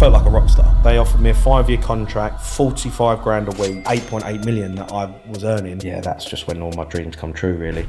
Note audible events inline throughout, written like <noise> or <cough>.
felt like a rock star. They offered me a five-year contract, 45 grand a week, 8.8 million that I was earning. Yeah, that's just when all my dreams come true, really.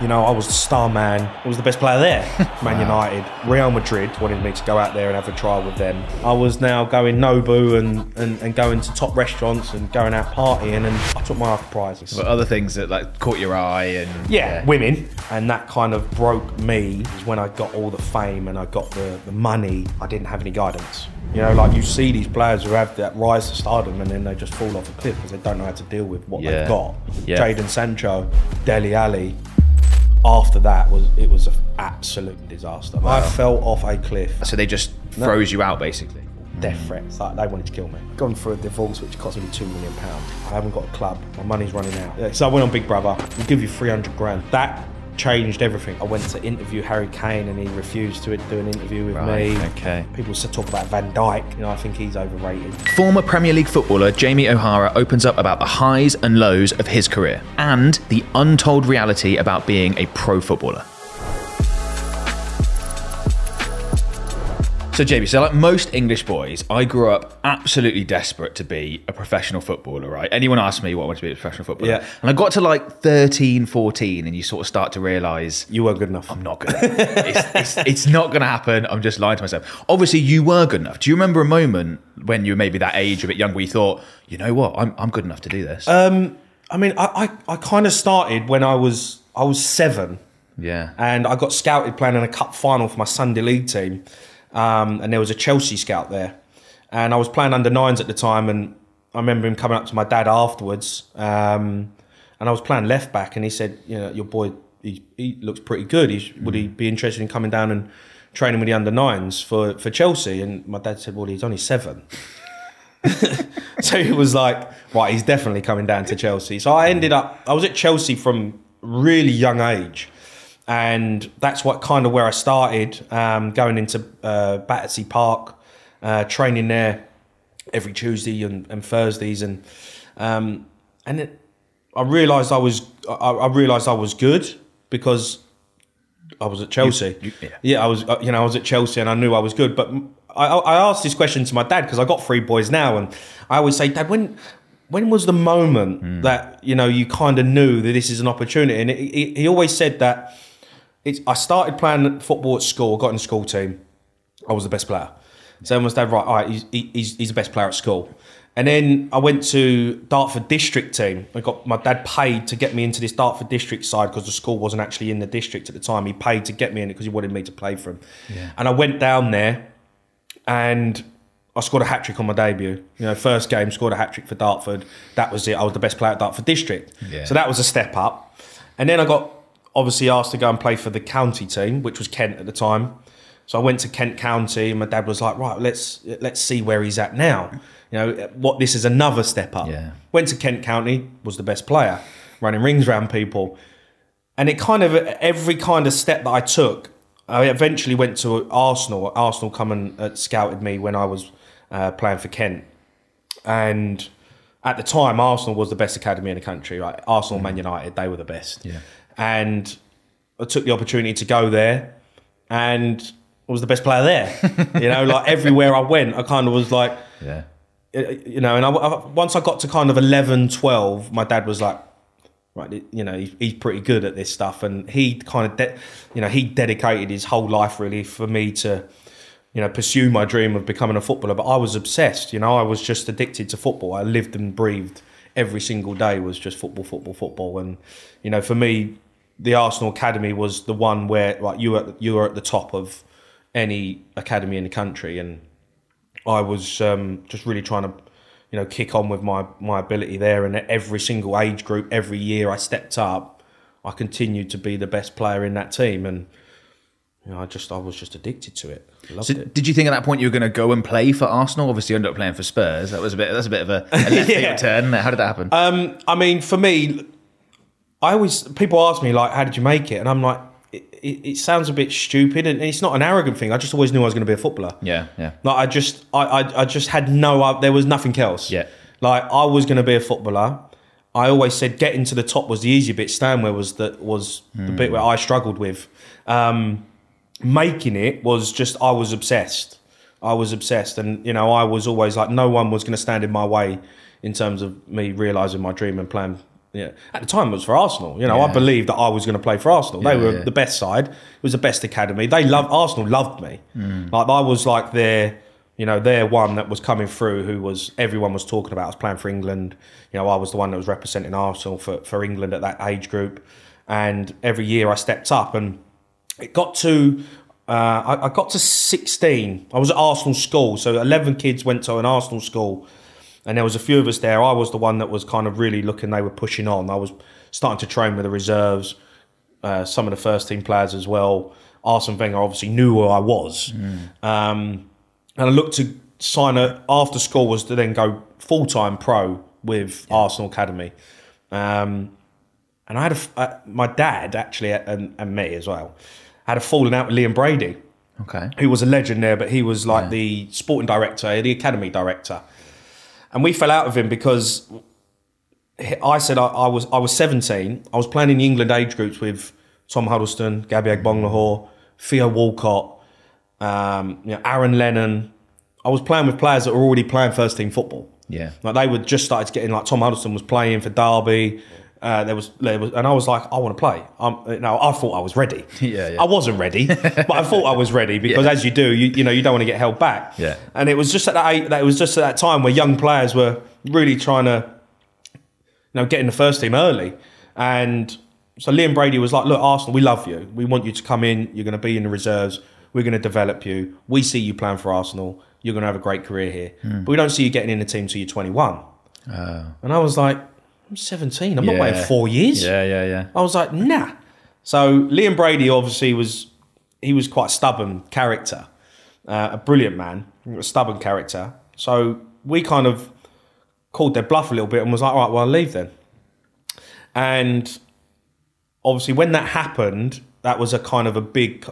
You know, I was the star man. I was the best player there. <laughs> Man United, Real Madrid wanted me to go out there and have a trial with them. I was now going Nobu and, and, and going to top restaurants and going out partying, and I took my half prizes. But other things that like caught your eye and yeah, women. And that kind of broke me is when I got all the fame and I got the, the money. I didn't have any guidance. You know, like you see these players who have that rise to stardom and then they just fall off a cliff because they don't know how to deal with what Yeah. they've got. Yeah. Jadon Sancho, Dele Alli. After that was it was an absolute disaster. I fell off a cliff. So they just froze you out basically. Death threats. Like they wanted to kill me. Gone for a divorce which cost me two million pounds. I haven't got a club. My money's running out. Yeah, So I went on Big Brother. We'll give you three hundred grand. That changed everything. I went to interview Harry Kane and he refused to do an interview with Right, me. okay. People said talk about Van Dijk. You know, I think he's overrated. Former Premier League footballer Jamie O'Hara opens up about the highs and lows of his career and the untold reality about being a pro footballer. So, Jamie, so like most English boys, I grew up absolutely desperate to be a professional footballer, right? Anyone asked me what I wanted to be a professional footballer. Yeah. And I got to like 13, 14, and you sort of start to realise You weren't good enough. I'm not good. it's, it's, it's not going to happen. I'm just lying to myself. Obviously, you were good enough. Do you remember a moment when you were maybe that age, a bit younger, where you thought, you know what, I'm, I'm good enough to do this? Um, I mean, I, I, I kind of started when I was I was seven. yeah. and I got scouted playing in a cup final for my Sunday league team. Um, and there was a Chelsea scout there, and I was playing under nines at the time. And I remember him coming up to my dad afterwards, um, and I was playing left back, and he said, "You know, your boy, he, he looks pretty good. He's, Would he be interested in coming down and training with the under nines for for Chelsea?" And my dad said, "Well, he's only seven. <laughs> so it was like, right, he's definitely coming down to Chelsea. So I ended up, I was at Chelsea from really young age. And that's what kind of where I started, um, going into uh, Battersea Park, uh, training there every Tuesday and, and Thursdays. And um, and it, I realised I was, I, I realised I was good because I was at Chelsea. you- yeah. I was, uh, you know, I was at Chelsea and I knew I was good. But I, I asked this question to my dad because I got three boys now, and I always say, Dad, when, when was the moment Hmm. that you know you kind of knew that this is an opportunity? And he, he- he always said that it's. I started playing football at school, got in the school team. I was the best player. So was dad right? All right, he's, he's, he's the best player at school. And then I went to Dartford district team. I got my dad paid to get me into this Dartford district side because the school wasn't actually in the district at the time. He paid to get me in it because he wanted me to play for him. And I went down there and I scored a hat trick on my debut. You know, first game scored a hat trick for Dartford. That was it. I was the best player at Dartford district. Yeah. So that was a step up. And then I got obviously asked to go and play for the county team, which was Kent at the time. So I went to Kent County, and my dad was like, "Right, let's let's see where he's at now. You know, what this is another step up." Yeah. Went to Kent County, was the best player, running rings around people, and it kind of every kind of step that I took. I eventually went to Arsenal. Arsenal come and uh, scouted me when I was uh, playing for Kent, and at the time, Arsenal was the best academy in the country. Right, Arsenal, Man United, they were the best. Yeah. And I took the opportunity to go there, and I was the best player there. <laughs> you know, like everywhere I went, I kind of was like, Yeah. you know, and I, I- once I got to kind of 11, 12, my dad was like, right, you know, he's, he's pretty good at this stuff. And he kind of, de- you know, he dedicated his whole life really for me to, you know, pursue my dream of becoming a footballer. But I was obsessed, you know, I was just addicted to football. I lived and breathed every single day was just football, football, football. And, you know, for me, the Arsenal Academy was the one where, like, you were, you were at the top of any academy in the country. And, I was um, just really trying to, you know, kick on with my my ability there. And at every single age group, every year I stepped up, I continued to be the best player in that team. And you know, I just I was just addicted to it. So it. did you think at that point you were going to go and play for Arsenal? Obviously, you ended up playing for Spurs. That was a bit. That's a bit of a, a left <laughs> Yeah. field turn. How did that happen? Um, I mean, for me, I always people ask me like, "How did you make it?" And I'm like, it, it, it sounds a bit stupid, and it's not an arrogant thing. I just always knew I was going to be a footballer. yeah, yeah. Like I just, I, I, I just had no. There was nothing else. Yeah. Like I was going to be a footballer. I always said getting to the top was the easy bit. Stanway was the was the bit where I struggled with. Um, making it was just I was obsessed. I was obsessed, and you know I was always like no one was going to stand in my way in terms of me realizing my dream and plan. Yeah, at the time it was for Arsenal. You know, I believed that I was going to play for Arsenal. They Yeah, were yeah. the best side. It was the best academy. They loved Arsenal. Loved me. Like I was like their, you know, their one that was coming through. Who was everyone was talking about. I was playing for England. You know, I was the one that was representing Arsenal for for England at that age group. And every year I stepped up, and it got to. Uh, I, I got to 16. I was at Arsenal school, so 11 kids went to an Arsenal school, and there was a few of us there. I was the one that was kind of really looking. They were pushing on. I was starting to train with the reserves, uh, some of the first team players as well. Arsene Wenger obviously knew who I was, um, and I looked to sign a after school was to then go full time pro with Arsenal Academy. Um, and I had a, uh, my dad actually and, and me as well had a falling out with Liam Brady Okay. who was a legend there, but he was like the sporting director, the academy director, and we fell out of him because I said I, I was I was seventeen. I was playing in the England age groups with Tom Huddlestone, Gabby Agbonlahor, Theo Walcott, um, you know, Aaron Lennon. I was playing with players that were already playing first team football. Yeah. Like they were just started getting like Tom Huddlestone was playing for Derby. Uh, there was there was, and I was like, I want to play. Um, no, I thought I was ready. <laughs> Yeah, yeah. I wasn't ready, but I thought I was ready <laughs> because, Yeah. as you do, you you know, you don't want to get held back. Yeah. And it was just at that that it was just at that time where young players were really trying to, you know, get in the first team early, and so Liam Brady was like, "Look, Arsenal, we love you. We want you to come in. You're going to be in the reserves. We're going to develop you. We see you playing for Arsenal. You're going to have a great career here, Hmm. but we don't see you getting in the team till you're 21." And I was like, "I'm 17. I'm not Yeah. waiting four years." Yeah, yeah, yeah. I was like, nah. So Liam Brady obviously was he was quite a stubborn character, uh, a brilliant man, a stubborn character. So we kind of called their bluff a little bit and was like, all right, well, I'll leave then. And obviously, when that happened, that was a kind of a big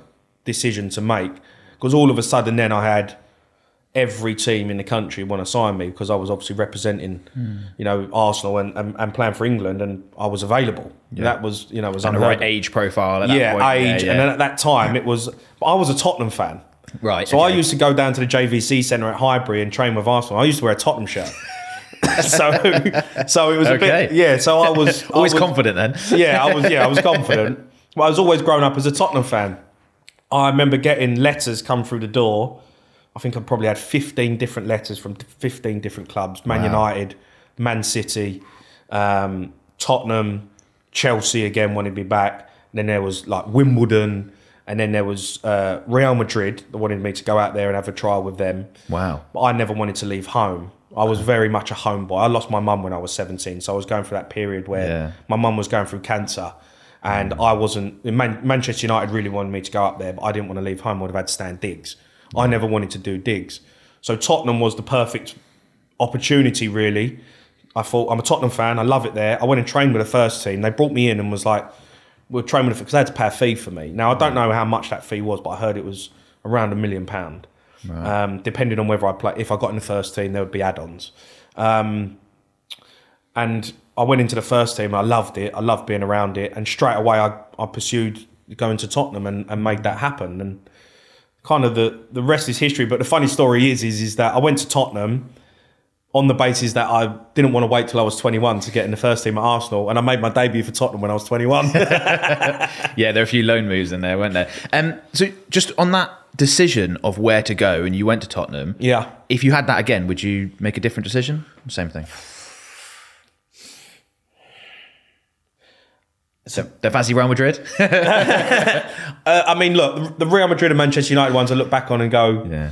decision to make because all of a sudden, then I had every team in the country want to sign me because I was obviously representing, you know, Arsenal and, and, and playing for England, and I was available. That was, you know, was And the right age profile at that yeah, point. age, Yeah, and then at that time it was. I was a Tottenham fan, Right. so I used to go down to the JVC Centre at Highbury and train with Arsenal. I used to wear a Tottenham shirt. <laughs> <laughs> so, so it was a bit, yeah. So I was <laughs> always I was, confident then. yeah, I was. Yeah, I was confident. But I was always growing up as a Tottenham fan. I remember getting letters come through the door. I think I probably had 15 different letters from 15 different clubs: Man United, Man City, um, Tottenham, Chelsea again wanted me back. And then there was like Wimbledon, and then there was uh, Real Madrid that wanted me to go out there and have a trial with them. Wow. But I never wanted to leave home. I was very much a homeboy. I lost my mum when I was 17, so I was going through that period where Yeah. my mum was going through cancer, and I wasn't. Man- Manchester United really wanted me to go up there, but I didn't want to leave home. I would have had to stand digs. I never wanted to do digs, so Tottenham was the perfect opportunity. Really, I thought I'm a Tottenham fan. I love it there. I went and trained with the first team. They brought me in and was like, "We'll train with it because they had to pay a fee for me." Now I don't know how much that fee was, but I heard it was around a million pound. Um, depending on whether I play, if I got in the first team, there would be add-ons. Um, and I went into the first team. I loved it. I loved being around it, and straight away I, I pursued going to Tottenham and, and made that happen. And kind of the the rest is history. But the funny story is is is that I went to Tottenham on the basis that I didn't want to wait till I was 21 to get in the first team at Arsenal, and I made my debut for Tottenham when I was 21. <laughs> Yeah, there are a few loan moves in there, weren't there? Um, so just on that decision of where to go, and you went to Tottenham. yeah. If you had that again, would you make a different decision? Same thing. So the fancy Real Madrid. <laughs> Uh, I mean, look, the Real Madrid and Manchester United ones I look back on and go, yeah.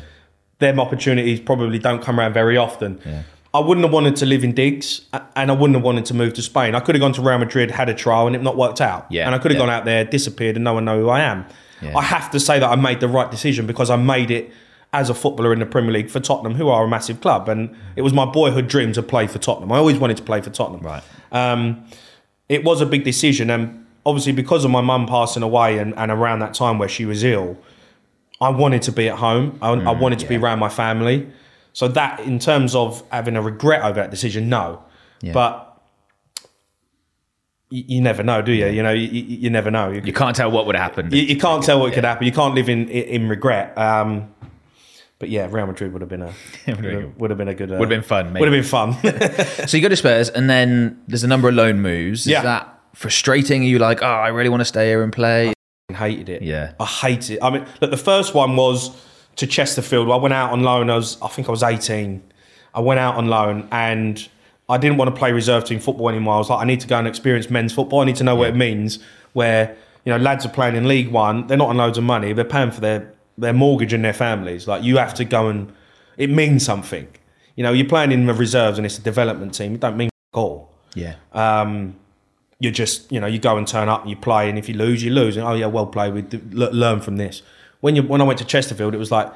them opportunities probably don't come around very often. Yeah. I wouldn't have wanted to live in digs, and I wouldn't have wanted to move to Spain. I could have gone to Real Madrid, had a trial, and it not worked out. Yeah, and I could have yeah. gone out there, disappeared, and no one know who I am. Yeah. I have to say that I made the right decision because I made it as a footballer in the Premier League for Tottenham, who are a massive club, and it was my boyhood dream to play for Tottenham. I always wanted to play for Tottenham. Right. Um, it was a big decision, and obviously because of my mum passing away and, and around that time where she was ill, I wanted to be at home. I, I wanted to be around my family. So that, in terms of having a regret over that decision, no. Yeah. But you, never know, do you? You know, you, you never know. You, You can't tell what would happen. you, you can't tell what could happen. You can't live in in regret. Um, but yeah, Real Madrid would have been a <laughs> would have, would have been a good uh, Would have been fun, Would have been fun. <laughs> So you go to Spurs, and then there's a number of loan moves. Is Yeah. that frustrating? Are you like, oh, I really want to stay here and play? hated it. Yeah. I hate it. I mean, look, the first one was to Chesterfield. I went out on loan. I was, I think I was 18. I went out on loan and I didn't want to play reserve team football anymore. I was like, I need to go and experience men's football. I need to know what it means. Where you know lads are playing in League One, they're not on loads of money. They're paying for their their mortgage and their families. Like you have to go and it means something. You know, you're playing in the reserves and it's a development team. It don't mean all Yeah. Um, You're just you know you go and turn up and you play and if you lose you lose and oh yeah well played we learn from this when you when I went to Chesterfield it was like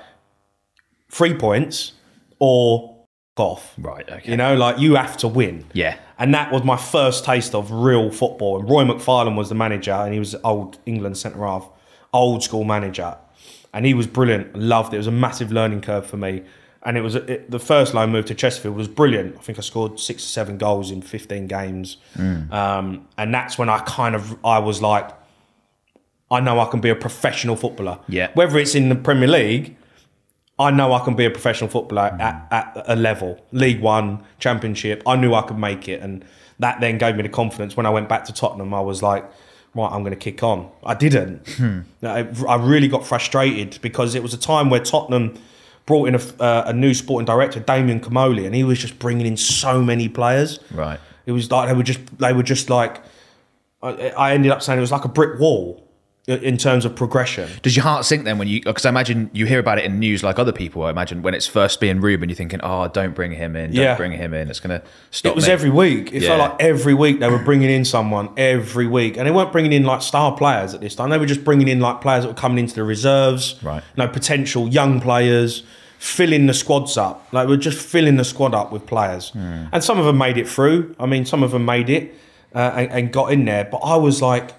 three points or off Right, okay. you know like you have to win Yeah. and that was my first taste of real football and Roy McFarland was the manager and he was old England centre half old school manager and he was brilliant. Loved it. It was a massive learning curve for me. And it was it, the first loan move to Chesterfield was brilliant. I think I scored six or seven goals in 15 games. Um, and that's when I kind of I was like I know I can be a professional footballer. Yeah. whether it's in the Premier League I know I can be a professional footballer at, at a level, League One, Championship. I knew I could make it, and that then gave me the confidence. When I went back to Tottenham, I was like, right, I'm going to kick on. I didn't. I, I really got frustrated because it was a time where Tottenham brought in a, uh, a new sporting director, Damien Comolli, and he was just bringing in so many players. Right. It was like they were just they were just like. I, I ended up saying it was like a brick wall in terms of progression. Does your heart sink then when you? Because I imagine you hear about it in news like other people. I imagine when it's first being Ruben, you're thinking, "Oh, don't bring him in. Don't Yeah. bring him in. It's going to stop." It was me." every week. It felt like every week they were bringing in someone every week, and they weren't bringing in like star players at this time. They were just bringing in like players that were coming into the reserves, Right. You know, potential young players, filling the squads up. Like we're just filling the squad up with players, Hmm. and some of them made it through. I mean, some of them made it uh, and, and got in there, but I was like,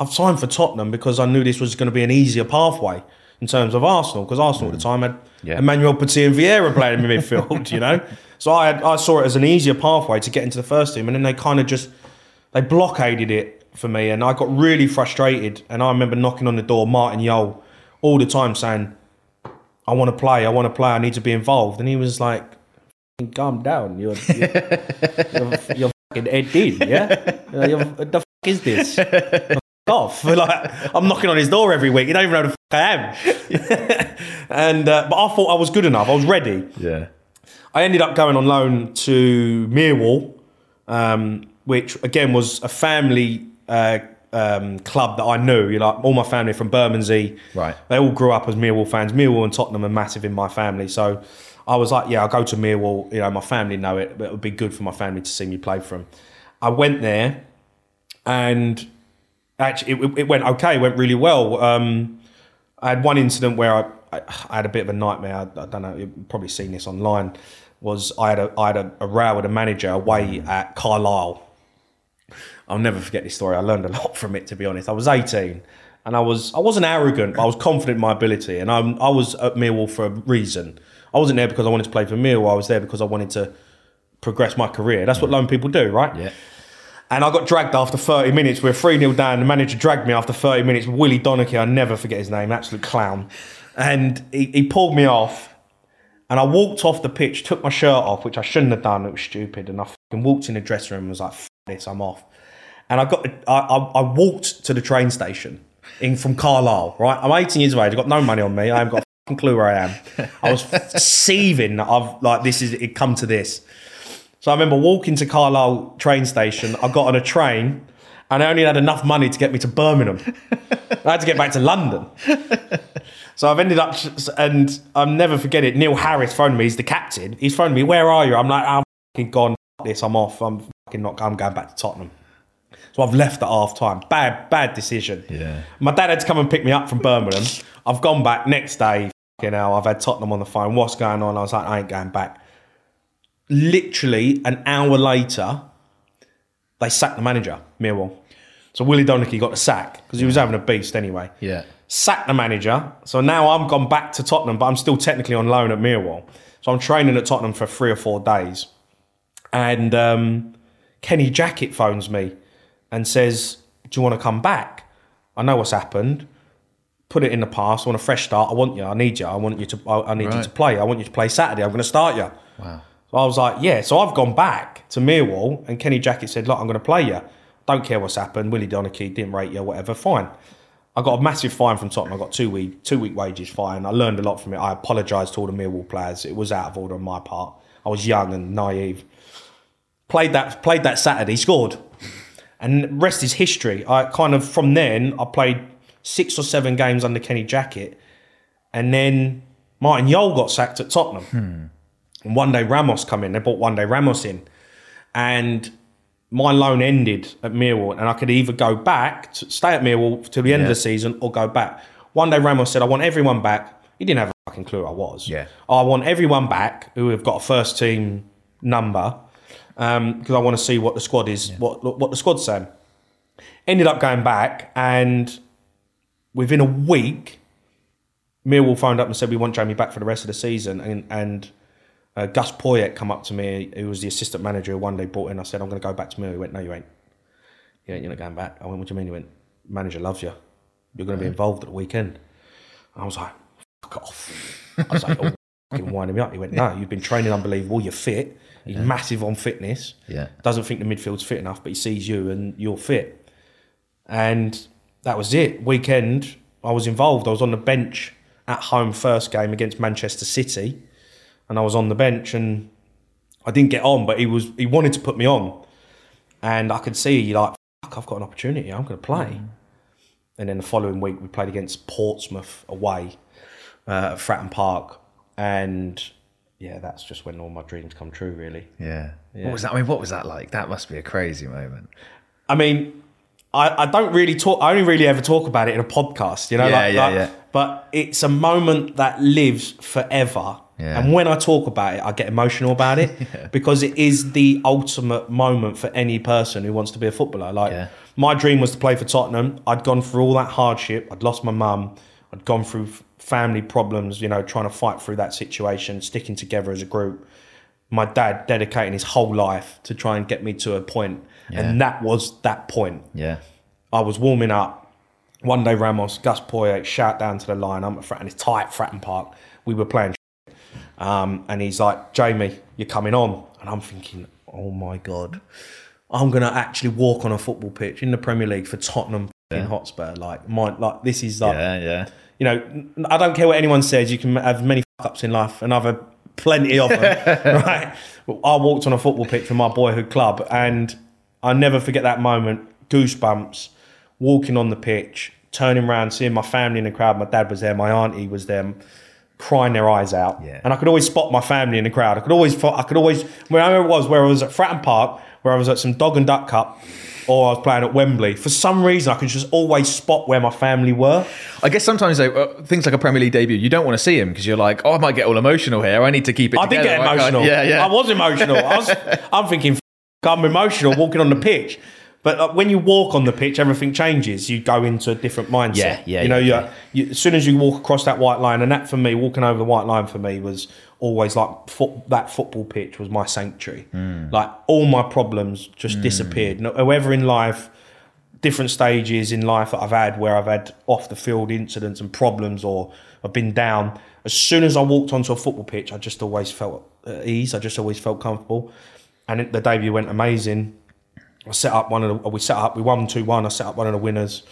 I've signed for Tottenham because I knew this was going to be an easier pathway in terms of Arsenal because Arsenal at the time had Yeah. Emmanuel Petit and Vieira playing in midfield, you know. So I had, I saw it as an easier pathway to get into the first team, and then they kind of just they blockaded it for me, and I got really frustrated. And I remember knocking on the door, Martin Jol, all the time saying, "I want to play, I want to play, I need to be involved," and he was like, "Calm down, you're you're, you're, you're fucking Ed Dean, yeah? You're, the f- is this?" Off. <laughs> Like I'm knocking on his door every week. You don't even know who the f- I am. <laughs> and uh, but I thought I was good enough. I was ready. Yeah. I ended up going on loan to Millwall, um, which again was a family uh, um, club that I knew. You know, all my family from Bermondsey. Right. They all grew up as Millwall fans. Millwall and Tottenham are massive in my family, so I was like, yeah, I'll go to Millwall. You know, my family know it, but it would be good for my family to see me play for them. I went there, and actually, it, it went okay. It went really well. Um, I had one incident where I, I, I had a bit of a nightmare. I, I don't know. You've probably seen this online. Was I had a I had a, a row with a manager away at Carlisle. I'll never forget this story. I learned a lot from it. To be honest, I was 18, and I was I wasn't arrogant, but I was confident in my ability, and I'm, I was at Millwall for a reason. I wasn't there because I wanted to play for Millwall. I was there because I wanted to progress my career. That's what loan people do, right? Yeah. And I got dragged after 30 minutes. We are 3 0 down. The manager dragged me after 30 minutes. Willie Donachie, I never forget his name, absolute clown. And he, he pulled me off. And I walked off the pitch, took my shirt off, which I shouldn't have done. It was stupid. And I fucking walked in the dressing room and was like, this, I'm off. And I got, I, I, I walked to the train station in from Carlisle, right? I'm 18 years of age. I've got no money on me. I haven't got a clue where I am. I was <laughs> seething. I've like, this is, it come to this. So I remember walking to Carlisle train station. I got on a train and I only had enough money to get me to Birmingham. I had to get back to London. So I've ended up, and I'll never forget it. Neil Harris phoned me. He's the captain. He's phoned me. Where are you? I'm like, I'm fucking gone. F- this. I'm off. I'm fucking not. I'm going back to Tottenham. So I've left at half time. Bad, bad decision. Yeah. My dad had to come and pick me up from Birmingham. I've gone back next day. You know, I've had Tottenham on the phone. What's going on? I was like, I ain't going back. Literally an hour later, they sacked the manager, Millwall. So Willie Donachie got the sack because he was having a beast anyway. Yeah. Sacked the manager. So now I'm gone back to Tottenham, but I'm still technically on loan at Millwall. So I'm training at Tottenham for three or four days. And um, Kenny Jackett phones me and says, "Do you want to come back? I know what's happened. Put it in the past. I want a fresh start. I want you. I need you. I want you to. I, I need you to play. I want you to play Saturday. I'm going to start you." Wow. So I was like, "Yeah." So I've gone back to Millwall, and Kenny Jackett said, "Look, I'm going to play you. Don't care what's happened. Willie Donachie didn't rate you, whatever. Fine." I got a massive fine from Tottenham. I got two week two week wages fine. I learned a lot from it. I apologised to all the Millwall players. It was out of order on my part. I was young and naive. Played that played that Saturday, scored, and rest is history. I kind of from then I played six or seven games under Kenny Jackett, and then Martin Jol got sacked at Tottenham. And Juande Ramos come in. They brought Juande Ramos in, and my loan ended at Millwall, and I could either go back, to stay at Millwall till the end of the season, or go back. Juande Ramos said, "I want everyone back." He didn't have a fucking clue I was. Yeah. I want everyone back who have got a first team number um, because I want to see what the squad is, what what the squad's saying. Ended up going back, and within a week, Millwall phoned up and said we want Jamie back for the rest of the season, and and uh, Gus Poyet come up to me, who was the assistant manager who Juande brought in. I said I'm going to go back to Millwall. He went, No, you ain't. You ain't. You're not going back. I went, What do you mean? He went, Manager loves you. You're going to be involved at the weekend. I was like, Fuck off. I was like, oh, <laughs> fucking winding me up. He went, No, you've been training unbelievable. You're fit. He's massive on fitness. Yeah. Doesn't think the midfield's fit enough, but he sees you and you're fit. And that was it. Weekend, I was involved. I was on the bench at home first game against Manchester City, and I was on the bench and I didn't get on, but he was he wanted to put me on, and I could see you like fuck, I've got an opportunity. I'm going to play. And then the following week, we played against Portsmouth away uh, at Fratton Park, and yeah, that's just when all my dreams come true. Really. Yeah. What was that? I mean, what was that like? That must be a crazy moment. I mean, I, I don't really talk. I only really ever talk about it in a podcast, you know. Yeah, like, yeah, like- yeah. But it's a moment that lives forever. Yeah. And when I talk about it, I get emotional about it <laughs> because it is the ultimate moment for any person who wants to be a footballer. Like Yeah. my dream was to play for Tottenham. I'd gone through all that hardship. I'd lost my mum. I'd gone through family problems. You know, trying to fight through that situation, sticking together as a group my dad dedicating his whole life to try and get me to a point, and that was that point. Yeah. I was warming up. Juande Ramos, Gus Poyet, shout down to the line. I'm at Fratton, it's tight, Fratton Park. We were playing, um, and he's like, Jamie, you're coming on. And I'm thinking, oh my God, I'm going to actually walk on a football pitch in the Premier League for Tottenham in Hotspur. Like, my, like this is like, Yeah. Yeah. you know, I don't care what anyone says. You can have many fuck ups in life, and I've had plenty of them. <laughs> right? Well, I walked on a football pitch for my boyhood club, and I never forget that moment. Goosebumps, walking on the pitch, turning around, seeing my family in the crowd. My dad was there, my auntie was there, crying their eyes out. Yeah. And I could always spot my family in the crowd. I could always, I could always, wherever it was, where I was at Fratton Park, where I was at some Dog and Duck Cup. Or I was playing at Wembley. For some reason, I could just always spot where my family were. I guess sometimes though, uh, things like a Premier League debut, you don't want to see him because you're like, oh, I might get all emotional here. I need to keep it. I did get emotional. Yeah, yeah. I was emotional. I was, I'm thinking, "F- I'm emotional walking on the pitch. But uh, when you walk on the pitch, everything changes. You go into a different mindset. Yeah, yeah, You know, yeah, you, as soon as you walk across that white line, and that for me, walking over the white line for me was always like foot, that football pitch was my sanctuary. Hmm. Like all my problems just disappeared. No, however, in life, different stages in life that I've had where I've had off the field incidents and problems or I've been down. As soon as I walked onto a football pitch, I just always felt at ease. I just always felt comfortable. And the debut went amazing. I set up one of the, we set up, we won 2 1. I set up one of the winners.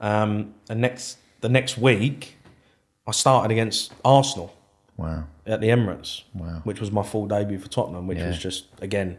Um, and next, the next week, I started against Arsenal Wow. at the Emirates, Wow. which was my full debut for Tottenham, which Yeah. was just, again,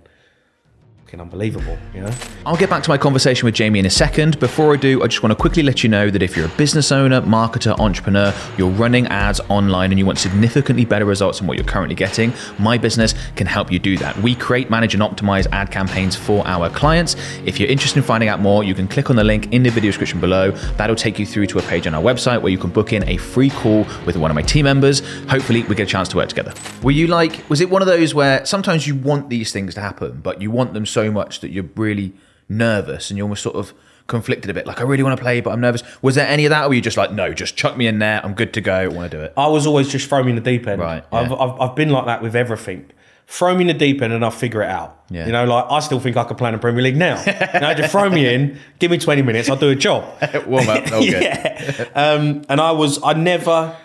fucking unbelievable, you know? I'll get back to my conversation with Jamie in a second. Before I do, I just want to quickly let you know that if you're a business owner, marketer, entrepreneur, you're running ads online and you want significantly better results than what you're currently getting, my business can help you do that. We create, manage, and optimize ad campaigns for our clients. If you're interested in finding out more, you can click on the link in the video description below. That'll take you through to a page on our website where you can book in a free call with one of my team members. Hopefully, we get a chance to work together. Were you like, was it one of those where sometimes you want these things to happen, but you want them so much that you're really nervous and you're almost sort of conflicted a bit? Like, I really want to play, but I'm nervous. Was there any of that, or were you just like, no, just chuck me in there, I'm good to go, I want to do it? I was always just throw me in the deep end. Right, I've. I've, I've been like that with everything. throw me in the deep end and I'll figure it out. Yeah. You know, like I still think I could play in the Premier League now. you know, just throw me in, give me 20 minutes, I'll do a job. <laughs> Warm up. All good. <laughs> yeah. Um, and I was, I never,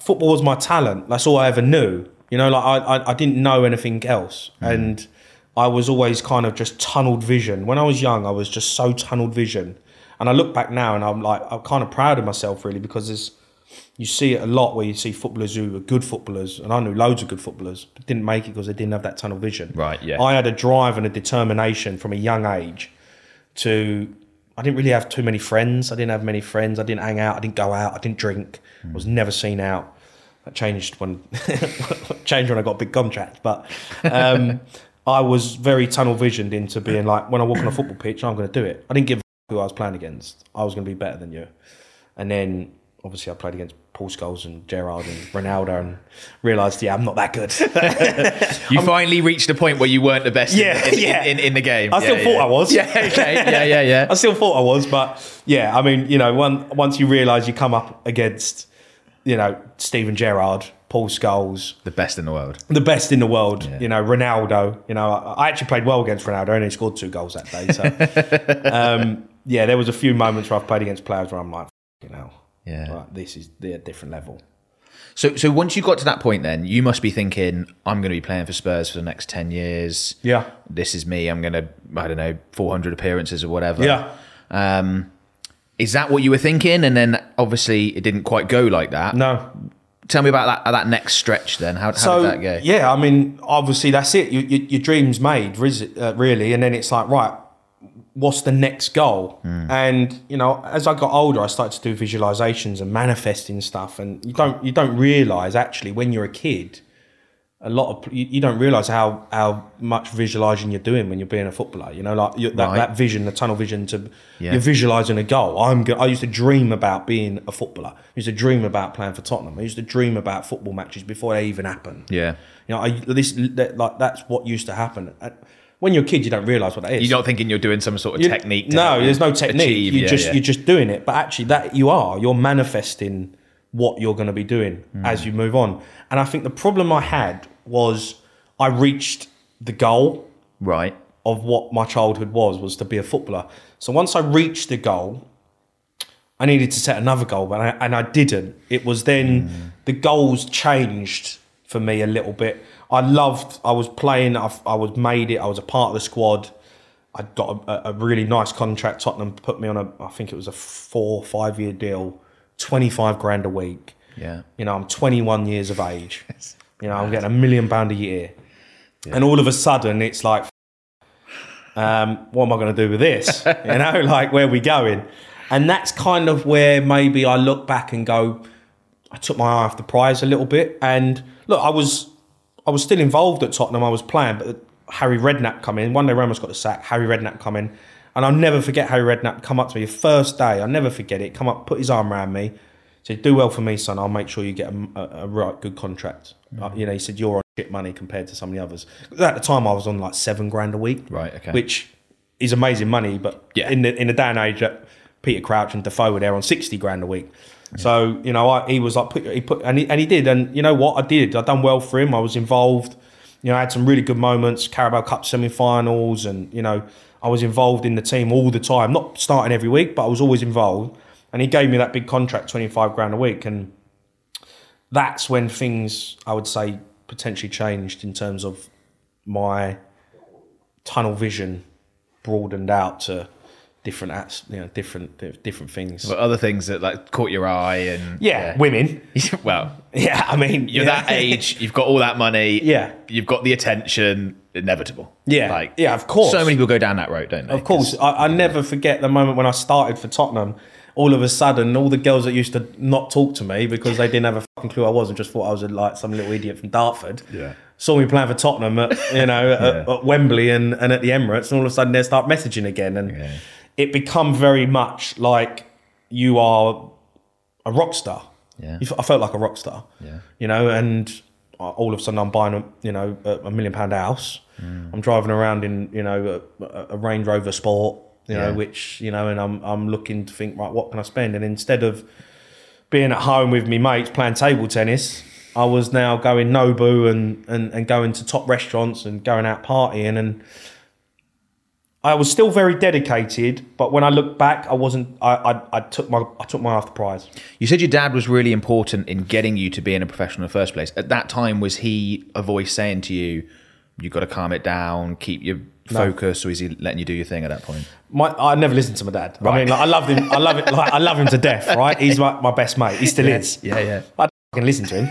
football was my talent. That's all I ever knew. You know, like I, I, I didn't know anything else. And I was always kind of just tunneled vision. When I was young, I was just so tunneled vision. And I look back now and I'm like, I'm kind of proud of myself really because there's, you see it a lot where you see footballers who are good footballers, and I knew loads of good footballers, but didn't make it because they didn't have that tunnel vision. Right, yeah. I had a drive and a determination from a young age to. I didn't really have too many friends. I didn't have many friends. I didn't hang out. I didn't go out. I didn't drink. I was never seen out. That changed when <laughs> changed when I got a big contract. But um, <laughs> I was very tunnel visioned into being like, when I walk on a football pitch, I'm going to do it. I didn't give a who I was playing against. I was going to be better than you. And then obviously I played against Paul Scholes and Gerrard and Ronaldo and realised, yeah, I'm not that good. <laughs> You finally reached a point where you weren't the best in- Yeah, in, in, yeah. in, in the game. I still Yeah, thought. I was. <laughs> Yeah, okay. Yeah, yeah, yeah. <laughs> I still thought I was, but yeah, I mean, you know, one, once you realise you come up against, you know, Steven Gerrard, Paul Scholes, the best in the world. the best in the world, you know, Ronaldo, you know, I, actually played well against Ronaldo, I only scored two goals that day. So, <laughs> um, yeah, there was a few moments where I've played against players where I'm like, you know, Yeah. right, this is the different level. So, so once you got to that point, then you must be thinking, I'm going to be playing for Spurs for the next ten years. Yeah. This is me. I'm going to, I don't know, 400 appearances or whatever. Yeah. Um, is that what you were thinking? And then obviously it didn't quite go like that. No, Tell me about that that next stretch. Then how, how so did that go? yeah, I mean, obviously that's it. You, you, your dream's made, uh, really, and then it's like, right, what's the next goal? And you know, as I got older, I started to do visualizations and manifesting stuff, and you don't you don't realize actually when you're a kid, a lot of you, you don't realize how how much visualizing you're doing when you're being a footballer. You know, like that, Right. that vision, the tunnel vision to Yeah. you're visualizing a goal. I'm go- I used to dream about being a footballer. I used to dream about playing for Tottenham. I used to dream about football matches before they even happened. Yeah. You know, I, this that, like that's what used to happen. And When you're a kid, you don't realise what that is. You're not thinking you're doing some sort of You- technique. To no, there's no technique. achieve- you yeah, just yeah. you're just doing it. But actually, that you are you're manifesting what you're going to be doing Hmm. as you move on. And I think the problem I had was I reached the goal right. of what my childhood was was to be a footballer. So once I reached the goal, I needed to set another goal, but I, and I didn't. It was then the goals changed for me a little bit. I loved. I was playing. I, I was made it. I was a part of the squad. I got a, a really nice contract. Tottenham put me on a. I think it was a four five year deal, twenty five grand a week. Yeah. You know, I'm 21 years of age. <laughs> You know, I'm getting a million pound a year. And all of a sudden, it's like, um, what am I going to do with this? <laughs> you know, like, where are we going? And that's kind of where maybe I look back and go, I took my eye off the prize a little bit. And look, I was, I was still involved at Tottenham. I was playing, but Harry Redknapp come in. Juande Ramos got the sack. Harry Redknapp come in, and I'll never forget Harry Redknapp come up to me the first day. I'll never forget it. Come up, put his arm around me, said, "Do well for me, son. I'll make sure you get a, a, a right good contract." Uh, you know, he said, "You're on shit money compared to some of the others." At the time, I was on like seven grand a week, Right, okay. which is amazing money. But Yeah. in the in the day and age that Peter Crouch and Defoe were there on sixty grand a week. So you know, I, he was like, put, he put, and he, and he did, and you know what, I did. I done well for him. I was involved. You know, I had some really good moments, Carabao Cup semi-finals, and you know, I was involved in the team all the time. Not starting every week, but I was always involved. And he gave me that big contract, twenty-five grand a week, and that's when things I would say potentially changed in terms of my tunnel vision broadened out to different ats- you know different different things. But other things that like caught your eye and yeah, women. <laughs> well, Yeah, I mean you're yeah. that <laughs> age, you've got all that money, Yeah. you've got the attention, inevitable. Yeah. like Yeah, of course. So many people go down that road, don't they? Of course, I, I never forget the moment when I started for Tottenham. All of a sudden, all the girls that used to not talk to me because they didn't have a fucking clue I was and just thought I was like some little idiot from Dartford. Yeah. Saw me playing for Tottenham at you know at, <laughs> at Wembley and, and at the Emirates, and all of a sudden they start messaging again, and Yeah. It become very much like you are a rock star. Yeah. I felt like a rock star. Yeah. You know, and all of a sudden I'm buying a you know a, million pound house. Mm. I'm driving around in you know a, a- Range Rover Sport. You know, which you know, and I'm I'm looking to think right, what can I spend? And instead of being at home with me mates playing table tennis, I was now going Nobu and, and, and going to top restaurants and going out partying and I was still very dedicated, but when I look back, I wasn't. I, I, I took my I took my half the prize. You said your dad was really important in getting you to being a professional in the first place. At that time, was he a voice saying to you, "You've got to calm it down, keep your focus," or is he letting you do your thing at that point? My, I never listened to my dad. I mean, like, I loved him. I love it. Like, I love him to death. Right? He's my, my best mate. He still is. Yeah, yeah. I can listen to him.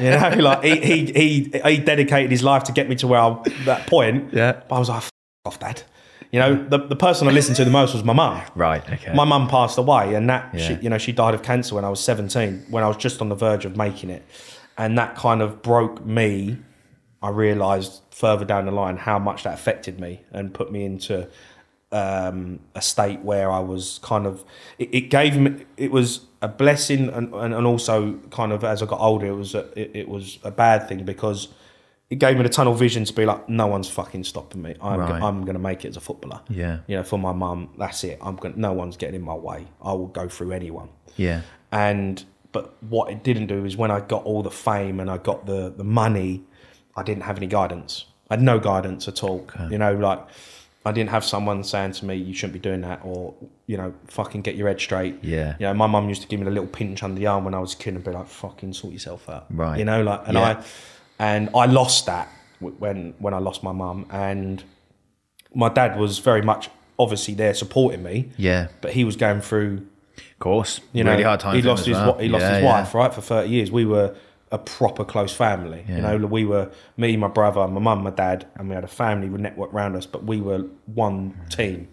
You know, <laughs> like he, he he he dedicated his life to get me to where I that point. Yeah. But I was like, "F- off, dad. You know, the, the person I listened to the most was my mum. Right. Okay. My mum passed away, and that she, you know she died of cancer when I was seventeen, when I was just on the verge of making it, and that kind of broke me. I realised further down the line how much that affected me and put me into um, a state where I was kind of. It, it gave me. It was a blessing, and, and, and also kind of as I got older, it was a, it, it was a bad thing because it gave me the tunnel vision to be like, no one's fucking stopping me. I'm Right. I'm going to make it as a footballer Yeah. you know, for my mum, that's it. I'm going no one's getting in my way. I will go through anyone. Yeah. And but what it didn't do is when I got all the fame and I got the the money, I didn't have any guidance. I had no guidance at all. You know, like I didn't have someone saying to me, "You shouldn't be doing that," or you know, "Fucking get your head straight." Yeah. You know, my mum used to give me a little pinch under the arm when I was a kid and be like, "Fucking sort yourself out." Right. You know, like, and Yeah. I and I lost that when when I lost my mum and my dad was very much obviously there supporting me, Yeah. but he was going through Of course. you know really hard time. He lost his well. he lost Yeah, his yeah. wife right for thirty years. We were a proper close family. You know, we were me, my brother, my mum, my dad, and we had a family with network around us. But we were one team,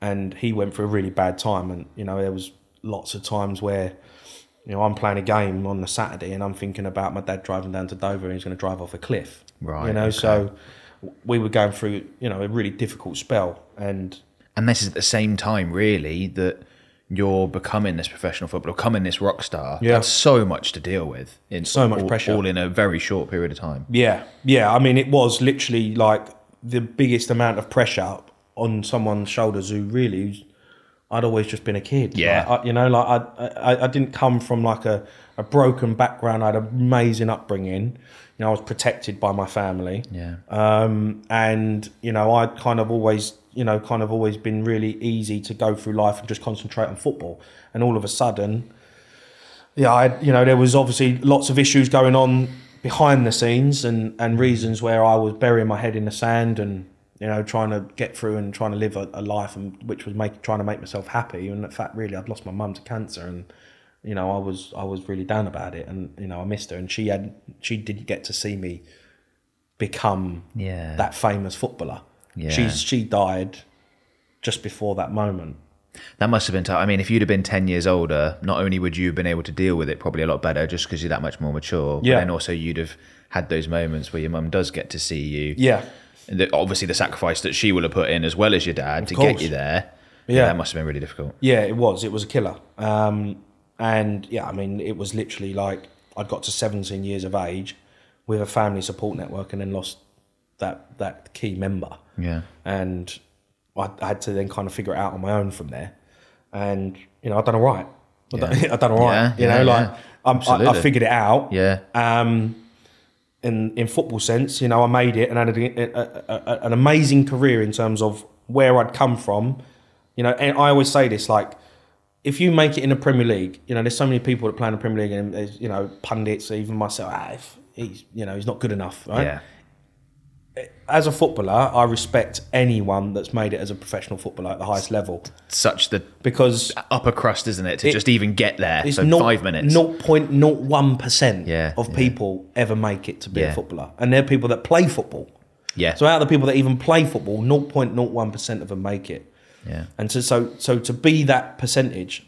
and he went through a really bad time. And you know, there was lots of times where. You know, I'm playing a game on the Saturday and I'm thinking about my dad driving down to Dover and he's going to drive off a cliff. Right, You know, okay. so we were going through, you know, a really difficult spell. And And this is at the same time, really, that you're becoming this professional footballer, becoming this rock star. Yeah. That's so much to deal with. In So much pressure. All in a very short period of time. Yeah, yeah. I mean, it was literally like the biggest amount of pressure on someone's shoulders who really, I'd always just been a kid. Yeah. Like, I, you know, like I, I, I didn't come from like a, a broken background. I had an amazing upbringing. You know, I was protected by my family. Yeah. Um, and you know, I'd kind of always, you know, kind of always been really easy to go through life and just concentrate on football. And all of a sudden, yeah, I, you know, there was obviously lots of issues going on behind the scenes and, and reasons where I was burying my head in the sand and, you know, trying to get through and trying to live a, a life and which was make, trying to make myself happy. And in fact, really, I'd lost my mum to cancer and, you know, I was, I was really down about it and, you know, I missed her and she had, she didn't get to see me become Yeah. that famous footballer. Yeah. She's, she died just before that moment. That must have been tough. I mean, if you'd have been 10 years older, not only would you have been able to deal with it probably a lot better just because you're that much more mature, Yeah. but then also you'd have had those moments where your mum does get to see you. Yeah. The, obviously, the sacrifice that she will have put in as well as your dad to course. get you there. Yeah. That must have been really difficult. Yeah, it was. It was a killer. Um, and yeah, I mean, it was literally like I'd got to 17 years of age with a family support network and then lost that that key member. Yeah. And I had to then kind of figure it out on my own from there. And you know, I done all right. Yeah. <laughs> I done all right. Yeah, you yeah, know, like yeah. I'm, I, I figured it out. Yeah. Um, in in football sense, you know, I made it and had a, a, a, an amazing career in terms of where I'd come from. You know, and I always say this like, if you make it in the Premier League, you know, there's so many people that play in the Premier League, and there's you know pundits, even myself. Ah, if he's you know he's not good enough, right? Yeah. As a footballer, I respect anyone that's made it as a professional footballer at the highest level Such the because upper crust, isn't it? To It- just even get there. it's So not five minutes. Not 0.01% Yeah, of yeah. people ever make it to be Yeah. a footballer, and they're people that play football. yeah. So out of the people that even play football, 0.01% of them make it. yeah. And so, so, so to be that percentage,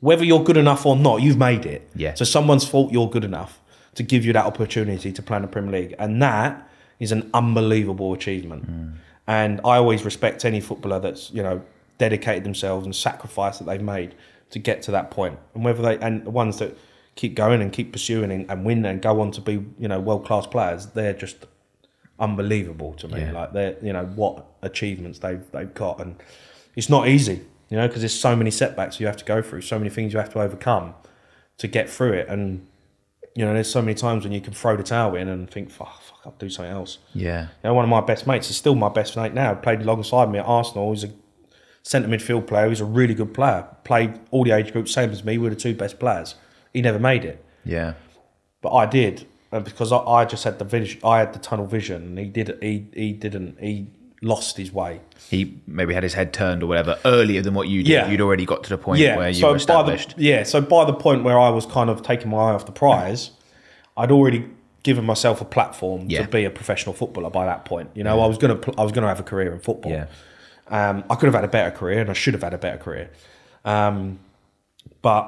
whether you're good enough or not, you've made it. Yeah. So someone's fault you're good enough to give you that opportunity to play in the Premier League, and that is an unbelievable achievement. Mm. And I always respect any footballer that's you know dedicated themselves and sacrifice that they've made to get to that point. and whether they and the ones that keep going and keep pursuing and, and win and go on to be you know world class players, they're just unbelievable to me. Yeah. Like they're you know what achievements they've they've got, and it's not easy, you know, because there's so many setbacks you have to go through, so many things you have to overcome to get through it, and You know, there's so many times when you can throw the towel in and think, fuck I'll do something else. Yeah. You know, one of my best mates is still my best mate now. Played alongside me at Arsenal. He's a centre midfield player. He's a really good player. Played all the age groups, same as me. We're the two best players. He never made it, Yeah. but I did, and because I, I just had the vision. I had the tunnel vision, and he did. He he didn't. He lost his way. He maybe had his head turned or whatever earlier than what you did. Yeah. You'd already got to the point Yeah. where you so were by established. the yeah, so by the point where I was kind of taking my eye off the prize, I'd already given myself a platform Yeah. to be a professional footballer. By that point, you know, I was gonna I was gonna have a career in football. Yeah. Um, I could have had a better career, and I should have had a better career. Um, but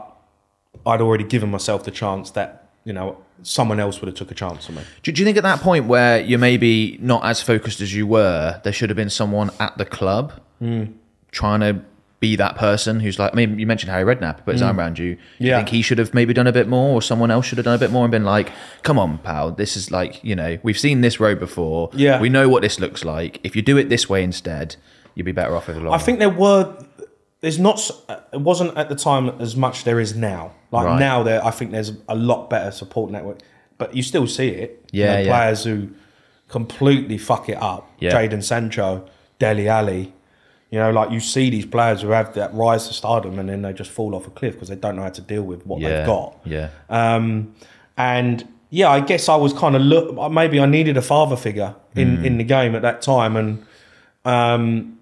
I'd already given myself the chance that you know someone else would have took a chance on me. Do, do you think at that point where you're maybe not as focused as you were, there should have been someone at the club Hmm. trying to be that person who's like, I mean, you mentioned Harry Redknapp, put his mm. arm around you. Do you. Think he should have maybe done a bit more, or someone else should have done a bit more and been like, come on, pal, this is like, you know, we've seen this road before. Yeah. We know what this looks like. If you do it this way instead, you'd be better off with a long I think there were. There's not. It wasn't at the time as much there is now. Like Right. now, there I think there's a lot better support network, but you still see it. You Yeah, know, yeah. players who completely fuck it up. Yeah. Jadon Sancho, Dele Alli. You know, like you see these players who have that rise to stardom and then they just fall off a cliff because they don't know how to deal with what yeah. they've got. Yeah. Um, and yeah, I guess I was kind of look. Maybe I needed a father figure in, in the game at that time, and um,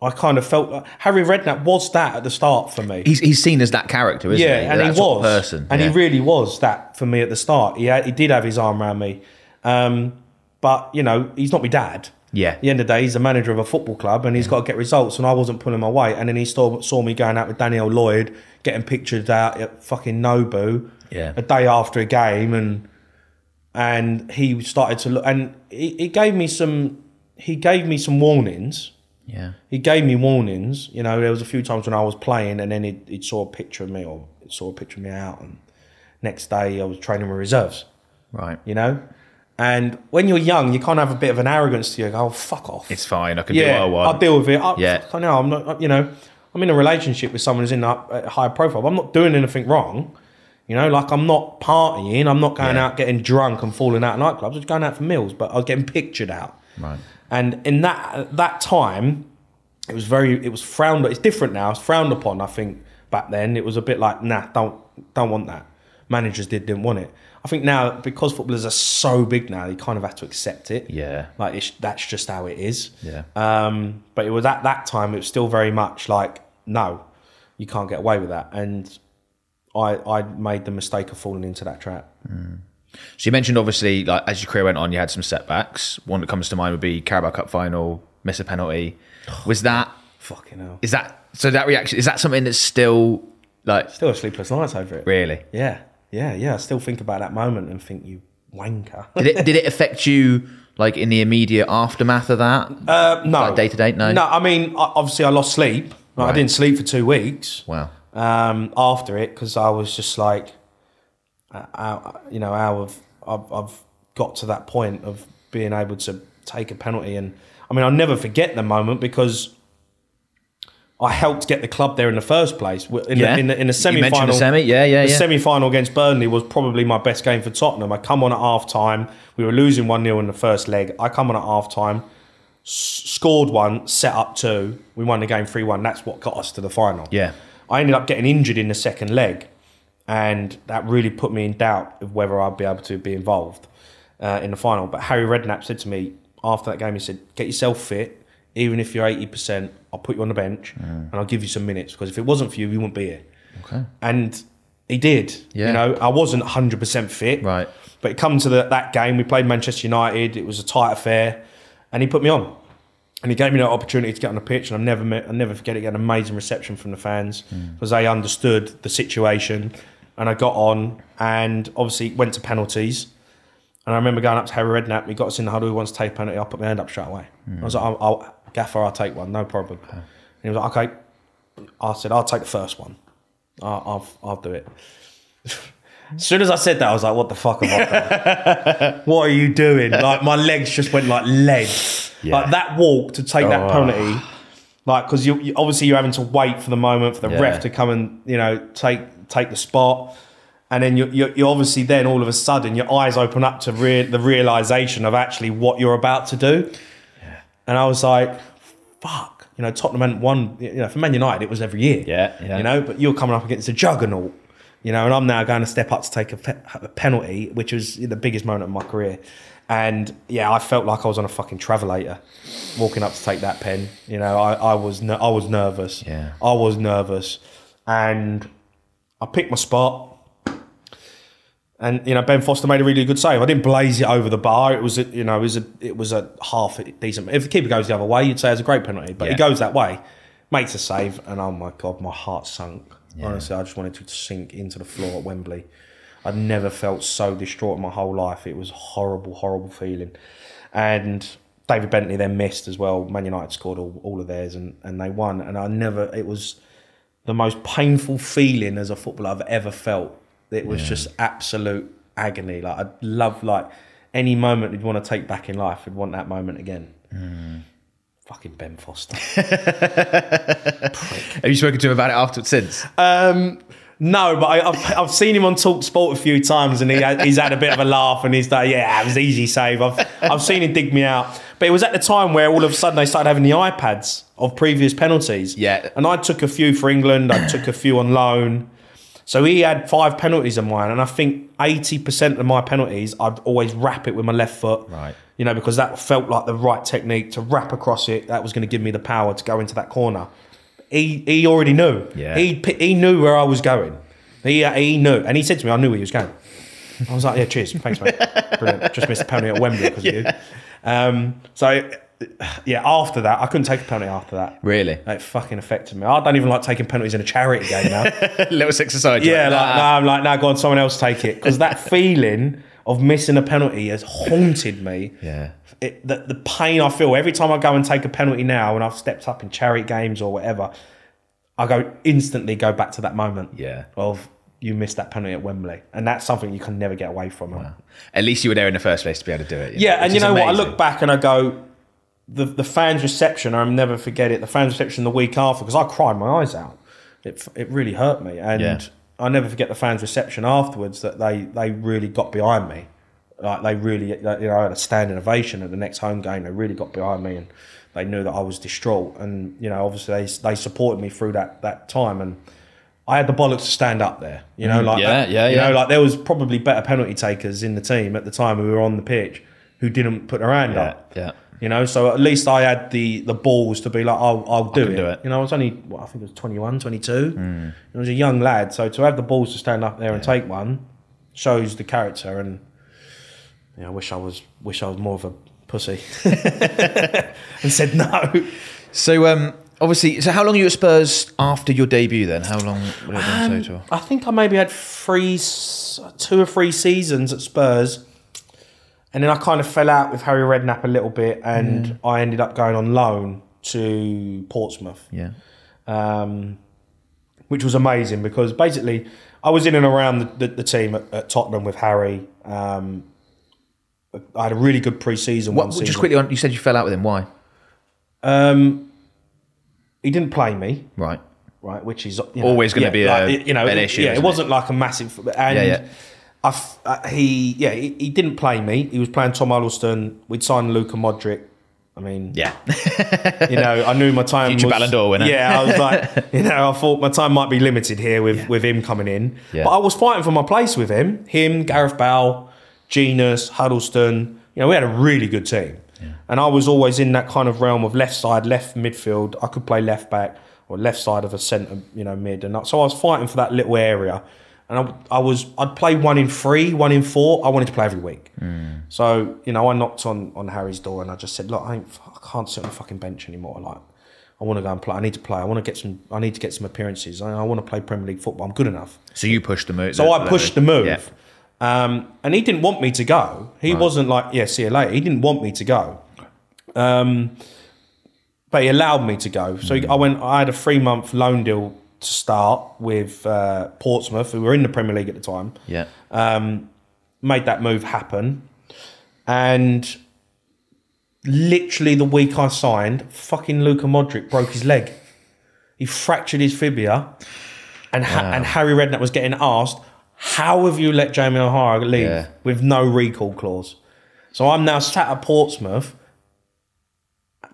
I kind of felt like Harry Redknapp was that at the start for me. He's, he's seen as that character, isn't he? yeah, he? and that he was person. and yeah. he really was that for me at the start. He had, he did have his arm around me, um, but you know he's not my dad. Yeah. At the end of the day, he's the manager of a football club and he's mm. got to get results. And I wasn't pulling my weight. And then he saw, saw me going out with Danielle Lloyd, getting pictured out at fucking Nobu Yeah. a day after a game. And and he started to look, and he, he gave me some, he gave me some warnings. yeah. He gave me warnings. You know, there was a few times when I was playing, and then he he saw a picture of me, or he saw a picture of me out, and next day I was training with reserves. Right. You know, and when you're young, you kind of have a bit of an arrogance to you. Go, oh, fuck off. It's fine. I can yeah, do what I want. I'll deal with it. I, Yeah. I know. I'm not. You know, I'm in a relationship with someone who's in a, higher profile. But I'm not doing anything wrong. You know, like I'm not partying. I'm not going Yeah. out getting drunk and falling out of nightclubs. I was going out for meals, but I was getting pictured out. Right. And in that that time, it was very it was frowned. It's different now. It's frowned upon. I think back then it was a bit like nah, don't don't want that. Managers did didn't want it. I think now because footballers are so big now, you kind of have to accept it. Yeah. like it's, that's just how it is. Yeah. Um, but it was at that time it was still very much like no, you can't get away with that. And I I made the mistake of falling into that trap. So you mentioned obviously, like as your career went on, you had some setbacks. One that comes to mind would be Carabao Cup final, miss a penalty. <sighs> Was that Fucking hell. is that so? That reaction is that something that's still like Still a sleepless night over it. really? Yeah, yeah, yeah. I still think about that moment and think you wanker. <laughs> Did it did it affect you like in the immediate aftermath of that? Uh, no, Like day to day? No? No, I mean, obviously, I lost sleep. Like, I didn't sleep for two weeks Wow. um, after it because I was just like, uh, you know, how I've, I've I've got to that point of being able to take a penalty, and I mean, I'll never forget the moment because. I helped get the club there in the first place. In, Yeah. the, in, the, in the semi-final, semi, yeah, yeah, The yeah. semi final against Burnley was probably my best game for Tottenham. I come on at half time. We were losing 1 0 in the first leg. I come on at half time, s- scored one, set up two. We won the game 3 1. That's what got us to the final. Yeah. I ended up getting injured in the second leg, and that really put me in doubt of whether I'd be able to be involved uh, in the final. But Harry Redknapp said to me after that game, he said, "Get yourself fit. Even if you're eighty percent, I'll put you on the bench and I'll give you some minutes because if it wasn't for you, we wouldn't be here." Okay. And he did. Yeah. You know, I wasn't hundred percent fit. Right. But it come to the, that game, we played Manchester United. It was a tight affair, and he put me on. And he gave me that opportunity to get on the pitch, and I've never met, I never forget it. Get an amazing reception from the fans mm. because they understood the situation, and I got on, and obviously went to penalties. And I remember going up to Harry Redknapp. He got us in the huddle. He wants to take penalty. I put my hand up straight away. Mm. I was like, I'll, I'll, "Gaffer, I'll take one, no problem." And he was like, "Okay." I said, "I'll take the first one. I'll, I'll, I'll do it." <laughs> As soon as I said that, I was like, "What the fuck am I doing? <laughs> what are you doing?" Like my legs just went like lead. Like that walk to take that oh, penalty, like because you, you obviously you're having to wait for the moment for the Yeah. ref to come and you know take take the spot, and then you you you obviously then all of a sudden your eyes open up to rea- the realization of actually what you're about to do. And I was like, fuck, you know, Tottenham hadn't won, you know, for Man United it was every year. Yeah, yeah. You know, but you're coming up against a juggernaut, you know, and I'm now going to step up to take a, pe- a penalty, which was the biggest moment of my career. And yeah, I felt like I was on a fucking travelator walking up to take that pen. You know, I, I was ner- I was nervous. Yeah. I was nervous, and I picked my spot. And you know, Ben Foster made a really good save. I didn't blaze it over the bar. It was, a, you know, it was a, it was a half decent. If the keeper goes the other way, you'd say it's a great penalty. But Yeah. he goes that way, makes a save, and oh my god, my heart sunk. Honestly, I just wanted to sink into the floor at Wembley. I'd never felt so distraught in my whole life. It was a horrible, horrible feeling. And David Bentley then missed as well. Man United scored all, all of theirs, and, and they won. And I never. It was the most painful feeling as a footballer I've ever felt. It was just absolute agony. Like I'd love like any moment you'd want to take back in life, I'd want that moment again. Fucking Ben Foster. <laughs> Have you spoken to him about it afterwards since? Um, no, but I, I've, I've seen him on TalkSport a few times, and he he's had a bit of a laugh, and he's like, "Yeah, it was easy save." I've I've seen him dig me out, but it was at the time where all of a sudden they started having the iPads of previous penalties. Yeah. and I took a few for England. I took a few on loan. So he had five penalties of mine, and I think eighty percent of my penalties, I'd always wrap it with my left foot. Right. You know, because that felt like the right technique to wrap across it. That was going to give me the power to go into that corner. He he already knew. Yeah. He he knew where I was going. He he knew, and he said to me, "I knew where he was going." I was like, "Yeah, cheers, thanks, mate. Brilliant. Just missed a penalty at Wembley because of <laughs> you." Um, so yeah, after that, I couldn't take a penalty after that. Really? It fucking affected me. I don't even like taking penalties in a charity game now. <laughs> Little six aside. yeah, like, no, I'm like, no, go on, someone else take it because that <laughs> feeling of missing a penalty has haunted me. Yeah. It, the, the pain I feel every time I go and take a penalty now, when I've stepped up in charity games or whatever, I go instantly go back to that moment. Yeah. Of you missed that penalty at Wembley, and that's something you can never get away from. At least you were there in the first place to be able to do it. Yeah, and you know what? I look back and I go, the the fans' reception. I'll never forget it. The fans' reception the week after because I cried my eyes out. It it really hurt me, and Yeah. I never forget the fans' reception afterwards. That they they really got behind me. Like they really, you know, I had a standing ovation at the next home game. They really got behind me, and they knew that I was distraught. And you know, obviously they they supported me through that that time and. I had the bollocks to stand up there, you know, like Mm, yeah, yeah, you yeah. know, like there was probably better penalty takers in the team at the time who were on the pitch who didn't put their hand Yeah, up. yeah. You know, so at least I had the the balls to be like, I'll, I'll do, it. do it. You know, I was only, what, I think it was 21, 22. Hmm. I was a young lad. So to have the balls to stand up there and take one shows the character. And yeah, I wish I was, wish I was more of a pussy <laughs> and said no. So, um, obviously, so how long you at Spurs after your debut then? How long would it have been total? I think I maybe had three, two or three seasons at Spurs, and then I kind of fell out with Harry Redknapp a little bit, and I ended up going on loan to Portsmouth, Yeah. um, which was amazing because basically I was in and around the, the, the team at, at Tottenham with Harry. Um, I had a really good pre-season. What, just quickly on, you said you fell out with him. Why? Um, he didn't play me. Right. right? Which is you know, Always gonna be a- you know an issue, Yeah, it? wasn't like a massive. And Yeah, yeah. I f- uh, he yeah he, he didn't play me. He was playing Tom Huddlestone. We'd signed Luka Modric. I mean, Yeah. <laughs> you know, I knew my time. Future was, Ballon d'Or winner. Yeah, I was like, <laughs> you know, I thought my time might be limited here with with him coming in. Yeah. But I was fighting for my place with him. Him, Gareth Bale, Jenas, Huddlestone. You know, we had a really good team. And I was always in that kind of realm of left side, left midfield. I could play left back or left side of a centre, you know, mid. And so I was fighting for that little area. And I, I was, I'd play one in three, one in four. I wanted to play every week. So, you know, I knocked on, on Harry's door and I just said, look, I, ain't, I can't sit on the fucking bench anymore. Like, I want to go and play. I need to play. I want to get some. I need to get some appearances. I, I want to play Premier League football. I'm good enough. So you pushed the move. So I pushed the move, Yeah. um, and he didn't want me to go. He wasn't like, yeah, see you later. He didn't want me to go, um, but he allowed me to go. So I went. I had a three month loan deal to start with uh, Portsmouth, who were in the Premier League at the time. Yeah. Um, made that move happen, and literally the week I signed, fucking Luka Modric broke his leg. He fractured his fibula, and ha- and Harry Redknapp was getting asked, How have you let Jamie O'Hara leave Yeah. with no recall clause? So I'm now sat at Portsmouth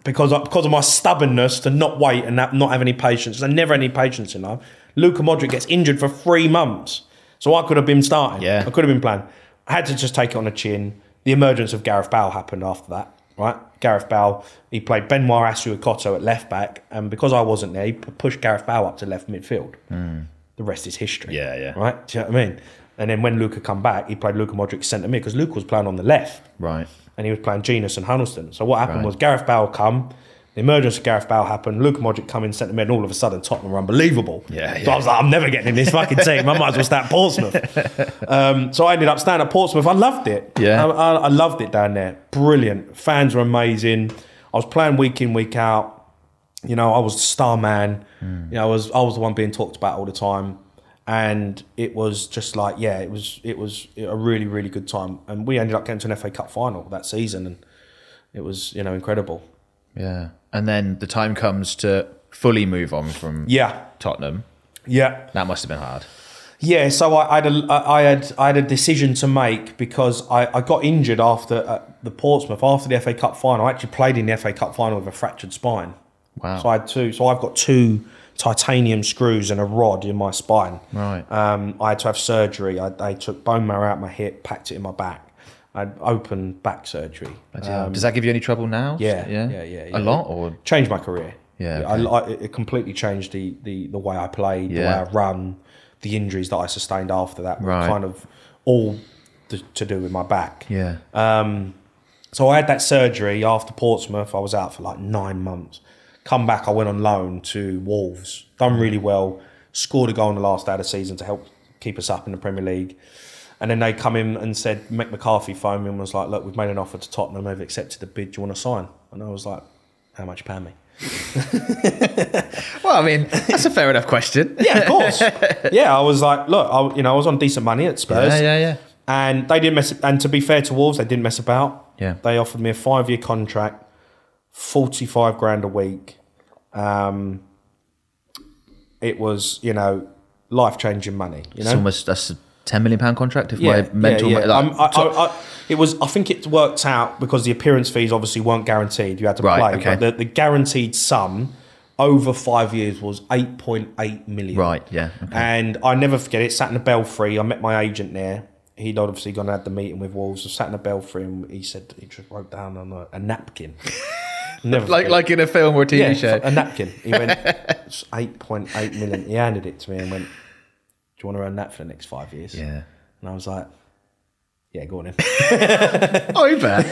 because of, because of my stubbornness to not wait and not not have any patience. I never had any patience in life. Luka Modric gets injured for three months, so I could have been starting. Yeah. I could have been playing. I had to just take it on the chin. The emergence of Gareth Bale happened after that. Right, Gareth Bale. He played Benoit Assou-Ekotto at left back, and because I wasn't there, he pushed Gareth Bale up to left midfield. Hmm. The rest is history. Yeah, yeah. Right, do you know what I mean? And then when Luka come back, he played Luka Modric centre mid because Luka was playing on the left Right. And he was playing Jenas and Huddlestone. So what happened Right. was Gareth Bale come, the emergence of Gareth Bale happened, Luke Modric come in centre mid, and all of a sudden Tottenham were unbelievable. Yeah, So. I was like, I'm never getting in this fucking team. I might as well stay at Portsmouth. <laughs> um, so I ended up staying at Portsmouth. I loved it. Yeah. I, I, I loved it down there. Brilliant. Fans were amazing. I was playing week in, week out. You know, I was the star man. Hmm. You know, I was I was the one being talked about all the time. And it was just like, yeah, it was it was a really, really good time. And we ended up getting to an FA Cup final that season and it was, you know, incredible. Yeah. And then the time comes to fully move on from Yeah. Tottenham. Yeah. That must have been hard. Yeah, so I, I, had a, I had I had a decision to make because I, I got injured after uh, the Portsmouth after the FA Cup final. I actually played in the FA Cup final with a fractured spine. Wow. So I had two. So I've got two titanium screws and a rod in my spine. Right. Um, I had to have surgery. I, they took bone marrow out my hip, packed it in my back. I had open back surgery. Yeah. Does that give you any trouble now? Um, yeah, Yeah. yeah, yeah, yeah. A lot or changed my career. Yeah, okay. I, it completely changed the, the, the way I played, the way I run, the injuries that I sustained after that were Right. kind of all to, to do with my back. Yeah. Um, So I had that surgery after Portsmouth. I was out for like nine months. Come back, I went on loan to Wolves. Done really well. Scored a goal in the last day of the season to help keep us up in the Premier League. And then they come in and said, Mick McCarthy phoned me and was like, look, we've made an offer to Tottenham. They've accepted the bid. Do you want to sign? And I was like, how much you pay me? <laughs> Well, I mean, that's a fair enough question. <laughs> Yeah, of course. yeah, I was like, look, I, you know, I was on decent money at Spurs. Yeah, yeah, yeah. And they didn't mess. And to be fair to Wolves, they didn't mess about. Yeah. They offered me a five-year contract, forty-five grand a week. Um, it was, you know, life-changing money. You know, It's almost that's a ten million pound contract. If yeah, my mental, yeah, yeah. like, Um, I, I, I, it was. I think it worked out because the appearance fees obviously weren't guaranteed. You had to Right, play, okay. but the, the guaranteed sum over five years was eight point eight million. right, yeah, okay. And I never forget it. Sat in the Belfry. I met my agent there. He'd obviously gone and had the meeting with Wolves. I sat in the Belfry and he said he just wrote down on a, a napkin. <laughs> Never like forget like in a film or a TV it. show. a napkin. He went <laughs> it's eight point eight million. He handed it to me and went, "Do you want to earn that for the next five years?" yeah. And I was like, "Yeah, go on in." Over,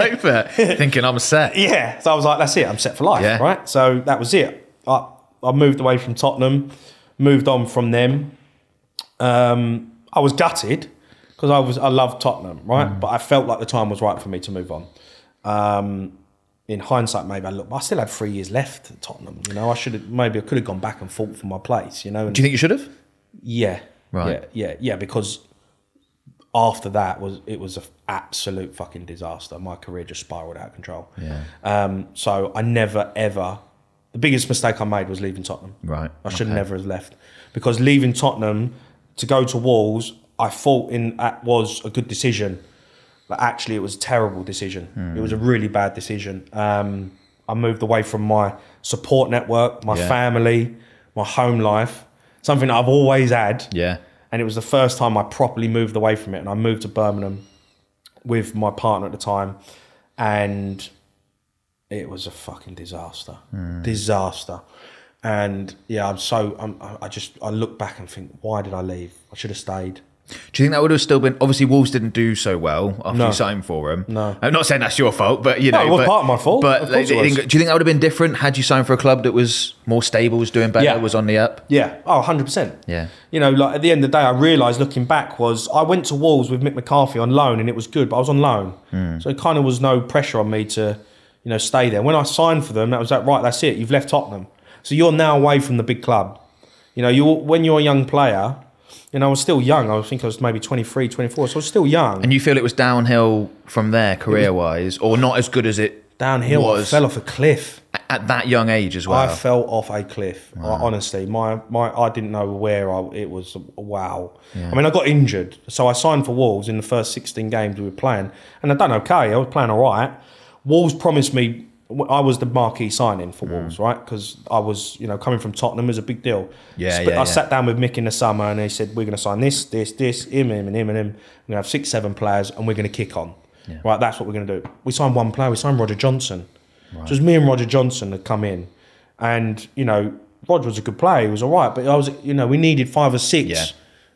over. Thinking I'm set. yeah. So I was like, "That's it. I'm set for life." Yeah. Right. So that was it. I I moved away from Tottenham, moved on from them. Um, I was gutted because I was I loved Tottenham, right? Mm. But I felt like the time was right for me to move on. Um, in hindsight, maybe I look. I still had three years left at Tottenham. You know, I should have maybe I could have gone back and fought for my place. You know, and Do you think you should have? yeah, Right. yeah, yeah, yeah. Because after that was it was an absolute fucking disaster. My career just spiraled out of control. Yeah. Um, so I never ever. The biggest mistake I made was leaving Tottenham. Right, I should okay. never have left because leaving Tottenham to go to Wolves, I thought in that was a good decision, but actually it was a terrible decision. Hmm. It was a really bad decision. Um, I moved away from my support network, my Yeah. family, my home life, something I've always had. Yeah. And it was the first time I properly moved away from it. And I moved to Birmingham with my partner at the time. And it was a fucking disaster. Disaster. And yeah, I'm so, I'm, I just, I look back and think, why did I leave? I should have stayed. Do you think that would have still been? Obviously, Wolves didn't do so well after No. you signed for him. No. I'm not saying that's your fault, but you No, know, it was but, part of my fault. But Of course they- it they was. do you think that would have been different had you signed for a club that was more stable, was doing better, Yeah. was on the up? Yeah. Oh, 100%. Yeah. You know, like at the end of the day, I realised looking back was I went to Wolves with Mick McCarthy on loan and it was good, but I was on loan. Hmm. So it kind of was no pressure on me to, you know, stay there. When I signed for them, that was like, right, that's it. You've left Tottenham. So you're now away from the big club. You know, you when you're a young player, know, I was still young. I think I was maybe 23, 24. So I was still young. And you feel it was downhill from there, career wise, or not as good as it downhill. I fell off a cliff. At that young age as well. I fell off a cliff. I- honestly, my, my I didn't know where I, it was. Wow. I mean, I got injured, so I signed for Wolves in the first sixteen games we were playing, and I done okay. I was playing all right. Wolves promised me. I was the marquee signing for hmm. Wolves, right? Because I was, you know, coming from Tottenham was a big deal. Yeah, Sp- yeah, I yeah. sat down with Mick in the summer, and he said we're going to sign this, this, this, him, him, and him, and him. We're going to have six, seven players, and we're going to kick on. Right, that's what we're going to do. We signed one player. We signed Roger Johnson. So it was me and Roger Johnson had come in, and you know, Roger was a good player. He was all right, but I was, you know, we needed five or six Yeah.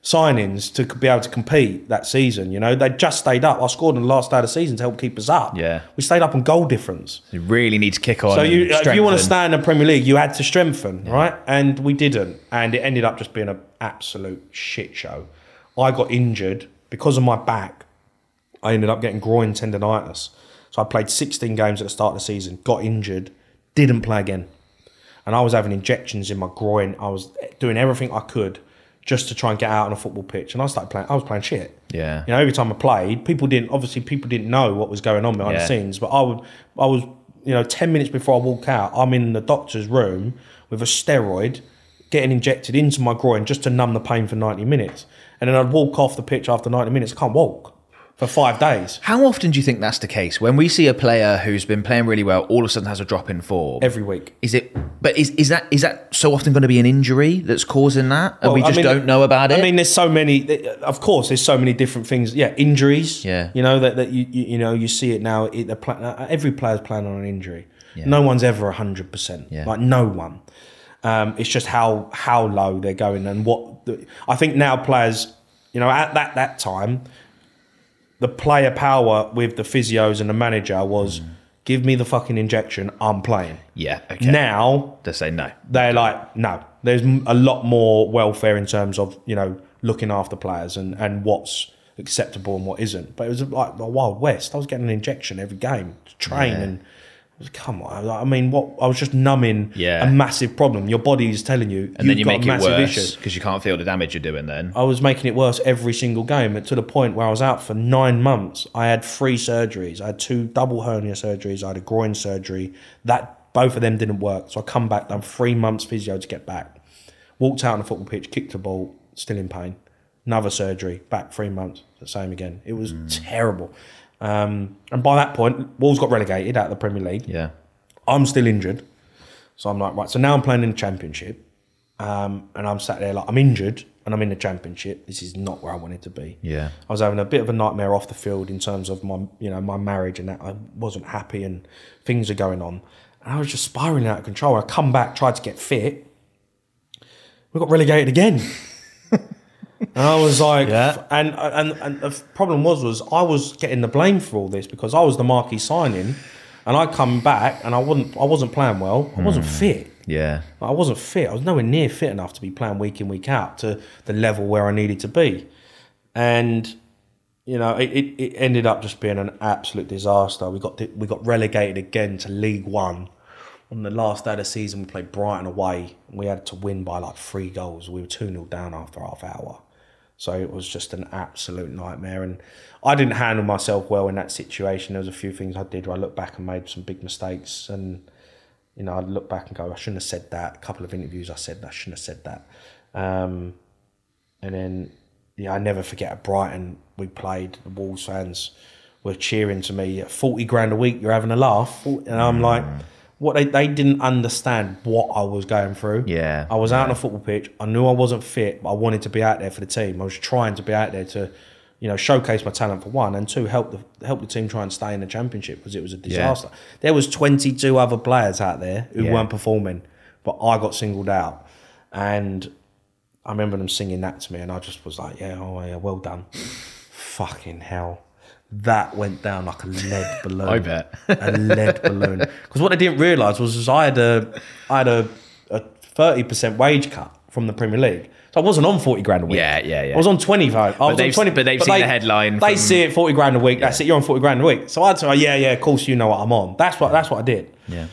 Signings to be able to compete that season. You know, they just stayed up. I scored in the last day of the season to help keep us up. Yeah. we stayed up on goal difference. You really need to kick on. So you, uh, if you want to stay in the Premier League, you had to strengthen, right? And we didn't, and it ended up just being an absolute shit show. I got injured because of my back. I ended up getting groin tendonitis. So I played 16 games at the start of the season, got injured, didn't play again, and I was having injections in my groin. I was doing everything I could just to try and get out on a football pitch, and I started playing. I was playing shit. Yeah. You know, every time I played, people didn't obviously people didn't know what was going on behind Yeah. the scenes, but I would I was you know ten minutes before I walk out, I'm in the doctor's room with a steroid getting injected into my groin just to numb the pain for 90 minutes, and then I'd walk off the pitch after 90 minutes. I can't walk for five days How often do you think that's the case? When we see a player who's been playing really well, all of a sudden has a drop in form. every week. Is it? But is is that is that so often going to be an injury that's causing that, and we Well, I just mean, don't know about it? I mean, there's so many. Of course, there's so many different things. Yeah, injuries. Yeah. you know that, that you, you you know you see it now. It, every player's playing on an injury. No one's ever hundred percent. Yeah. Like no one. Um, it's just how how low they're going and what. The, I think now players, you know, at that that time, the player power with the physios and the manager was, mm. give me the fucking injection. I'm playing. yeah. Okay. Now they say no. they're like, no, there's a lot more welfare in terms of, you know, looking after players and, and what's acceptable and what isn't. But it was like the Wild West. I was getting an injection every game to train Yeah. and was, come on. I mean, what I was just numbing Yeah. a massive problem. Your body is telling you And then you make it worse because you can't feel the damage you're doing. Then I was making it worse every single game to the point where I was out for nine months. I had three surgeries. I had two double hernia surgeries. I had a groin surgery. That both of them didn't work. So I come back, done three months physio to get back. Walked out on the football pitch, kicked a ball, still in pain. Another surgery, back three months, the same again. It was mm. terrible. Um, and by that point, Wolves got relegated out of the Premier League. yeah. I'm still injured. So I'm like, right, so now I'm playing in the championship. Um, and I'm sat there like, I'm injured and I'm in the championship. This is not where I wanted to be. Yeah. I was having a bit of a nightmare off the field in terms of my, you know, my marriage and that. I wasn't happy and things are going on. And I was just spiraling out of control. I come back, tried to get fit. We got relegated again. And I was like, Yeah. and, and and the problem was was I was getting the blame for all this because I was the marquee signing, and I come back and I wasn't I wasn't playing well. I wasn't hmm. fit. Yeah. I wasn't fit. I was nowhere near fit enough to be playing week in week out to the level where I needed to be, and you know it, it, it ended up just being an absolute disaster. We got we got relegated again to League One. On the last day of the season, we played Brighton away. We had to win by like three goals. We were 2 0 down after half hour. So it was just an absolute nightmare. And I didn't handle myself well in that situation. There was a few things I did where I looked back and made some big mistakes. And, you know, I'd look back and go, I shouldn't have said that. A couple of interviews I said, I shouldn't have said that. Um, and then, yeah, I never forget at Brighton, we played, the Wolves fans were cheering to me, 40 grand a week, you're having a laugh. And I'm like, what they, they didn't understand what I was going through. Yeah, I was out on a football pitch. I knew I wasn't fit, but I wanted to be out there for the team. I was trying to be out there to, you know, showcase my talent for one, and two, help the help the team try and stay in the championship because it was a disaster. There was 22 other players out there who Yeah. weren't performing, but I got singled out, and I remember them singing that to me, and I just was like, yeah, oh yeah, well done. Fucking hell. That went down like a lead <laughs> balloon. I bet. a lead balloon. Because what they didn't realise was, was I had a I had a a thirty percent wage cut from the Premier League. So I wasn't on forty grand a week. Yeah, yeah, yeah. I was on twenty five. I was on twenty. but they've seen the headline They from- see it forty grand a week. That's it. You're on forty grand a week. So I'd say, yeah, yeah. Of course, you know what I'm on. That's what that's what I did. Yeah.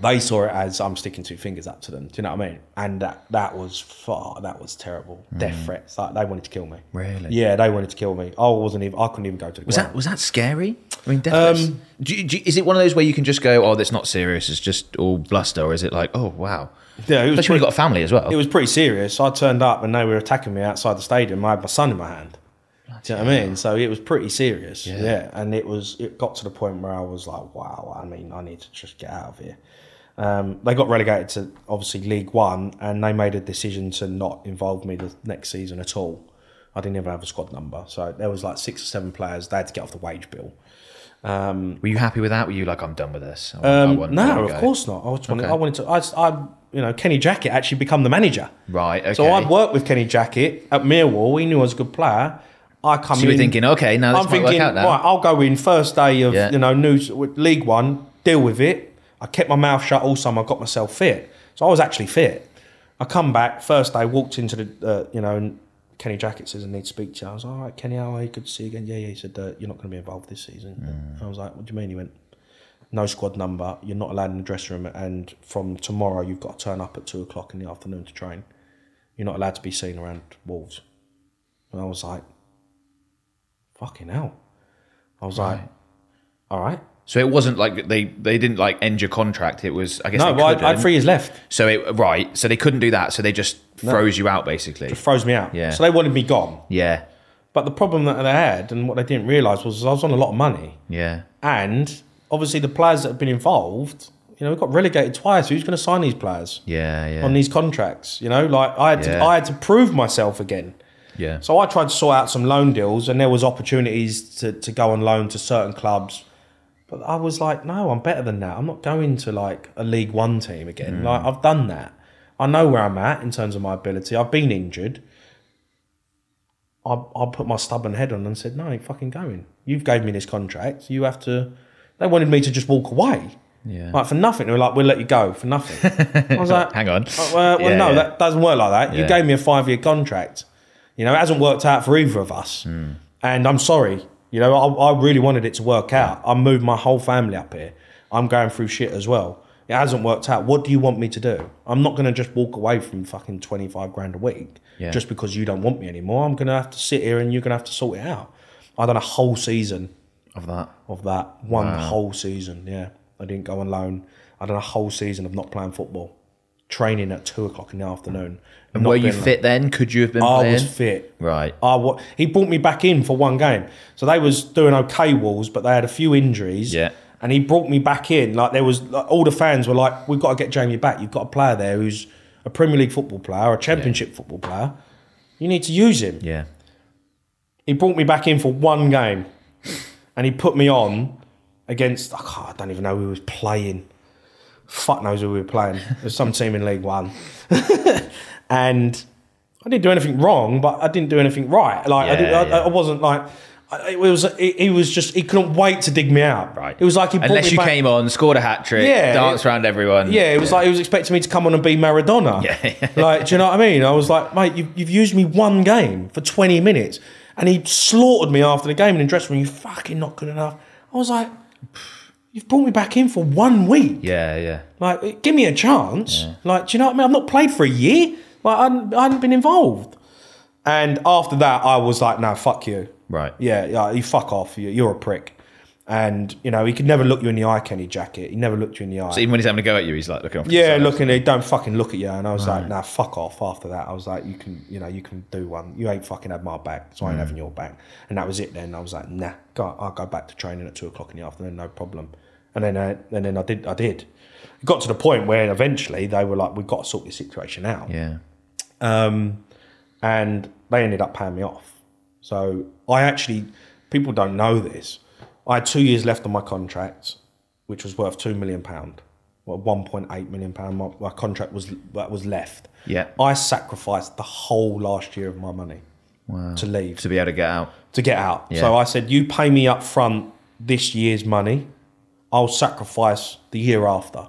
They saw it as I'm sticking two fingers up to them. Do you know what I mean? And that that was far. That was terrible. Death threats. Like they wanted to kill me. Mm. Really? Yeah, they wanted to kill me. I wasn't even. I couldn't even go to the Was ground. that was that scary? I mean, death Um, do you, do you- is it one of those where you can just go, "Oh, that's not serious. It's just all bluster," or is it like, "Oh, wow"? Yeah, it was Especially when you've got a family as well. It was pretty serious. I turned up and they were attacking me outside the stadium. I had my son in my hand. Do you know what I mean? So it was pretty serious. Yeah. And it was it got to the point where I was like, wow, I mean, I need to just get out of here. Um, they got relegated to obviously League One and they made a decision to not involve me the next season at all. I didn't even have a squad number. So there was like six or seven players. They had to get off the wage bill. Were you happy with that? Were you like, "I'm done with this"? I Um, no, of go"? course not. I was wanted, Okay. I wanted to. I, I, you know, Kenny Jackett actually become the manager. Right. Okay. So I'd worked with Kenny Jackett at Millwall. He knew I was a good player. I come So you were in. thinking, okay, now I'm might work thinking, right, I'll go in first day of Yeah. you know news League One. Deal with it. I kept my mouth shut all summer. I got myself fit, so I was actually fit. I come back first day, walked into the uh, you know. And Kenny Jackett says I need to speak to you. I was like, all right, Kenny, how are you? Good to see you again. Yeah, yeah. He said uh, you're not going to be involved this season. I was like, what do you mean? He went, no squad number. You're not allowed in the dressing room, and from tomorrow you've got to turn up at two o'clock in the afternoon to train. You're not allowed to be seen around Wolves. And I was like, fucking hell. I was like, all right. So it wasn't like they they didn't like end your contract. It was I guess No, but I, had three years left. So it right. So they couldn't do that. So they just froze you out basically. It froze me out. Yeah. So they wanted me gone. Yeah. But the problem that they had and what they didn't realise was I was on a lot of money. Yeah. And obviously the players that have been involved, you know, we got relegated twice. Who's going to sign these players Yeah. Yeah. on these contracts? You know, like I had to, Yeah. I had to prove myself again. yeah. So I tried to sort out some loan deals, and there was opportunities to, to go on loan to certain clubs. But I was like, no, I'm better than that. I'm not going to like a League One team again. Like I've done that. I know where I'm at in terms of my ability. I've been injured. I I put my stubborn head on and said, no, I ain't fucking going. You've gave me this contract. You have to. They wanted me to just walk away. Yeah. Like for nothing. They were like, we'll let you go for nothing. I was <laughs> like, Hang on. uh, well, well Yeah, no, yeah. that doesn't work like that. You gave me a five year contract. You know, it hasn't worked out for either of us. Hmm. And I'm sorry. You know, I, I really wanted it to work out. I moved my whole family up here. I'm going through shit as well. It hasn't worked out. What do you want me to do? I'm not going to just walk away from fucking 25 grand a week Yeah. just because you don't want me anymore. I'm going to have to sit here and you're going to have to sort it out. I done a whole season Of that. of that. One whole season, yeah. I didn't go on loan. I done a whole season of not playing football, training at two o'clock in the afternoon. And were you fit then? Could you have been I playing? was fit. Right. I wa- he brought me back in for one game. So they was doing okay Wolves, but they had a few injuries. Yeah. And he brought me back in. Like there was like, all the fans were like, "We've got to get Jamie back. You've got a player there who's a Premier League football player, a Championship football player. You need to use him." Yeah. he brought me back in for one game and he put me on against I, can't, I don't even know who was playing fuck knows who we were playing there's some team in League One <laughs> and I didn't do anything wrong but I didn't do anything right like I, did, I, yeah. I wasn't like I- it was he, he was just he couldn't wait to dig me out Right. it was like he Unless me you back, came on, scored a hat trick, Yeah, danced it- around everyone. yeah, it was like he was expecting me to come on and be Maradona. Yeah. <laughs> like, do you know what I mean? I was like, mate, you've, you've used me one game for 20 minutes. And he slaughtered me after the game in the dressing room. You fucking not good enough. I was like, you've brought me back in for one week. Yeah. Yeah. Like, give me a chance. Like, do you know what I mean? I've not played for a year. Like, I hadn't, I hadn't been involved. And after that, I was like, no, fuck you. Right. Yeah, yeah, you fuck off. You- You're a prick. And, you know, he could never look you in the eye, Kenny Jackett. He never looked you in the eye. So even when he's having a go at you, he's like looking off. to the Yeah, side. looking, they don't fucking look at you. And I was like, nah, fuck off. After that, I was like, you can, you know, you can do one. You ain't fucking had my back, so I ain't having your back. And that was it. Then I was like, nah, go, I'll go back to training at two o'clock in the afternoon, no problem. And then, uh, and then I did, I did. It got to the point where eventually they were like, we've got to sort this situation out. Yeah. Um, and they ended up paying me off. So I actually, people don't know this. I had two years left on my contract, which was worth two million pound. Well, one point eight million pound. My, my contract was that was left. Yeah. I sacrificed the whole last year of my money to leave To be able to get out. to get out. Yeah. So I said, you pay me up front this year's money, I'll sacrifice the year after.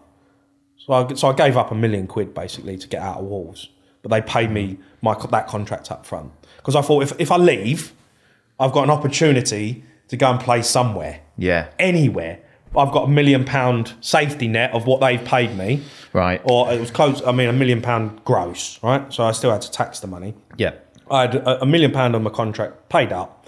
So I, so I gave up a million quid basically to get out of Wolves, but they paid me my that contract up front because I thought if, if I leave, I've got an opportunity to go and play somewhere, Yeah. anywhere, I've got a million pound safety net of what they've paid me, Right. or it was close. I mean, a million pound gross, right? So I still had to tax the money. yeah. I had a, a million pound on my contract paid up.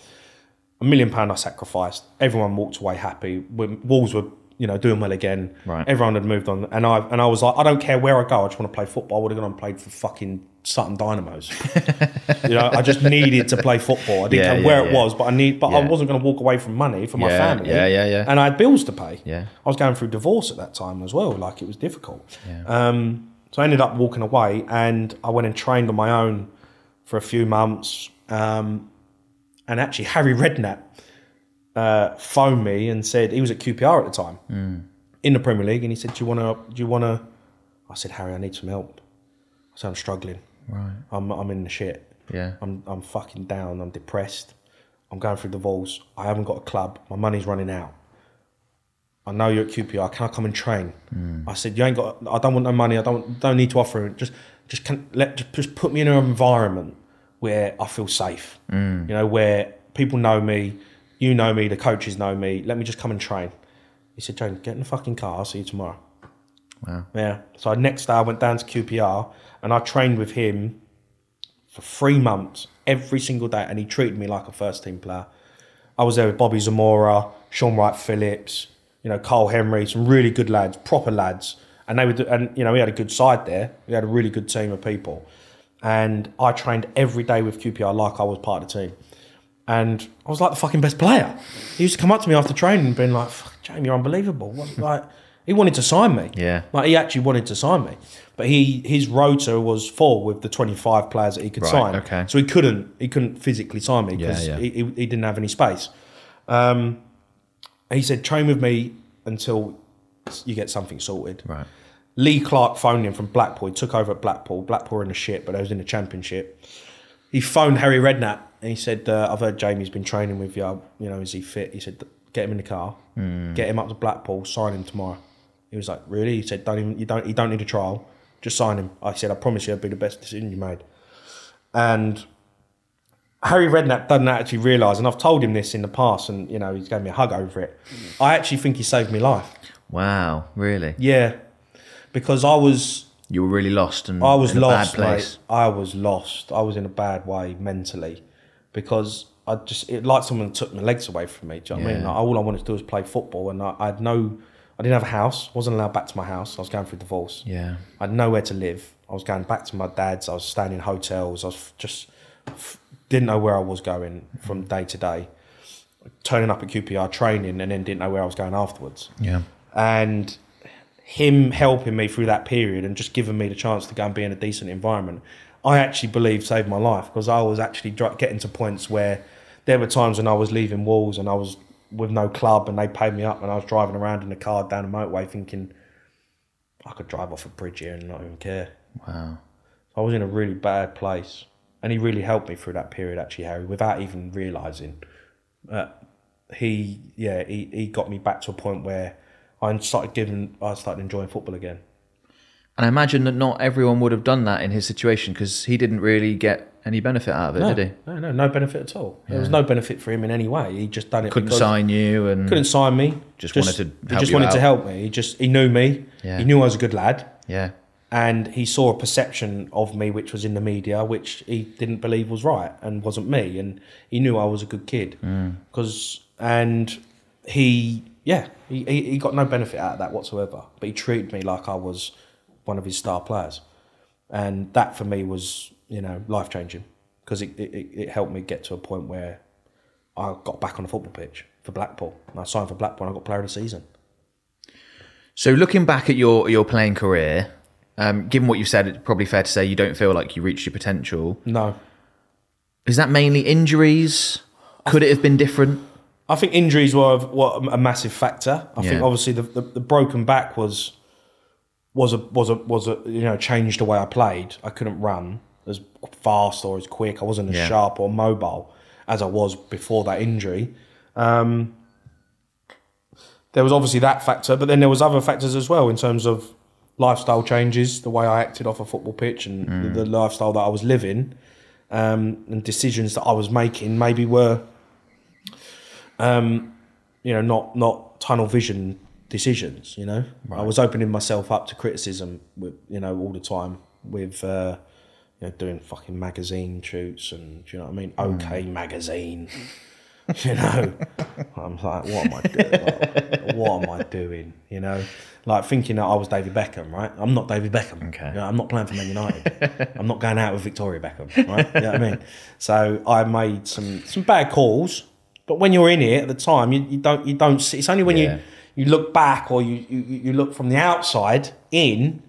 A million pound I sacrificed. Everyone walked away happy. Wolves were, you know, doing well again. Right. Everyone had moved on, and I and I was like, I don't care where I go. I just want to play football. I would have gone and played for fucking Sutton Dynamos. <laughs> you know, I just needed to play football. I didn't Yeah, care where yeah, it was, but I need. But I wasn't going to walk away from money for my family. yeah, yeah, yeah. And I had bills to pay. Yeah. I was going through divorce at that time as well. Like it was difficult. Um, so I ended up walking away, and I went and trained on my own for a few months. Um, and actually, Harry Redknapp uh, phoned me and said he was at QPR at the time hmm. in the Premier League, and he said, "Do you want to? Do you want to?" I said, "Harry, I need some help." I said, "I'm struggling. Right. I'm I'm in the shit. Yeah. I'm I'm fucking down. I'm depressed. I'm going through the divorce. I haven't got a club. My money's running out. I know you're at QPR. Can I come and train? Hmm. I said, you ain't got. I don't want no money. I don't don't need to offer it. Just just can let just, just put me in an environment where I feel safe. Hmm. You know, where people know me, you know me, the coaches know me. Let me just come and train. He said, James, get in the fucking car. I'll see you tomorrow. Wow. Yeah. So next day I went down to QPR and I trained with him for three months every single day, and he treated me like a first team player. I was there with Bobby Zamora, Shaun Wright-Phillips, you know, Karl Henry, some really good lads, proper lads, and they were, and you know, we had a good side there. We had a really good team of people, and I trained every day with QPR like I was part of the team. And I was like the fucking best player. He used to come up to me after training and being like, "Fuck, Jamie, you're unbelievable. What, <laughs> like, he wanted to sign me. Yeah. Like he actually wanted to sign me, but he his rota was full with the twenty five players that he could Right, sign. okay. So he couldn't he couldn't physically sign me because Yeah, yeah. he, he, he didn't have any space. Um, he said train with me until you get something sorted. Right. Lee Clark phoned him from Blackpool. He took over at Blackpool. Blackpool were in the shit, but they was in the championship. He phoned Harry Redknapp and he said, uh, "I've heard Jamie's been training with you. You know, is he fit?" He said, "Get him in the car, get him up to Blackpool, sign him tomorrow." He was like, "Really?" He said, "Don't even you don't you don't need a trial. Just sign him." I said, "I promise you, it'll be the best decision you made." And Harry Redknapp doesn't actually realise, and I've told him this in the past, and you know he's gave me a hug over it. I actually think he saved me life. Wow. Really? Yeah, because I was You were really lost and I was in a lost, bad place. mate. I was lost. I was in a bad way mentally because I just it like someone took my legs away from me. Do you know what I mean? Like, all I wanted to do was play football, and I, I had no. I didn't have a house. wasn't allowed back to my house. I was going through divorce. Yeah. I had nowhere to live. I was going back to my dad's. I was staying in hotels. I was just f- didn't know where I was going from day to day. Turning up at QPR training and then didn't know where I was going afterwards Yeah. and him helping me through that period and just giving me the chance to go and be in a decent environment, I actually believe saved my life because I was actually getting to points where there were times when I was leaving Wolves and I was with no club and they paid me up and I was driving around in a car down the motorway thinking I could drive off a bridge here and not even care. Wow. I was in a really bad place, and he really helped me through that period. Actually, Harry, without even realizing, uh, he yeah he, he got me back to a point where I started giving I started enjoying football again. And I imagine that not everyone would have done that in his situation because he didn't really get any benefit out of it, No, did he? no, no, no benefit at all. There was no benefit for him in any way. He just done it. Couldn't sign you and Couldn't sign me. Just wanted to He help just wanted to help me. He just he knew me. Yeah. He knew I was a good lad. yeah, and he saw a perception of me which was in the media which he didn't believe was right and wasn't me and he knew I was a good kid mm. because and he yeah he, he he got no benefit out of that whatsoever but he treated me like I was one of his star players and that for me was you know life changing because it, it, it helped me get to a point where I got back on the football pitch for Blackpool and I signed for Blackpool and I got player of the season So looking back at your your playing career, um, given what you've said, it's probably fair to say you don't feel like you reached your potential. no Is that mainly injuries? Could it have been different? I think injuries were, were a massive factor. I think obviously the, the, the broken back was was a was a was a you know changed the way I played. I couldn't run as fast or as quick. I wasn't as Yeah. sharp or mobile as I was before that injury. Um, there was obviously that factor, but then there was other factors as well in terms of lifestyle changes, the way I acted off a football pitch, and the, the lifestyle that I was living, um, and decisions that I was making maybe were um, you know, not not tunnel vision decisions. You know, I was opening myself up to criticism with you know all the time with uh, you know doing fucking magazine shoots and do you know what I mean? Okay, magazine. <laughs> you know, I'm like, what am I doing? Like, what am I doing? You know, like thinking that I was David Beckham, right? I'm not David Beckham. Okay. You know, I'm not playing for Man United. I'm not going out with Victoria Beckham, right? You know what I mean? So I made some some bad calls, but when you're in it at the time, you, you don't you don't see. It's only when Yeah. you you look back or you, you you look from the outside in.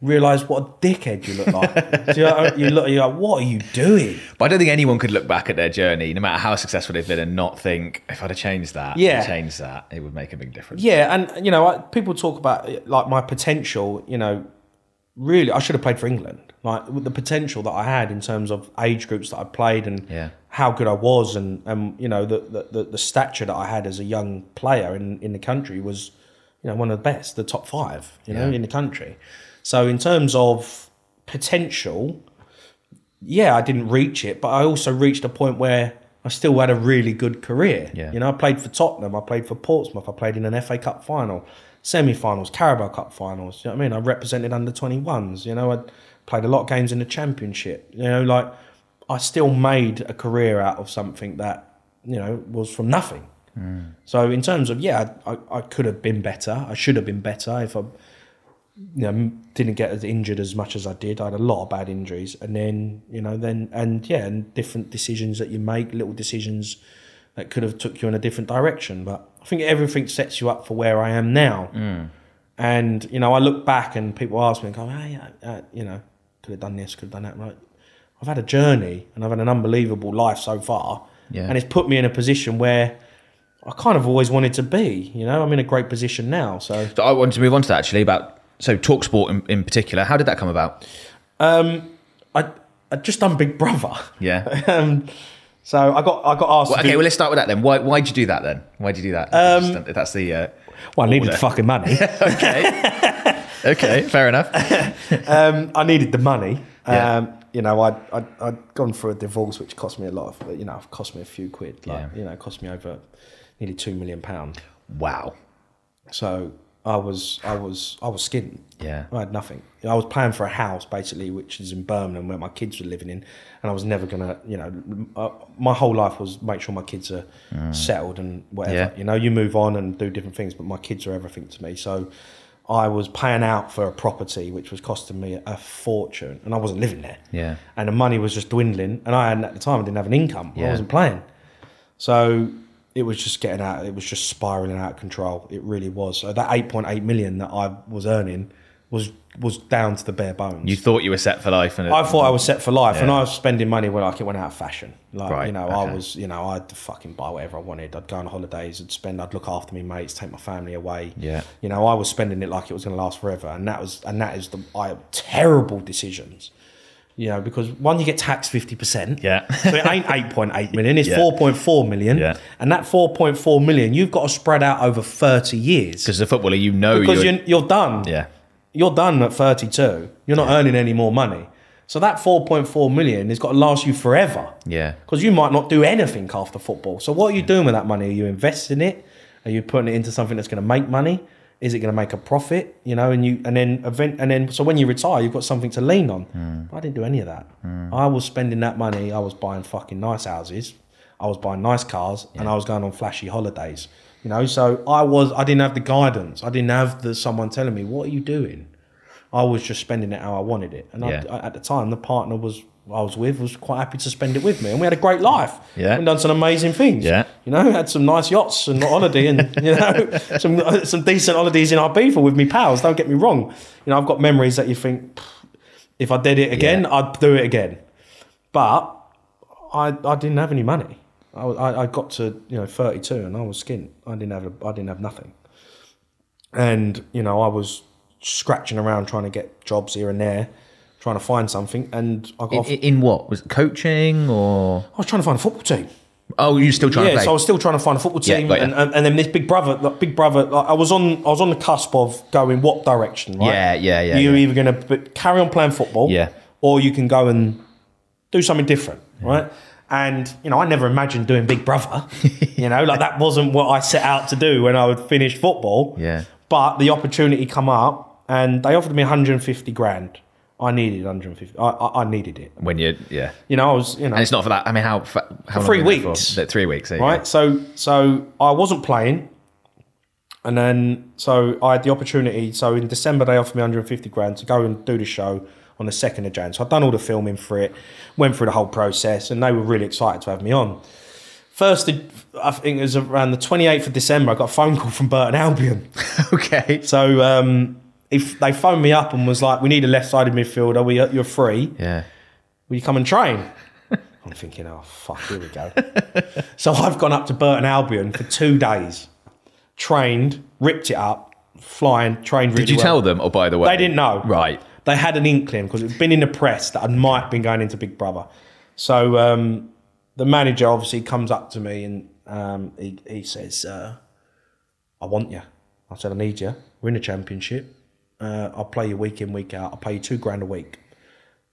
Realize what a dickhead you look like. <laughs> You, know, you look, you're like, what are you doing? But I don't think anyone could look back at their journey, no matter how successful they've been, and not think if I'd have changed that, Yeah. changed that, it would make a big difference. Yeah, and you know, I- people talk about like my potential. You know, really, I should have played for England. Like with the potential that I had in terms of age groups that I played and Yeah. how good I was, and and you know the, the the the stature that I had as a young player in in the country was, you know, one of the best, the top five, you know, in the country. So in terms of potential, yeah, I didn't reach it, but I also reached a point where I still had a really good career. Yeah. You know, I played for Tottenham, I played for Portsmouth, I played in an FA Cup final, semi finals, Carabao Cup finals. You know what I mean? I represented under 21s. You know, I played a lot of games in the Championship. You know, like I still made a career out of something that, you know, was from nothing. Hmm. So in terms of, yeah, I, I could have been better. I should have been better if I you know, didn't get as injured as much as I did. I had a lot of bad injuries, and then you know, then and yeah, and different decisions that you make, little decisions that could have took you in a different direction. But I think everything sets you up for where I am now. And you know, I look back and people ask me, and go, "Hey, uh, uh, you know, could have done this, could have done that." Right? I've had a journey, and I've had an unbelievable life so far, Yeah. and it's put me in a position where. I kind of always wanted to be, you know. I'm in a great position now, so So I wanted to move on to that actually about so TalkSport in, in particular. How did that come about? I I just done Big Brother. Yeah. <laughs> Um, so I got I got asked. Well, okay, do, well, let's start with that then. Why why did you do that then? Why did you do that? Um, Just- that's the uh, well, I needed order. the fucking money. <laughs> okay. <laughs> okay, fair enough. <laughs> um, I needed the money. Yeah. Um, you know, I'd, I'd I'd gone through a divorce, which cost me a lot of. You know, cost me a few quid. Like, Yeah. you know, cost me over nearly two million pound. Wow. So I was I was I was skinned. Yeah. I had nothing. I was paying for a house basically, which is in Birmingham where my kids were living in, and I was never gonna, you know, uh, my whole life was make sure my kids are settled and whatever. Yeah. You know, you move on and do different things, but my kids are everything to me. So I was paying out for a property which was costing me a fortune, and I wasn't living there. Yeah. And the money was just dwindling, and I hadn't at the time I didn't have an income. Yeah. I wasn't playing. So it was just getting out. It was just spiraling out of control. It really was. So that eight point eight million that I was earning was was down to the bare bones. You thought you were set for life, and I thought I was set for life, and I was spending money when like it went out of fashion. Like Right, you know, okay. I was you know I'd fucking buy whatever I wanted. I'd go on holidays, I'd spend, I'd look after me mates, take my family away. Yeah. you know, I was spending it like it was going to last forever, and that was and that is the I terrible decisions. You know, because one you get taxed fifty percent. Yeah. so it ain't eight point eight <laughs> million; it's Yeah. four point four million. Yeah. and that four point four million you've got to spread out over thirty years because as a footballer, you know because you're, you're, done yeah, you're done at 32. You're not earning any more money. So that 4.4 million has got to last you forever. yeah, Because you might not do anything after football. So what are you doing with that money? Are you investing it? Are you putting it into something that's going to make money? Is it going to make a profit? You know, and you and then event and then so when you retire, you've got something to lean on. Hmm. I didn't do any of that. Hmm. I was spending that money. I was buying fucking nice houses. I was buying nice cars, and I was going on flashy holidays. You know, so I was. I didn't have the guidance. I didn't have the someone telling me what are you doing. I was just spending it how I wanted it, and Yeah. I, at the time, the partner was I was with was quite happy to spend it with me, and we had a great life. Yeah. and done some amazing things. Yeah. you know, had some nice yachts and holiday, and <laughs> you know, some <laughs> some decent holidays in Ibiza with me pals. Don't get me wrong. You know, I've got memories that you think if I did it again, Yeah. I'd do it again. But I I didn't have any money. I, I, I got to you know 32 and I was skint. I didn't have a, I didn't have nothing. And you know I was scratching around trying to get jobs here and there, trying to find something. And I got in, off- in what was it coaching or? I was trying to find a football team. Oh, you still trying Yeah, to play? so I was still trying to find a football Yeah, team, got ya. and, and, and then this big brother, like, big brother, like, I was on, I was on the cusp of going what direction, right? Yeah, yeah, yeah, You're yeah. either going to carry on playing football, Yeah. or you can go and do something different, right? And you know, I never imagined doing Big Brother. <laughs> you know, like that wasn't what I set out to do when I would finish football. Yeah. but the opportunity come up, and they offered me 150 grand. I needed 150. I, I, I needed it. When you, yeah. You know, I was, you know, And it's not for that. I mean, how, for, how long three were you there weeks. For? Three weeks. right? go. So, so I wasn't playing, and then so I had the opportunity. So in December they offered me 150 grand to go and do the show on the second of Jan. So I'd done all the filming for it, went through the whole process, and they were really excited to have me on. First, I think it was around the 28th of December. I got a phone call from Burton Albion. <laughs> Okay. So um, if they phoned me up and was like, "We need a left-sided midfielder. We you're free." Yeah. will you come and train? <laughs> I'm thinking, oh fuck, here we go. so I've gone up to Burton Albion for two days, trained, ripped it up, flying, trained. Really Did you well. tell them? Oh, by the way, They didn't know. Right. They had an inkling because it'd been in the press that I might have been going into Big Brother. So um, the manager obviously comes up to me and um, he, he says, uh, I want you. I said, I need you. We're in the championship. Uh, I'll play you week in, week out. I'll pay you two grand a week.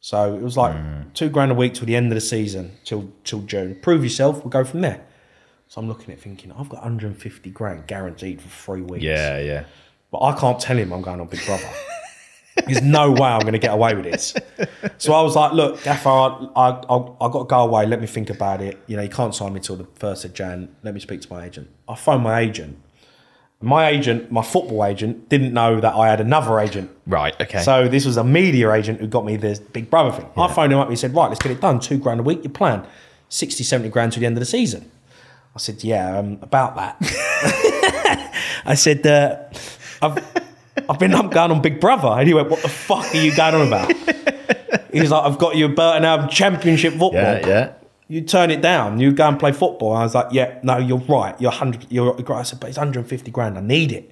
So it was like two grand a week till the end of the season, till till June. Prove yourself, we'll go from there. So I'm looking at it thinking, I've got 150 grand guaranteed for three weeks. Yeah, yeah. But I can't tell him I'm going on Big Brother. There's no way I'm going to get away with this. So I was like, look, Gaffer, I, I, I, I got to go away. Let me think about it. You know, you can't sign me till the 1st of Jan. Let me speak to my agent. I phone my agent. My agent, my football agent, didn't know that I had another agent. Right. Okay. So this was a media agent who got me this Big Brother thing. I phoned him up. and He said, right, let's get it done. Two grand a week. Your plan. 60, 70 grand to the end of the season. I said, yeah, um, about that. <laughs> I said, uh, I've, I've been up going on Big Brother. And he went, what the fuck are you going on about? <laughs> He's like, I've got you a Burton Albion Championship football. yeah, yeah. You turn it down. You go and play football. I was like, yeah, no, you're right. You're hundred. You're right. I said, but it's 150 grand. I need it.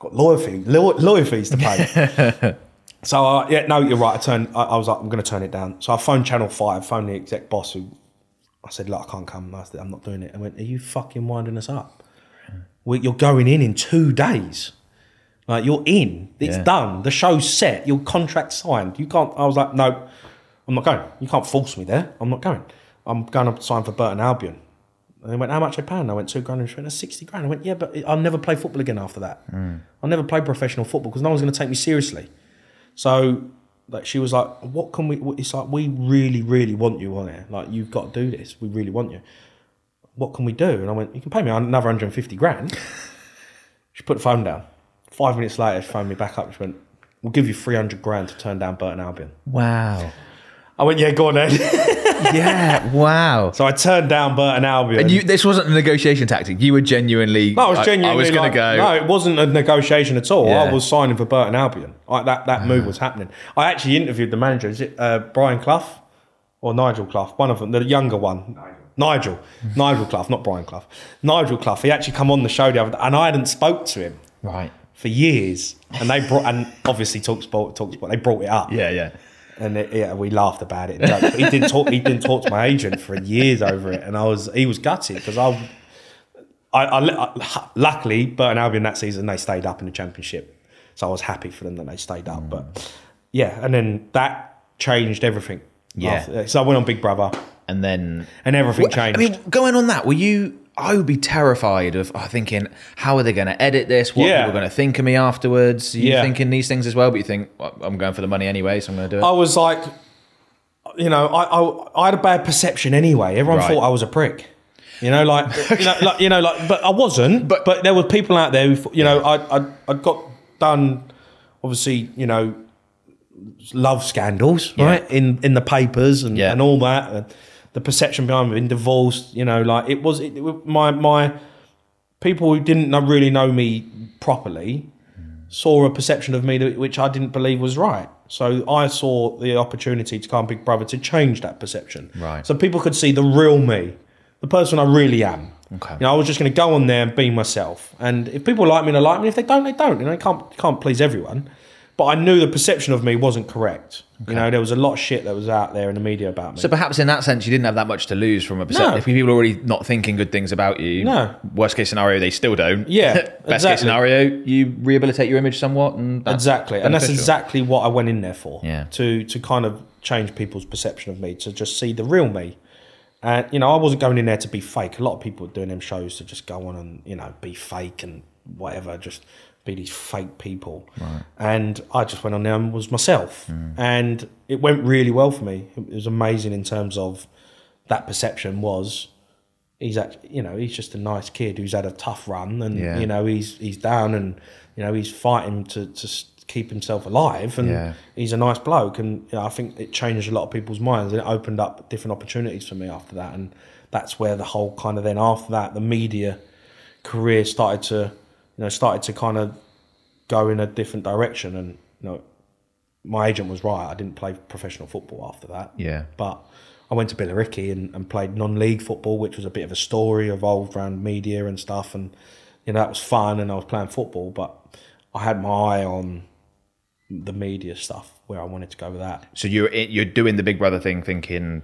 Got lawyer fees, lawyer, lawyer fees to pay. <laughs> so uh, yeah, no, you're right. I turned. I, I was like, I'm going to turn it down. So I phoned Channel Five, phoned the exec boss who. I said, look, I can't come. I said, I'm not doing it. I went, are you fucking winding us up? We, you're going in in two days. Like you're in. It's Yeah. done. The show's set. Your contract signed. You can't. I was like, no, I'm not going. You can't force me there. I'm not going. I'm going to sign for Burton Albion. And they went, how much are paying? I went, two grand. And she went, that's 60 grand. I went, yeah, but I'll never play football again after that. Hmm. I'll never play professional football because no one's going to take me seriously. So like she was like, what can we, it's like, we really, really want you on it. Like, you've got to do this. We really want you. What can we do? And I went, you can pay me another 150 grand. She put the phone down. Five minutes later, she phoned me back up. She went, we'll give you 300 grand to turn down Burton Albion. Wow. I went, yeah, go on then. <laughs> yeah. Wow. so I turned down Burton Albion. And you, this wasn't a negotiation tactic. You were genuinely. No, I was genuinely. I, was going like- to go. No, it wasn't a negotiation at all. Yeah. I was signing for Burton Albion. Like that, that move was happening. I actually interviewed the manager. Is it uh, Brian Clough or Nigel Clough? One of them, the younger one. Nigel. Nigel Clough, not Brian Clough. Nigel Clough. He actually come on the show the other day, and I hadn't spoke to him Right. for years. And they brought, and obviously TalkSport, talk sport. They brought it up. Yeah, yeah. And it, yeah, we laughed about it. he didn't talk. He didn't talk to my agent for years over it, and I was he was gutted because I, I, I, I- luckily Burton Albion that season they stayed up in the championship, so I was happy for them that they stayed up. But yeah, and then that changed everything. Yeah. After- so I went on Big Brother, And then. and everything changed. I mean, going on that, were you? I would be terrified of oh, thinking, how are they going to edit this? What Yeah. are people going to think of me afterwards? Are you Yeah. thinking these things as well? But you think, well, I'm going for the money anyway, so I'm going to do it. I was like, you know, I, I, I had a bad perception anyway. Everyone Right. thought I was a prick. You know, like, <laughs> you know, like, you know, like, but I wasn't. But but there were people out there who, you know, I I I got done, obviously, you know, love scandals, Yeah. right, in in the papers and and all that. And the perception behind being divorced, you know, like it was it, it- my my people who didn't know, really know me properly saw a perception of me that, which I didn't believe was right. So I saw the opportunity to come Big Brother to change that perception. Right. So people could see the real me, the person I really am. Okay. You know, I was just going to go on there and be myself. And if people like me, they like me. If they don't, they don't. You know, you can't can't please everyone. But I knew the perception of me wasn't correct. You know, there was a lot of shit that was out there in the media about me. So perhaps in that sense, you didn't have that much to lose from a perception. No. If people are already not thinking good things about you, No. Worst case scenario, they still don't. Yeah, <laughs> Best case scenario, you rehabilitate your image somewhat, and exactly and that's exactly what i went in there for Yeah. to to kind of change people's perception of me to just see the real me and you know i wasn't going in there to be fake a lot of people are doing them shows to just go on and you know be fake and whatever just be these fake people. And I just went on there and was myself. Hmm. And it went really well for me. It was amazing in terms of that perception was he's actually, you know, he's just a nice kid who's had a tough run and, Yeah. you know, he's, he's down and, you know, he's fighting to, to keep himself alive and Yeah. he's a nice bloke. And, you know, I think it changed a lot of people's minds and it opened up different opportunities for me after that. And that's where the whole kind of then after that, the media career started to, you know, started to kind of go in a different direction. And, you know, my agent was right. I didn't play professional football after that. Yeah. But I went to Billericay and, and played non-league football, which was a bit of a story evolved around media and stuff. And, you know, that was fun and I was playing football. But I had my eye on the media stuff where I wanted to go with that. So you're you're doing the Big Brother thing, thinking.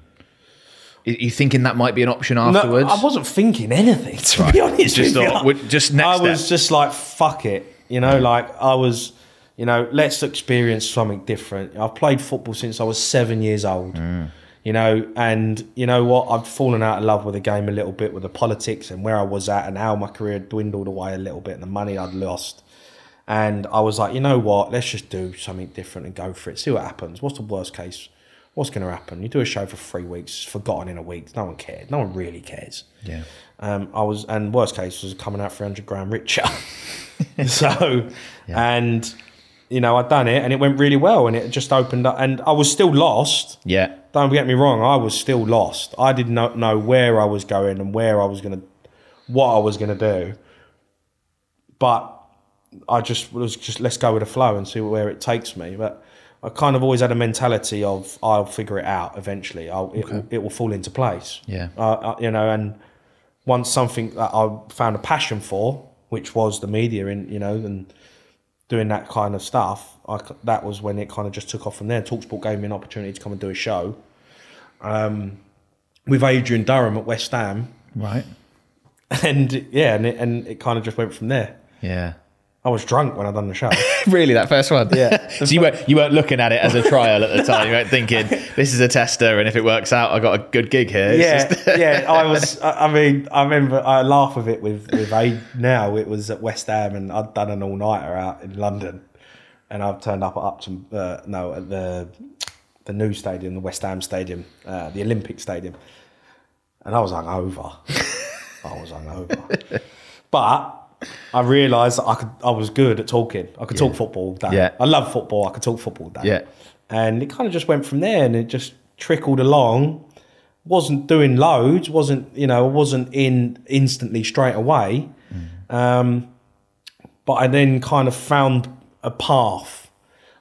Are you thinking that might be an option afterwards? No, I wasn't thinking anything, to be honest Just with you. thought, would- just next I was just like, fuck it. You know, like I was, you know, let's experience something different. I've played football since I was seven years old. Mm. You know, and you know what? I've fallen out of love with the game a little bit with the politics and where I was at and how my career had dwindled away a little bit and the money I'd lost. And I was like, you know what? Let's just do something different and go for it. See what happens. What's the worst case? What's going to happen? You do a show for three weeks, forgotten in a week. No one cared. No one really cares. Yeah. Um, I was, and worst case was coming out 300 grand richer. <laughs> so, <laughs> and you know, I'd done it, and it went really well, and it just opened up, and I was still lost. Yeah. Don't get me wrong, I was still lost. I did not know where I was going and where I was going to, what I was going to do. But I just was just let's go with the flow and see where it takes me. But I kind of always had a mentality of I'll figure it out eventually. I'll, it, will, it will fall into place. Yeah. Uh, you know, and once something that I found a passion for, which was the media, and you know, and doing that kind of stuff, I that was when it kind of just took off from there. TalkSport gave me an opportunity to come and do a show um, with Adrian Durham at West Ham, Right. <laughs> and yeah, and it, and it kind of just went from there. Yeah. I was drunk when I done the show. <laughs> Really, that first one? Yeah. <laughs> so you weren't you weren't looking at it as a trial at the time. You weren't thinking <laughs> this is a tester, and if it works out, I got a good gig here. It's yeah, just- yeah. I was. I I mean, I remember. I laugh with it with with Ade now. It was at West Ham, and I'd done an all nighter out in London, and I've turned up at Upton. Uh, no, at the the new stadium, the West Ham Stadium, uh, the Olympic Stadium, and I was hungover. I was hungover, but. I realised I could. I was good at talking. I could talk football all day. Yeah. I love football. I could talk football all day. Yeah. and it kind of just went from there, and it just trickled along wasn't doing loads, wasn't you know, wasn't in instantly straight away. Um, but I then kind of found a path.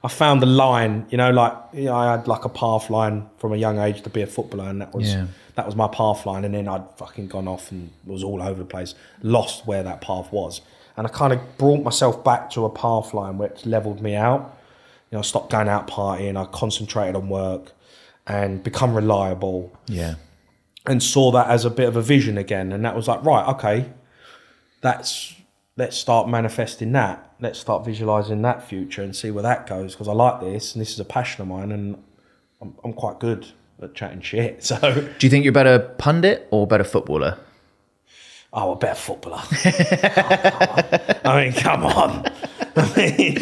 I found a line, you know, like you know, I had like a path line from a young age to be a footballer, and that was Yeah. That was my path line. And then I'd fucking gone off and was all over the place, lost where that path was, and I kind of brought myself back to a path line which leveled me out. You know, I stopped going out partying. I concentrated on work and become reliable yeah. and saw that as a bit of a vision again. And that was like, right, okay, that's let's start manifesting that. Let's start visualizing that future and see where that goes because I like this and this is a passion of mine and I'm, I'm quite good at chatting shit. <laughs> So, Do you think you're better pundit or better footballer? oh, a better footballer. <laughs> I mean, come on. <laughs> I mean,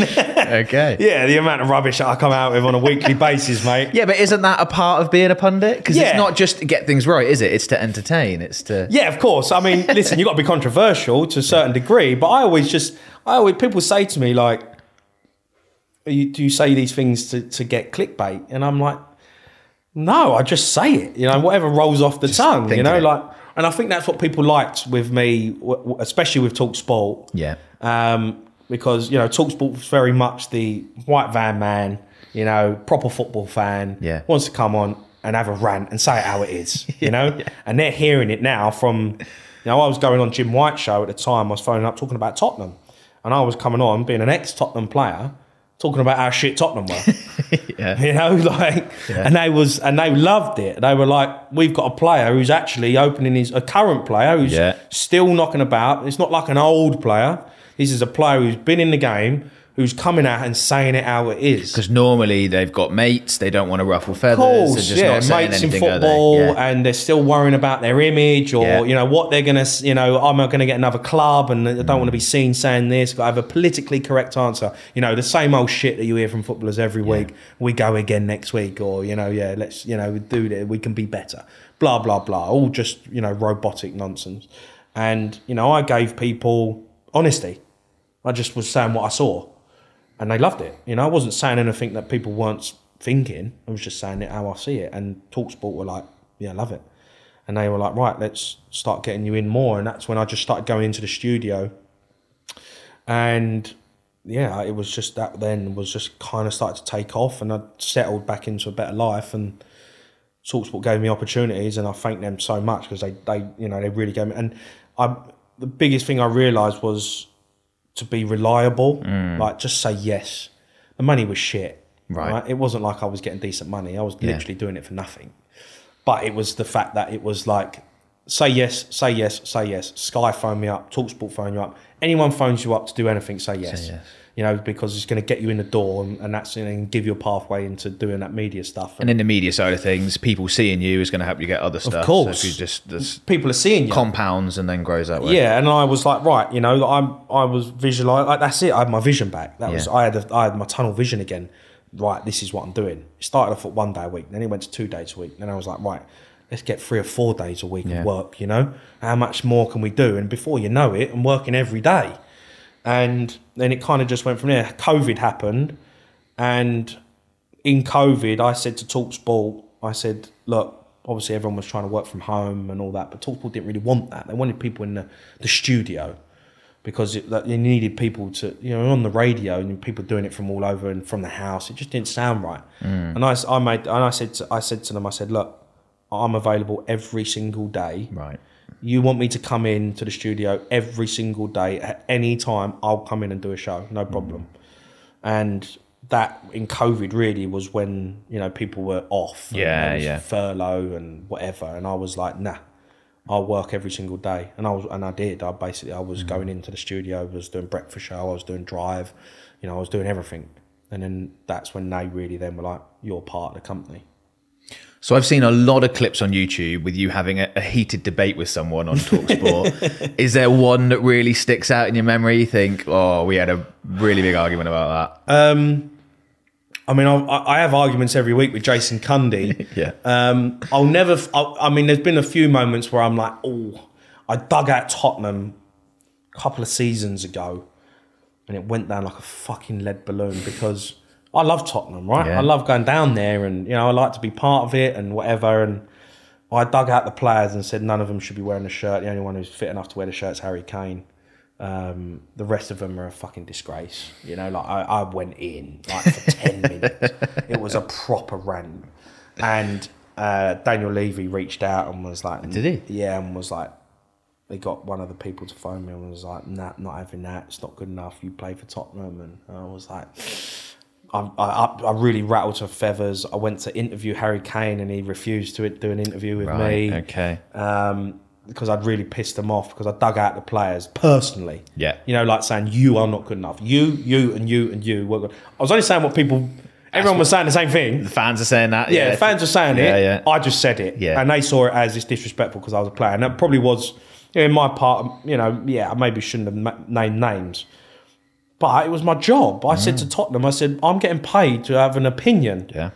Okay. yeah, the amount of rubbish that I come out with on a weekly basis, mate. Yeah, but isn't that a part of being a pundit? Because Yeah. it's not just to get things right, is it? It's to entertain. It's to Yeah, of course. I mean, listen, you've got to be controversial to a certain degree, but I always just, I always, people say to me, like, "Are you, do you say these things to, to get clickbait? And I'm like, no, I just say it, you know, whatever rolls off the tongue, you know, like, and I think that's what people liked with me, especially with TalkSport. Yeah. Um, because, you know, TalkSport was very much the white van man, you know, proper football fan. Yeah. Wants to come on and have a rant and say it how it is, <laughs> you know? And they're hearing it now from, you know, I was going on Jim White show at the time, I was phoning up talking about Tottenham. And I was coming on, being an ex Tottenham player, talking about how shit Tottenham were. <laughs> Yeah. you know, <laughs> like, and they was, and they loved it. They were like, we've got a player who's actually opening his, a current player who's Yeah. still knocking about. It's not like an old player. This is a player who's been in the game, who's coming out and saying it how it is. Because normally they've got mates, they don't want to ruffle feathers. Of course, just yeah, mates in anything, they? football, Yeah. and they're still worrying about their image or Yeah. you know what they're gonna, you know, I'm I gonna get another club and I don't want to be mm. seen saying this? Got to have a politically correct answer. You know, the same old shit that you hear from footballers every week. We go again next week, or you know, yeah, let's you know do it. We can be better. Blah blah blah. All just you know robotic nonsense. And you know, I gave people honesty. I just was saying what I saw and they loved it. You know, I wasn't saying anything that people weren't thinking. I was just saying it how I see it. And TalkSport were like, "Yeah, I love it," and they were like, "Right, let's start getting you in more." And that's when I just started going into the studio, and yeah, it was just that then was just kind of started to take off, and I settled back into a better life and. TalkSport gave me opportunities, and I thank them so much because they, they, you know, they really gave me. And I, the biggest thing I realised was to be reliable, mm. like just say yes. The money was shit, Right. It wasn't like I was getting decent money. I was Yeah. literally doing it for nothing. But it was the fact that it was like, say yes, say yes, say yes. Sky phone me up, TalkSport phone you up. Anyone phones you up to do anything, say yes. Say yes. You know, because it's going to get you in the door, and, and that's going to give you a pathway into doing that media stuff. And in the media side of things, people seeing you is going to help you get other stuff. Of course. So if you just people are seeing you. compounds and then grows that way. Yeah, and I was like, right, you know, I'm I was visualizing like that's it. I had my vision back. That was I had a, I had my tunnel vision again. Right, this is what I'm doing. It started off at one day a week, then it went to two days a week. Then I was like, right, let's get three or four days a week Yeah. of work. You know, how much more can we do? And before you know it, I'm working every day. And then it kind of just went from there. COVID happened, and in COVID, I said to TalkSport, I said, look, obviously everyone was trying to work from home and all that, but TalkSport didn't really want that. They wanted people in the, the studio because it, you needed people to, you know, on the radio and people doing it from all over and from the house. It just didn't sound right. Mm. And I, I made, and I said, to, I said to them, I said, look, I'm available every single day. Right. You want me to come in to the studio every single day at any time? I'll come in and do a show, no problem. And that in COVID really was when you know people were off. Yeah, yeah. Furlough and whatever, and I was like, nah, I'll work every single day, and I was, and I did. I basically I Mm. was going into the studio, I was doing breakfast show, I was doing drive, you know, I was doing everything. And then that's when they really then were like, you're part of the company. So I've seen a lot of clips on YouTube with you having a, a heated debate with someone on TalkSport. <laughs> is there one that really sticks out in your memory? You think, oh, we had a really big argument about that. Um, I mean, I, I have arguments every week with Jason Cundy. <laughs> Yeah. Um, I'll never. I mean, there's been a few moments where I'm like, oh, I dug out Tottenham a couple of seasons ago, and it went down like a fucking lead balloon because I love Tottenham, right? Yeah. I love going down there, and you know, I like to be part of it and whatever. And I dug out the players and said none of them should be wearing a shirt. The only one who's fit enough to wear the shirt's Harry Kane. Um, the rest of them are a fucking disgrace. You know, like I, I went in like for <laughs> ten minutes. It was a proper rant, and uh, Daniel Levy reached out and was like, Did he? Yeah, and was like, they got one of the people to phone me and was like, "Nah, not having that. It's not good enough. You play for Tottenham." And I was like, I, I, I really rattled her feathers. I went to interview Harry Kane and he refused to do an interview with Right, me okay. um, because I'd really pissed them off because I dug out the players personally. Yeah. You know, like saying, you are not good enough. You, you, and you, and you were good. I was only saying what people, everyone was saying the same thing. The fans are saying that. Yeah, the fans are saying Yeah, it. yeah. I just said it. Yeah. And they saw it as it's disrespectful because I was a player. And that probably was, you know, in my part, you know, yeah, I maybe shouldn't have named names. But it was my job. I said to Tottenham, I said, I'm getting paid to have an opinion. Yeah.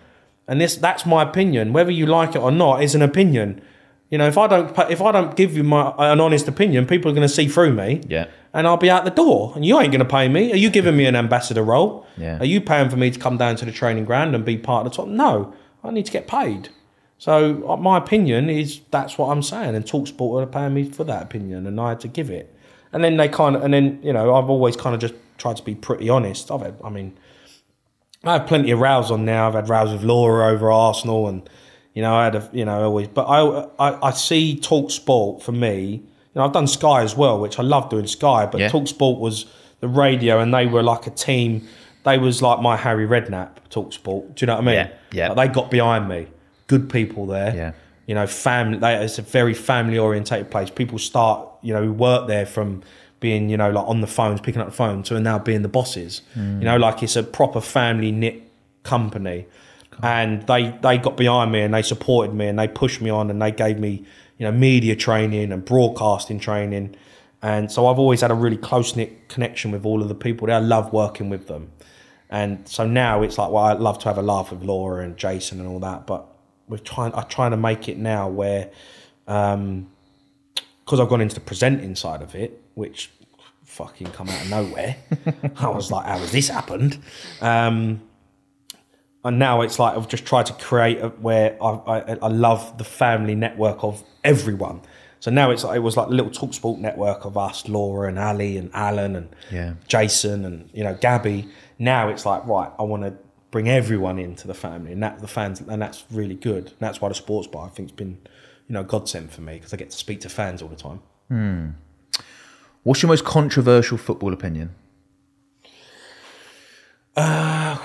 And this that's my opinion. Whether you like it or not is an opinion. You know, if I don't if I don't give you my an honest opinion, people are going to see through me. Yeah. And I'll be out the door. And you ain't going to pay me. Are you giving me an ambassador role? Yeah. Are you paying for me to come down to the training ground and be part of the top? No, I need to get paid. So uh, my opinion is that's what I'm saying. And TalkSport are paying me for that opinion, and I had to give it. And then they kind of, and then you know, I've always kind of just tried to be pretty honest. I've had, I mean, I have plenty of rows on now. I've had rows with Laura over Arsenal, and you know, I had a, you know, always. But I, I, I see TalkSport for me. You know, I've done Sky as well, which I love doing Sky. But Yeah. TalkSport was the radio, and they were like a team. They was like my Harry Redknapp TalkSport. Do you know what I mean? Yeah, yeah. Like, they got behind me. Good people there. Yeah. You know, family. They, it's a very family orientated place. People start, you know, who work there from being you know like on the phones, picking up the phone, to and now being the bosses. You know, like it's a proper family knit company, and they they got behind me and they supported me and they pushed me on and they gave me you know media training and broadcasting training. And so I've always had a really close knit connection with all of the people there. I love working with them. And so now it's like, well, I'd love to have a laugh with Laura and Jason and all that, but we're trying. I'm trying to make it now where, um, because I've gone into the presenting side of it, which fucking come out of nowhere. I was like, how has this happened? Um, and now it's like I've just tried to create a, where I, I, I love the family network of everyone. So now it's like, it was like a little TalkSport network of us, Laura and Ali and Alan and Yeah. Jason and you know Gabby. Now it's like right, I want to bring everyone into the family, and that the fans, and that's really good. And that's why the sports bar I think has been you know godsend for me because I get to speak to fans all the time. What's your most controversial football opinion? <sighs> God,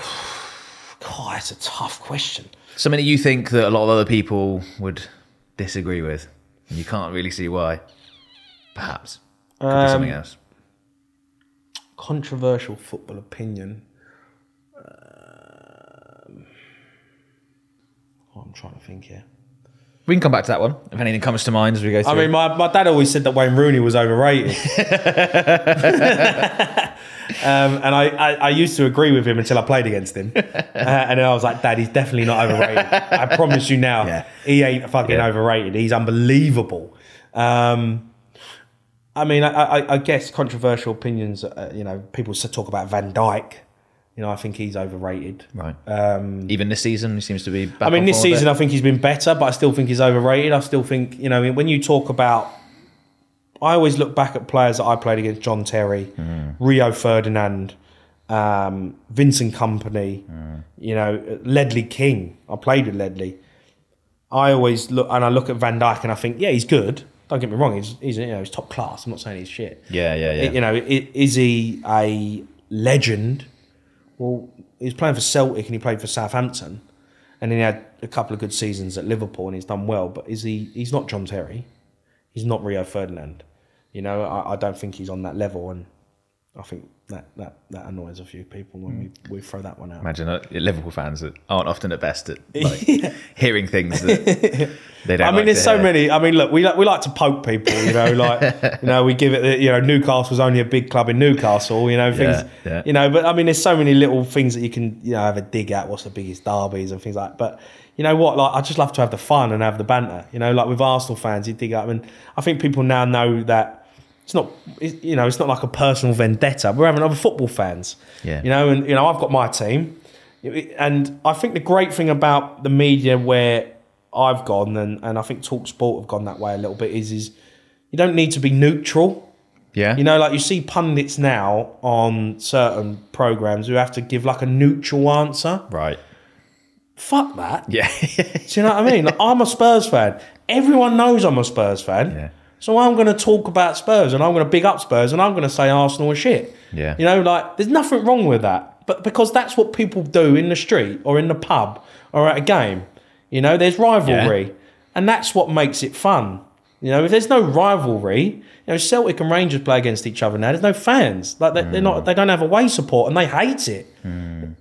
that's a tough question. Something that you think that a lot of other people would disagree with, and you can't really see why. Perhaps could be something else. Controversial football opinion. Um, oh, I'm trying to think here. We can come back to that one if anything comes to mind as we go through. I mean, my, my dad always said that Wayne Rooney was overrated. <laughs> um, and I, I, I used to agree with him until I played against him. <laughs> Uh, and then I was like, Dad, he's definitely not overrated. I promise you now, Yeah. he ain't fucking Yeah. overrated. He's unbelievable. Um, I mean, I, I, I guess controversial opinions, uh, you know, people talk about Van Dijk. You know, I think he's overrated. right. Even this season, he seems to be. Um, I mean, this season. I think he's been better, but I still think he's overrated. I still think you know when you talk about, I always look back at players that I played against: John Terry, Rio Ferdinand, um, Vincent Kompany, you know, Ledley King. I played with Ledley. I always look and I look at Van Dijk and I think, yeah, he's good. Don't get me wrong, he's he's you know he's top class. I'm not saying he's shit. Yeah, yeah, yeah. You know, is he a legend? Well, he was playing for Celtic and he played for Southampton, and then he had a couple of good seasons at Liverpool and he's done well. But is he? He's not John Terry. He's not Rio Ferdinand. You know, I, I don't think he's on that level, and I think that that, that annoys a few people when we, we throw that one out. Imagine uh, Liverpool fans that aren't often at best at <laughs> like, hearing things that they don't. I mean, like there's so hear. many. I mean, look, we like, we like to poke people, you know, like <laughs> you know, we give it. the- You know, Newcastle's only a big club in Newcastle, you know, things, Yeah, yeah. you know. But I mean, there's so many little things that you can, you know, have a dig at. What's the biggest derbies and things like. that. But you know what? Like, I just love to have the fun and have the banter. You know, like with Arsenal fans, you dig up, and I think people now know that. It's not, it- you know, it's not like a personal vendetta. We're having other football fans, Yeah. You know, and you know, I've got my team, and I think the great thing about the media where I've gone, and, and I think TalkSport have gone that way a little bit, is is you don't need to be neutral. Yeah, You know, like you see pundits now on certain programs who have to give like a neutral answer. right. Fuck that. Yeah, <laughs> Do you know what I mean? Like, I'm a Spurs fan. Everyone knows I'm a Spurs fan. Yeah. So I'm going to talk about Spurs and I'm going to big up Spurs and I'm going to say Arsenal are shit. Yeah. You know, like there's nothing wrong with that. But because that's what people do in the street or in the pub or at a game. You know, there's rivalry. And that's what makes it fun. You know, if there's no rivalry, you know, Celtic and Rangers play against each other now. There's no fans. Like they, they're not. They don't have away support, and they hate it hmm.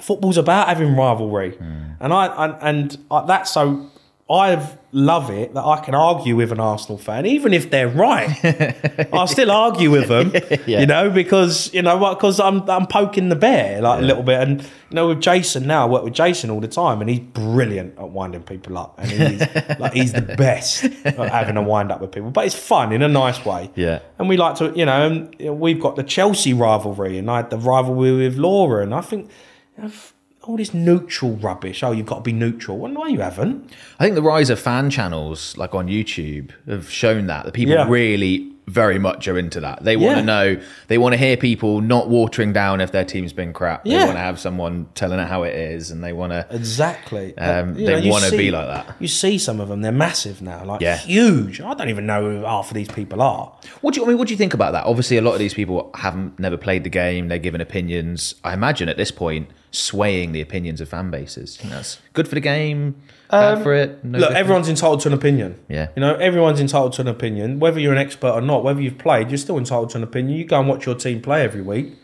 football's about having rivalry, hmm. and I and, and I, that's so. I love it that I can argue with an Arsenal fan, even if they're right. <laughs> I'll still argue with them, <laughs> Yeah. you know, because you know what? Because I'm I'm poking the bear like a little bit, and you know, with Jason now, I work with Jason all the time, and he's brilliant at winding people up, and he's <laughs> like he's the best at having a wind up with people. But it's fun in a nice way. Yeah. And we like to, you know, we've got the Chelsea rivalry, and I had the rivalry with Laura, and I think you know, f- all this neutral rubbish. Oh, you've got to be neutral. Well, no, you haven't. I think the rise of fan channels, like on YouTube, have shown that that people Yeah. really very much are into that. They want Yeah. to know. They want to hear people not watering down if their team's been crap. They Yeah. want to have someone telling it how it is, and they want to. Exactly. Um, they you wanna be like that. You see some of them; they're massive now, like Yeah. huge. I don't even know who half of these people are. What do you I mean? What do you think about that? Obviously, a lot of these people haven't never played the game. They're giving opinions. I imagine at this point, swaying the opinions of fan bases. That's good for the game, bad for it. no Um, Look, everyone's entitled to an opinion. Yeah. You know, everyone's entitled to an opinion. Whether you're an expert or not, whether you've played, you're still entitled to an opinion. You go and watch your team play every week,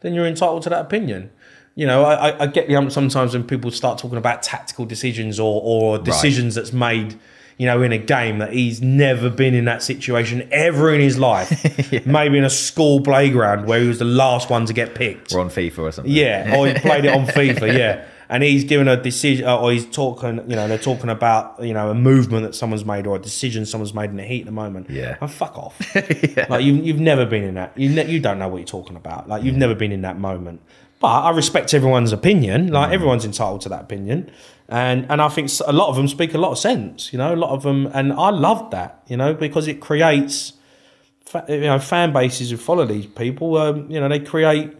then you're entitled to that opinion. You know, I, I- I get the ump sometimes when people start talking about tactical decisions or, or decisions that's made, you know, in a game that he's never been in that situation ever in his life. <laughs> Maybe in a school playground where he was the last one to get picked. We're on FIFA or something. Yeah, or he played it on <laughs> FIFA. Yeah, and he's given a decision, uh, or he's talking. You know, they're talking about you know a movement that someone's made or a decision someone's made in the heat of the moment. Yeah. oh, fuck off. <laughs> Like you've, you've never been in that. You ne- you don't know what you're talking about. Like you've never been in that moment. But I respect everyone's opinion. Like mm. everyone's entitled to that opinion, and and I think a lot of them speak a lot of sense. You know, a lot of them, and I love that. You know, because it creates. You know, fan bases who follow these people. Um, you know, they create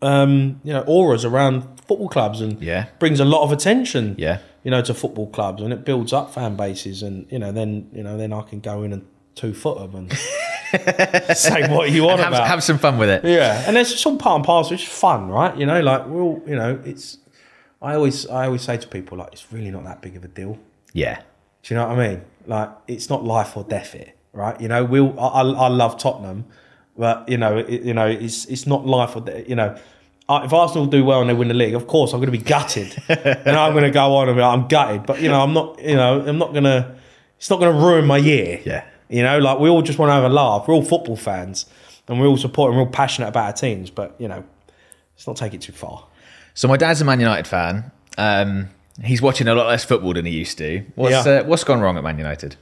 um, you know, auras around football clubs and Yeah. brings a lot of attention. Yeah. You know, to football clubs and it builds up fan bases and you know, then you know, then I can go in and two foot them and <laughs> say what you want Have, about. have some fun with it. yeah, and it's just all part and parcel. It's fun, right? You know, like we're all, you know, it's. I always, I always say to people, like, it's really not that big of a deal. Yeah. Do you know what I mean? Like, it's not life or death here, right? You know, we'll. I, I I love Tottenham, but you know, it, you know, it's it's not life or death. You know, if Arsenal do well and they win the league, of course I'm going to be gutted, <laughs> and I'm going to go on and be like, I'm gutted. But you know, I'm not. You know, I'm not going to. It's not going to ruin my year. Yeah. You know, like we all just want to have a laugh. We're all football fans, and we're all supporting. We're all passionate about our teams, but you know, let's not take it too far. So my dad's a Man United fan. Um, he's watching a lot less football than he used to. What's Yeah. uh, what's gone wrong at Man United?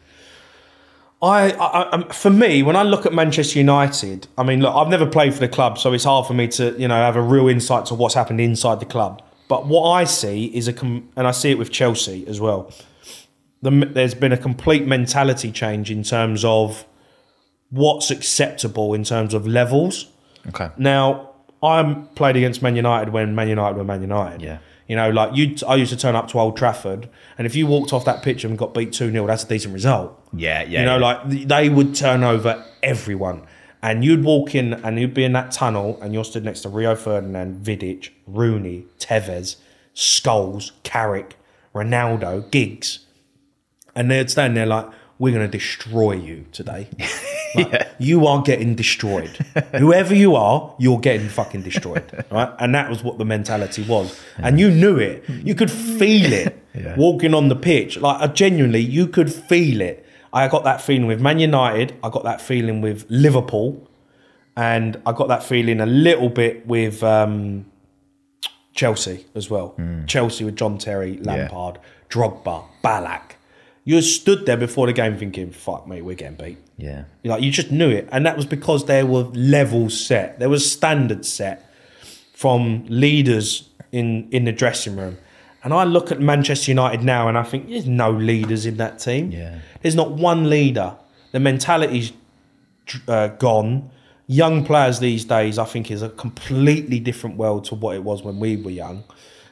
I, I, I, for me, when I look at Manchester United, I mean, look, I've never played for the club, so it's hard for me to, you know, have a real insight to what's happened inside the club. But what I see is a, com- and I see it with Chelsea as well. The, there's been a complete mentality change in terms of what's acceptable in terms of levels. Okay. Now, I played against Man United when Man United were Man United. Yeah. You know, like you, I used to turn up to Old Trafford, and if you walked off that pitch and got beat 2 0, that's a decent result. Yeah, yeah. You know, yeah. like they would turn over everyone. And you'd walk in and you'd be in that tunnel and you're stood next to Rio Ferdinand, Vidic, Rooney, Tevez, Scholes, Carrick, Ronaldo, Giggs. And they'd stand there like, we're going to destroy you today. <laughs> <laughs> Like, You are getting destroyed. <laughs> Whoever you are, you're getting fucking destroyed. <laughs> Right? And that was what the mentality was. And you knew it. You could feel it Yeah. walking on the pitch. Like, genuinely, you could feel it. I got that feeling with Man United. I got that feeling with Liverpool. And I got that feeling a little bit with um, Chelsea as well. Chelsea with John Terry, Lampard, Drogba, Ballack. You stood there before the game thinking, fuck me, we're getting beat. Yeah. You Like you just knew it, and that was because there were levels set. There was standards set from leaders in in the dressing room. And I look at Manchester United now, and I think there's no leaders in that team. Yeah. There's not one leader. The mentality's uh, gone. Young players these days, I think, is a completely different world to what it was when we were young.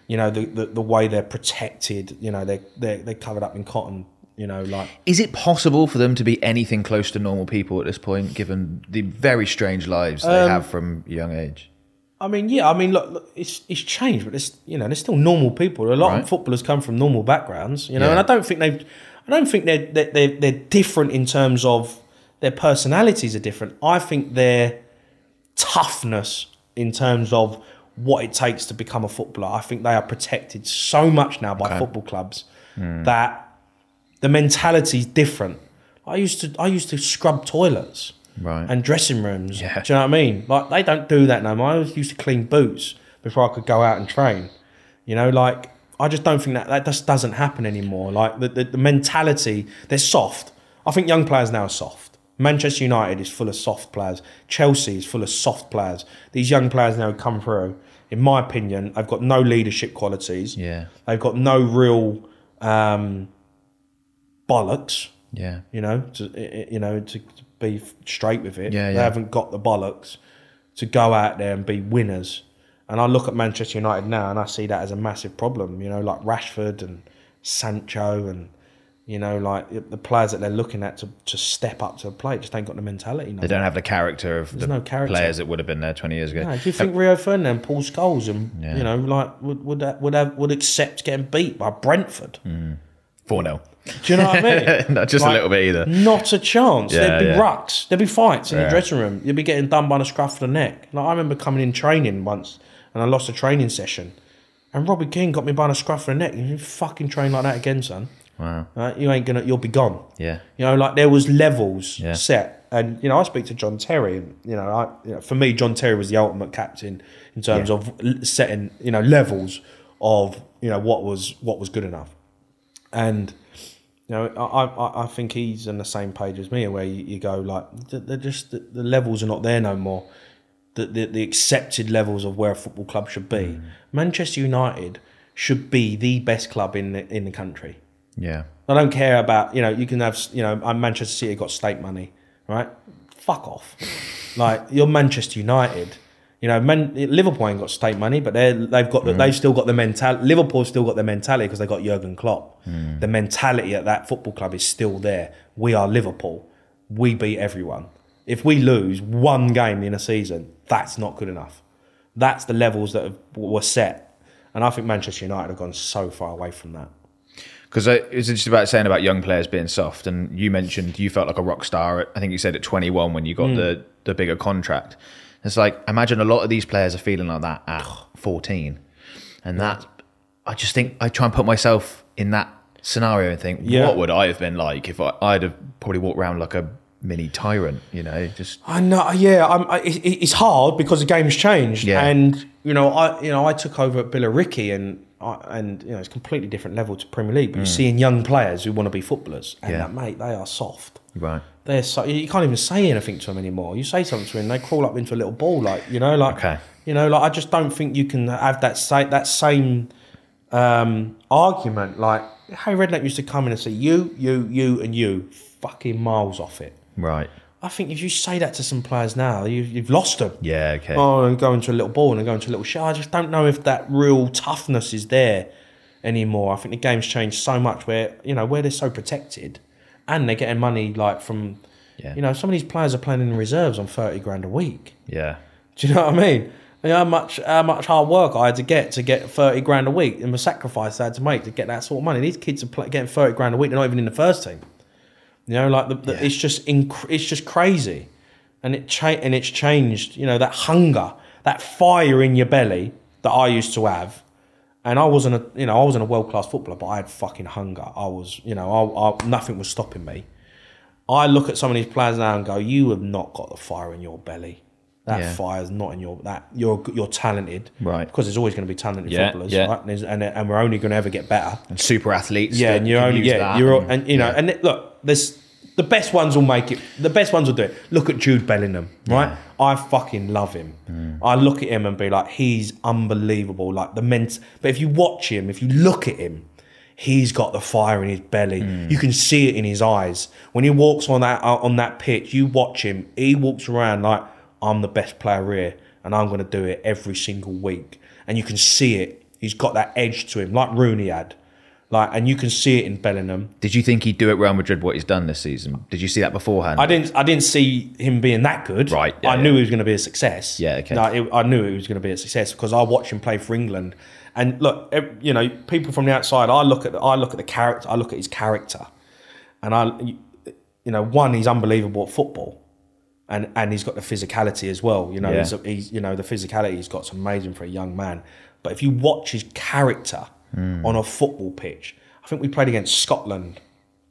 You know, the the, the way they're protected. You know, they they they're covered up in cotton. You know, like Is it possible for them to be anything close to normal people at this point, given the very strange lives they Um, have from a young age? I mean, yeah. I mean, look, look it's it's changed, but it's you know, there's still normal people. A lot Right. of footballers come from normal backgrounds, you know, Yeah. and I don't think they've, I don't think they're they're, they're they're different in terms of their personalities are different. I think their toughness in terms of what it takes to become a footballer. I think they are protected so much now by football clubs Hmm. that the mentality's different. I used to I used to scrub toilets Right. and dressing rooms. Yeah. Do you know what I mean? Like they don't do that no more. I used to clean boots before I could go out and train. You know, like I just don't think that that just doesn't happen anymore. Like the, the, the mentality, they're soft. I think young players now are soft. Manchester United is full of soft players. Chelsea is full of soft players. These young players now come through. In my opinion, they've got no leadership qualities. Yeah. They've got no real um, bollocks Yeah. you know, to you know, to, to be straight with it. Yeah, yeah. They haven't got the bollocks to go out there and be winners. And I look at Manchester United now and I see that as a massive problem. You know, like Rashford and Sancho and You know, like the players that they're looking at to, to step up to the plate just ain't got the mentality. No They don't have the character of the no character. players that would have been there 20 years ago. No, do you think Rio Ferdinand, Paul Scholes, and Yeah. you know, like would would that, would have, would accept getting beat by Brentford? Mm. 4 0. Do you know what I mean? <laughs> Not just Like, a little bit either. Not a chance. Yeah, There'd be yeah. rucks. There'd be fights in Yeah. the dressing room. You'd be getting done by the scruff of the neck. Like I remember coming in training once, and I lost a training session, and Robbie Keane got me by the scruff of the neck. You fucking train like that again, son. Wow. Right? You ain't gonna. You'll be gone. Yeah. You know, like there was levels Yeah. set, and you know, I speak to John Terry, and you know, I, you know, for me, John Terry was the ultimate captain in terms Yeah. of setting, you know, levels of you know what was what was good enough, and you know, I I, I think he's on the same page as me, where you, you go like they're just the, the levels are not there no more. The, the the accepted levels of where a football club should be. Mm. Manchester United should be the best club in the, in the country. Yeah. I don't care about you know you can have you know uh, Manchester City got state money, right? Fuck off. <laughs> like you're Manchester United. You know, Man, Liverpool ain't got state money, but they they've got the, they've still got the mentality. Liverpool's still got the mentality because they got Jurgen Klopp. The mentality at that football club is still there. We are Liverpool. We beat everyone. If we lose one game in a season, that's not good enough. That's the levels that have, were set, and I think Manchester United have gone so far away from that. Because it was just about saying about young players being soft, and you mentioned you felt like a rock star. At, I think you said at 21 when you got hmm. the the bigger contract. It's like imagine a lot of these players are feeling like that at 14, and that I just think I try and put myself in that scenario and think, Yeah. what would I have been like if I, I'd have probably walked around like a mini tyrant, you know? Just I know, yeah. I'm, I, it, it's hard because the game's changed, Yeah. and you know, I you know I took over at Billericay, and and you know it's a completely different level to Premier League. But you're seeing young players who want to be footballers, and Mm. Yeah. that, mate, they are soft. right, They're so you can't even say anything to them anymore. You say something to them, they crawl up into a little ball, like you know, like Okay. you know, like I just don't think you can have that sa- that same um, argument. Like Harry Redknapp used to come in and say, "You, you, you, and you," fucking miles off it. right, I think if you say that to some players now, you've, you've lost them. yeah, okay, Oh, and go into a little ball and go into a little shot. I just don't know if that real toughness is there anymore. I think the game's changed so much where, you know, where they're so protected and they're getting money like from, Yeah. you know, some of these players are playing in reserves on 30 grand a week. yeah, Do you know what I mean? You know how much how much hard work I had to get to get thirty grand a week, and the sacrifice I had to make to get that sort of money. These kids are play, getting thirty grand a week; they're not even in the first team. You know, like the, the, Yeah. it's just inc- it's just crazy, and it cha- and it's changed. You know, that hunger, that fire in your belly that I used to have, and I wasn't a you know I wasn't a world class footballer, but I had fucking hunger. I was you know I, I nothing was stopping me. I look at some of these players now and go, you have not got the fire in your belly. That Yeah. fire's not in your that you're you're talented, Right. Because there's always going to be talented Yeah, footballers, yeah. right? And, and and we're only going to ever get better. and super athletes. Yeah, and you're only yeah you're and- and you know and it- look, there's the best ones will make it. The best ones will do it. Look at Jude Bellingham, right? I fucking love him. Mm. I look at him and be like, he's unbelievable. Like the ment. But if you watch him, if you look at him, he's got the fire in his belly. Mm. You can see it in his eyes when he walks on that uh, on that pitch. You watch him. He walks around like I'm the best player here, and I'm going to do it every single week. And you can see it. He's got that edge to him, like Rooney had. Like, and you can see it in Bellingham. Did you think he'd do at Real Madrid what he's done this season? Did you see that beforehand? I didn't. I didn't see him being that good. Right, yeah, I yeah. knew he was going to be a success. Yeah, okay. No, it, I knew he was going to be a success because I watched him play for England. And look, you know, people from the outside, I look at I look at the character. I look at his character, and I, you know, one, he's unbelievable at football, and and he's got the physicality as well. You know, Yeah. he's, he's you know the physicality he's got is amazing for a young man. But if you watch his character Hmm. on a football pitch, I think we played against Scotland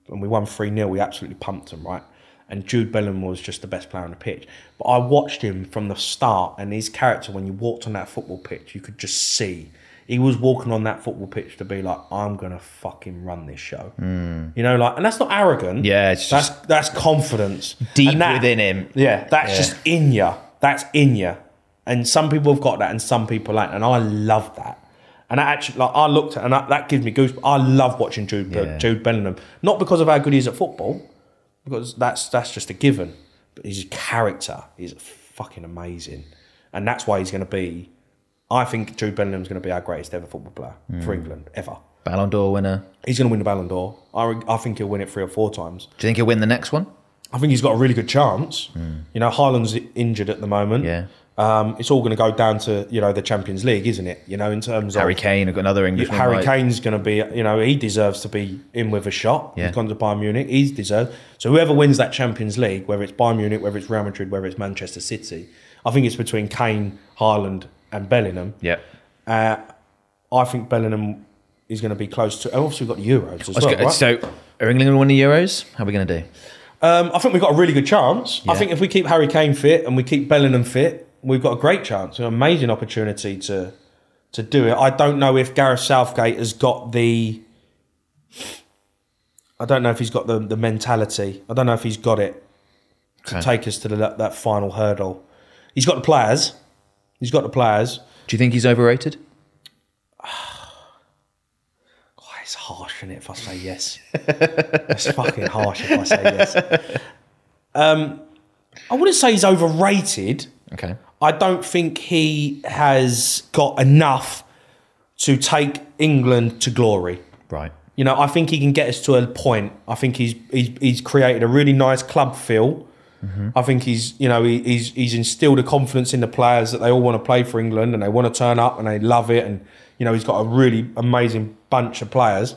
and we won 3 0. We absolutely pumped them, right? And Jude Bellingham was just the best player on the pitch. But I watched him from the start, and his character, when you walked on that football pitch, you could just see. He was walking on that football pitch to be like, I'm going to fucking run this show. You know, like, and that's not arrogant. Yeah, it's that's, just that's confidence. deep that- within him. Yeah, that's Yeah. just in you. That's in you. And some people have got that, and some people ain't. And I love that. And I actually, like, I looked at, and that, that gives me goosebumps. I love watching Jude, Yeah. Jude Bellingham, not because of how good he is at football, because that's that's just a given. But his character is fucking amazing, and that's why he's going to be. I think Jude Bellingham's going to be our greatest ever football player Mm. for England ever. Ballon d'Or winner. He's going to win the Ballon d'Or. I, I think he'll win it three or four times. Do you think he'll win the next one? I think he's got a really good chance. You know, Haaland's injured at the moment. Hmm. Yeah. Um, it's all going to go down to you know the Champions League, isn't it? You know, in terms Harry of Harry Kane, another Englishman. Harry right? Kane's going to be, you know, he deserves to be in with a shot. Yeah. He's gone to Bayern Munich. He's deserved. So whoever wins that Champions League, whether it's Bayern Munich, whether it's Real Madrid, whether it's Manchester City, I think it's between Kane, Haaland, and Bellingham. Yeah. Uh, I think Bellingham is going to be close to. Obviously, we've got the Euros as well. right? So, are England going to win the Euros? How are we going to do? Um, I think we've got a really good chance. I think if we keep Harry Kane fit and we keep Bellingham fit, we've got a great chance, an amazing opportunity to to do it. I don't know if Gareth Southgate has got the. I don't know if he's got the, the mentality. I don't know if he's got it to Okay. take us to the, that final hurdle. He's got the players. He's got the players. Do you think he's overrated? <sighs> Oh, it's harsh, isn't it, if I say yes? <laughs> it's fucking harsh if I say yes. Um, I wouldn't say he's overrated. Okay. I don't think he has got enough to take England to glory. Right. You know, I think he can get us to a point. I think he's he's, he's created a really nice club feel. Mm-hmm. I think he's you know he, he's he's instilled a confidence in the players that they all want to play for England and they want to turn up and they love it and you know he's got a really amazing bunch of players.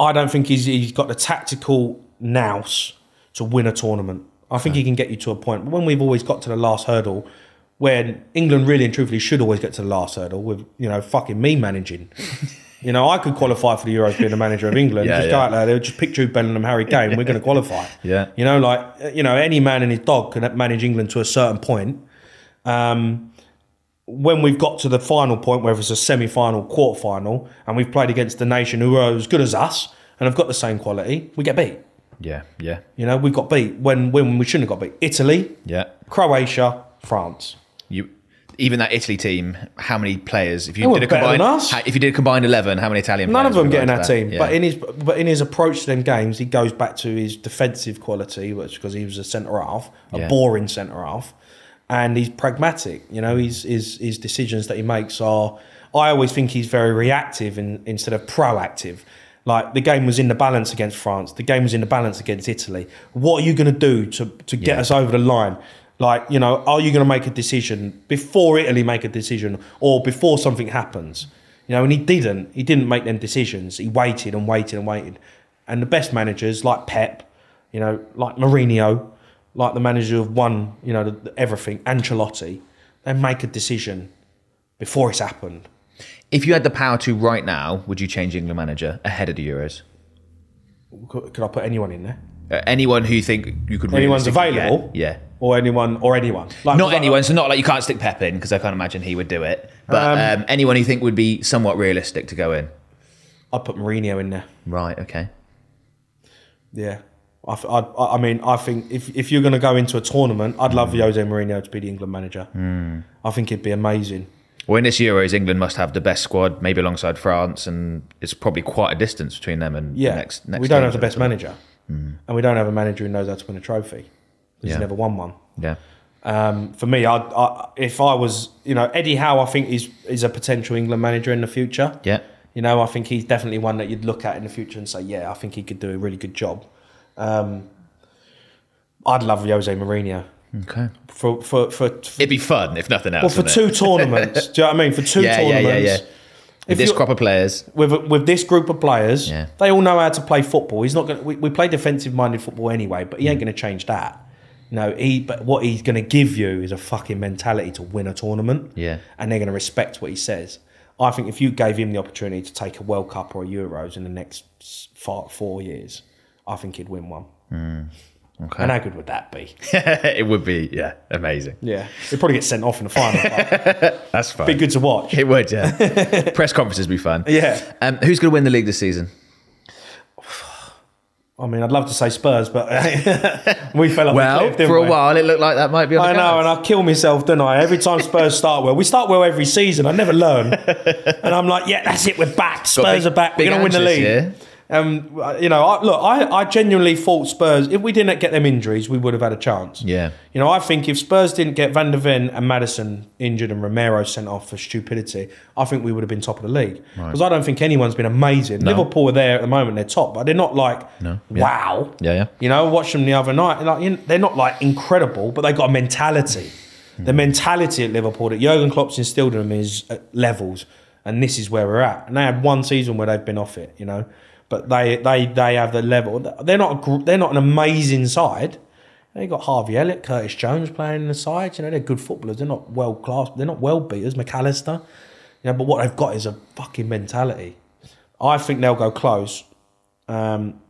I don't think he's he's got the tactical nous to win a tournament. I think he can get you to a point when we've always got to the last hurdle, when England really and truthfully should always get to the last hurdle with you know fucking me managing. <laughs> you know, I could qualify for the Euros being the manager of England. Yeah, just go out there, they'll just pick Jude Bellingham, Harry Kane, we're going <laughs> to qualify. Yeah. you know, like you know, any man and his dog can manage England to a certain point. Um, when we've got to the final point, whether it's a semi-final, quarter-final, and we've played against the nation who are as good as us and have got the same quality, we get beat. Yeah. Yeah. You know, we've got beat when when we shouldn't have got beat. Italy, Yeah. Croatia, France. You. Even that Italy team, how many players? If you did a combined, us. if you did a combined eleven, how many Italian? None of them get in our that? team. Yeah. But in his but in his approach to them games, he goes back to his defensive quality, which because he was a centre half, a Yeah. boring centre half, and he's pragmatic. You know, his his his decisions that he makes are. I always think he's very reactive in, instead of proactive. Like the game was in the balance against France. The game was in the balance against Italy. What are you going to do to to get Yeah. us over the line? Like you know, are you going to make a decision before Italy make a decision or before something happens? You know, and he didn't. He didn't make them decisions. He waited and waited and waited. And the best managers, like Pep, you know, like Mourinho, like the manager of one, you know, the, the- everything, Ancelotti, they make a decision before it's happened. If you had the power to right now, would you change England manager ahead of the Euros? Could, could I put anyone in there? Uh, anyone who you think you could Anyone's realistically available? Yeah. Or anyone, or anyone. Like, Not like- anyone, so not like you can't stick Pep in because I can't imagine he would do it. But um, anyone you think would be somewhat realistic to go in. I'd put Mourinho in there. Right. Okay. Yeah. I, I, I mean, I think if, if you're going to go into a tournament, I'd love Jose Mourinho to be the England manager. I think it'd be amazing. Well, in this Euros, England must have the best squad, maybe alongside France, and it's probably quite a distance between them and Yeah, the next. next we don't have the best manager, and we don't have a manager who knows how to win a trophy. 'cause Yeah. He's never won one. Yeah. Um, for me, I, I, if I was, you know, Eddie Howe, I think is is a potential England manager in the future. Yeah. You know, I think he's definitely one that you'd look at in the future and say, yeah, I think he could do a really good job. Um, I'd love Jose Mourinho Okay. for for for, for It'd be fun if nothing else. well for wouldn't two tournaments. do you know what I mean? For two? <laughs> Yeah, yeah, tournaments. yeah, yeah. If With this you're- crop of players, with with this group of players, Yeah. they all know how to play football. He's not going. We, we play defensive minded football anyway, but he Mm. ain't going to change that. No, he. But what he's going to give you is a fucking mentality to win a tournament. Yeah. and they're going to respect what he says. I think if you gave him the opportunity to take a World Cup or a Euros in the next four, four years, I think he'd win one. Okay. And how good would that be? <laughs> it would be yeah, amazing. Yeah, it'd probably get sent off in the final. <laughs> That's fun. be good to watch. It would, yeah. <laughs> Press conferences be fun. Yeah. Um, who's going to win the league this season? <sighs> I mean, I'd love to say Spurs, but we fell off. Well, cliff, for a we? while, it looked like that might be. On I know, and I kill myself, don't I? Every time Spurs start well, we start well every season. I never learn, and I'm like, yeah, that's it. We're back. Spurs big- are back. We're going to win the league. year. Um, you know, I, look, I, I genuinely thought Spurs. If we didn't get them injuries, we would have had a chance. Yeah. You know, I think if Spurs didn't get Van der Ven and Maddison injured and Romero sent off for stupidity, I think we would have been top of the league. Because I don't think anyone's been amazing. Liverpool are there at the moment; they're top, but they're not like No. Yeah. wow. Yeah, yeah. You know, watch them the other night. Like, you know, they're not like incredible, but they got a mentality. The mentality at Liverpool that Jurgen Klopp's instilled in them is at levels, and this is where we're at. And they had one season where they've been off it, you know, but they they they have the level. They're not a, they're not an amazing side. They got Harvey Elliott, Curtis Jones playing in the side. You know, they're good footballers. They're not world class. They're not well beaters. Mac Allister, you know, but what they've got is a fucking mentality. I think they'll go close. Um,